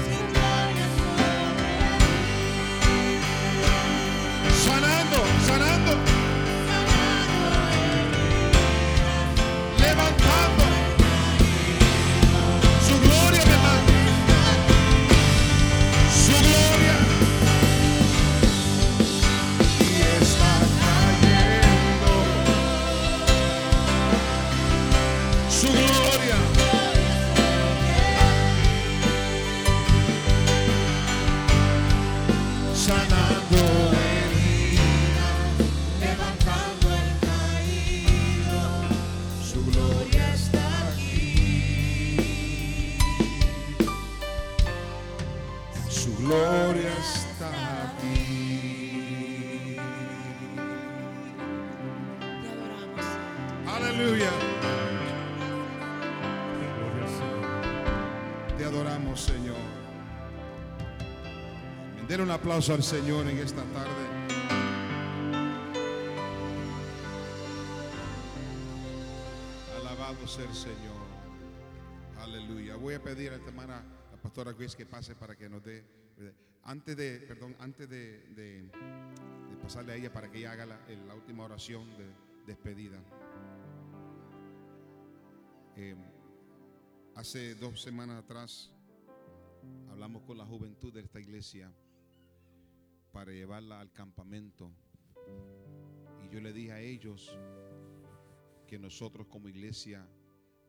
Aplauso al Señor en esta tarde. Alabado sea el Señor. Aleluya. Voy a pedir a esta hermana, la pastora Grace, que pase para que nos dé. Antes de, perdón, antes de, pasarle a ella para que ella haga la, la última oración de despedida. Eh, hace dos semanas atrás hablamos con la juventud de esta iglesia para llevarla al campamento. Y yo le dije a ellos que nosotros como iglesia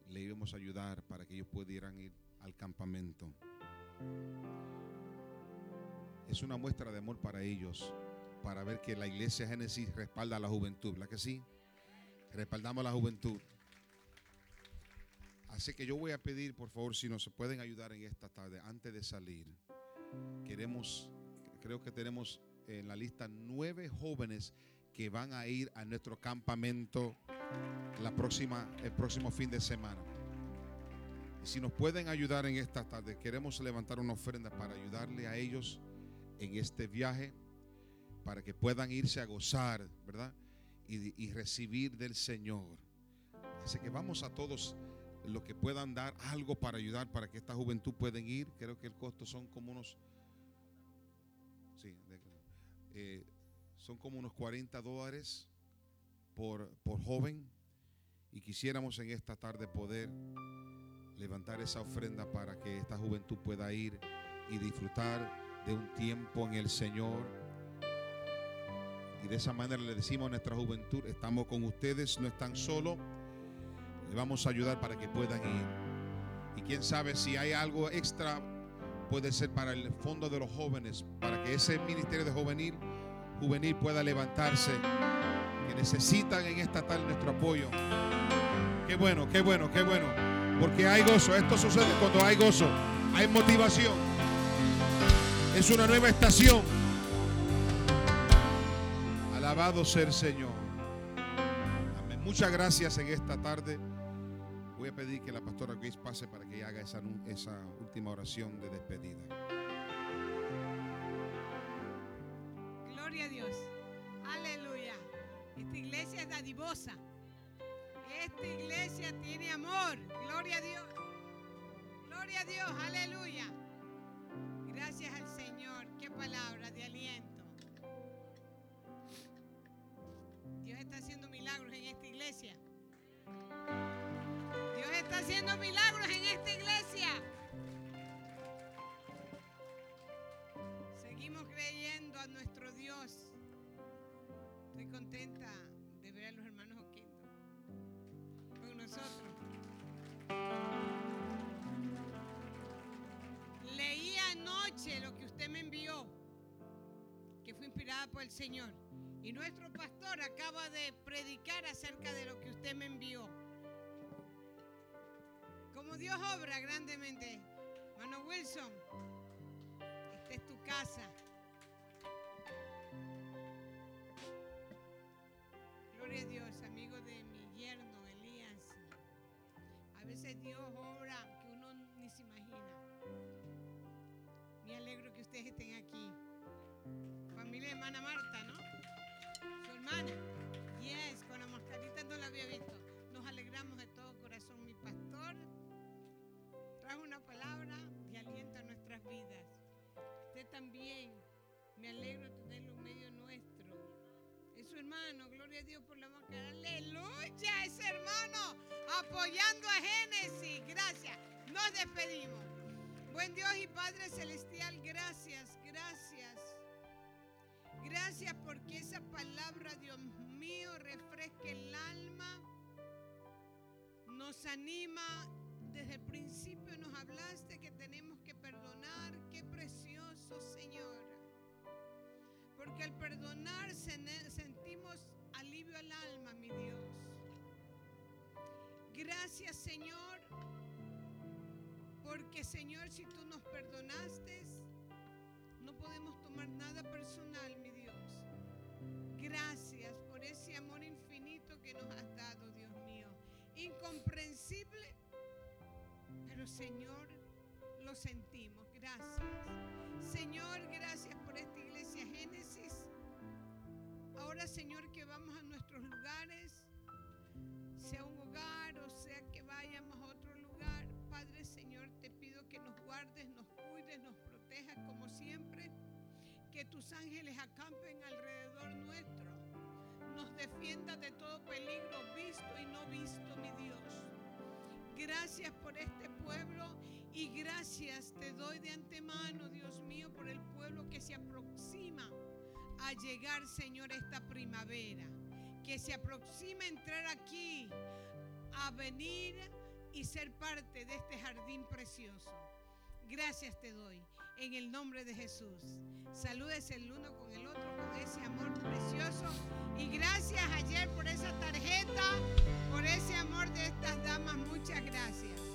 le íbamos a ayudar para que ellos pudieran ir al campamento. Es una muestra de amor para ellos, para ver que la iglesia Génesis respalda a la juventud, ¿verdad que sí? Respaldamos a la juventud. Así que yo voy a pedir, por favor, si nos pueden ayudar en esta tarde, antes de salir. Queremos, creo que tenemos en la lista nueve jóvenes que van a ir a nuestro campamento la próxima, el próximo fin de semana. Y si nos pueden ayudar en esta tarde, queremos levantar una ofrenda para ayudarle a ellos en este viaje, para que puedan irse a gozar, ¿verdad? Y, recibir del Señor. Así que vamos a todos los que puedan dar algo para ayudar para que esta juventud puedan ir. Creo que el costo son como unos, eh, son como unos 40 dólares por, por joven. Y quisiéramos en esta tarde poder levantar esa ofrenda para que esta juventud pueda ir y disfrutar de un tiempo en el Señor. Y de esa manera le decimos a nuestra juventud, estamos con ustedes, no están solos, le vamos a ayudar para que puedan ir. Y quién sabe si hay algo extra, puede ser para el fondo de los jóvenes, para que ese ministerio de juvenil, juvenil pueda levantarse, que necesitan en esta tarde nuestro apoyo. Qué bueno, qué bueno, qué bueno. Porque hay gozo. Esto sucede cuando hay gozo. Hay motivación. Es una nueva estación. Alabado el Señor. Amén. Muchas gracias en esta tarde. Voy a pedir que la pastora Grace pase para que haga esa última oración de despedida. Gloria a Dios. Aleluya. Esta iglesia es dadivosa. Esta iglesia tiene amor. Gloria a Dios. Gloria a Dios. Aleluya. Gracias al Señor. Qué palabra de aliento. Dios está haciendo milagros en esta iglesia. Está haciendo milagros en esta iglesia. Seguimos creyendo a nuestro Dios. Estoy contenta de ver a los hermanos Oquendo con nosotros. Leí anoche lo que usted me envió, que fue inspirada por el Señor. Y nuestro pastor acaba de predicar acerca de lo que usted me envió. Como Dios obra grandemente. Mano Wilson, esta es tu casa. Gloria a Dios, amigo de mi yerno Elías. A veces Dios obra que uno ni se imagina. Me alegro que ustedes estén aquí. Familia de hermana Marta, ¿no? Su hermana. Yes, con la mascarita no la había visto. Me alegro de tenerlo en medio nuestro. Es su hermano, gloria a Dios por la máscara. Aleluya, ese hermano apoyando a Génesis. Gracias. Nos despedimos. Buen Dios y Padre Celestial, gracias, gracias. Gracias porque esa palabra, Dios mío, refresca el alma, nos anima. Desde el principio nos hablaste que tenemos que perdonar. Qué precioso, Señor. Porque al perdonar sentimos alivio al alma, mi Dios. Gracias, Señor. Porque, Señor, si tú nos perdonaste, no podemos tomar nada personal, mi Dios. Gracias por ese amor infinito que nos has dado, Dios mío. Incomprensible, pero Señor, Ahora, Señor, que vamos a nuestros lugares, sea un hogar o sea que vayamos a otro lugar, Padre Señor, te pido que nos guardes, nos cuides, nos protejas como siempre, que tus ángeles acampen alrededor nuestro, nos defiendas de todo peligro visto y no visto, mi Dios. Gracias por este pueblo y gracias te doy de antemano, Dios mío, por el pueblo que se aproxima a llegar, Señor, esta primavera. Que se aproxima entrar aquí, a venir y ser parte de este jardín precioso. Gracias te doy en el nombre de Jesús. Saludes el uno con el otro con ese amor precioso. Y gracias ayer por esa tarjeta, por ese amor de estas damas. Muchas gracias.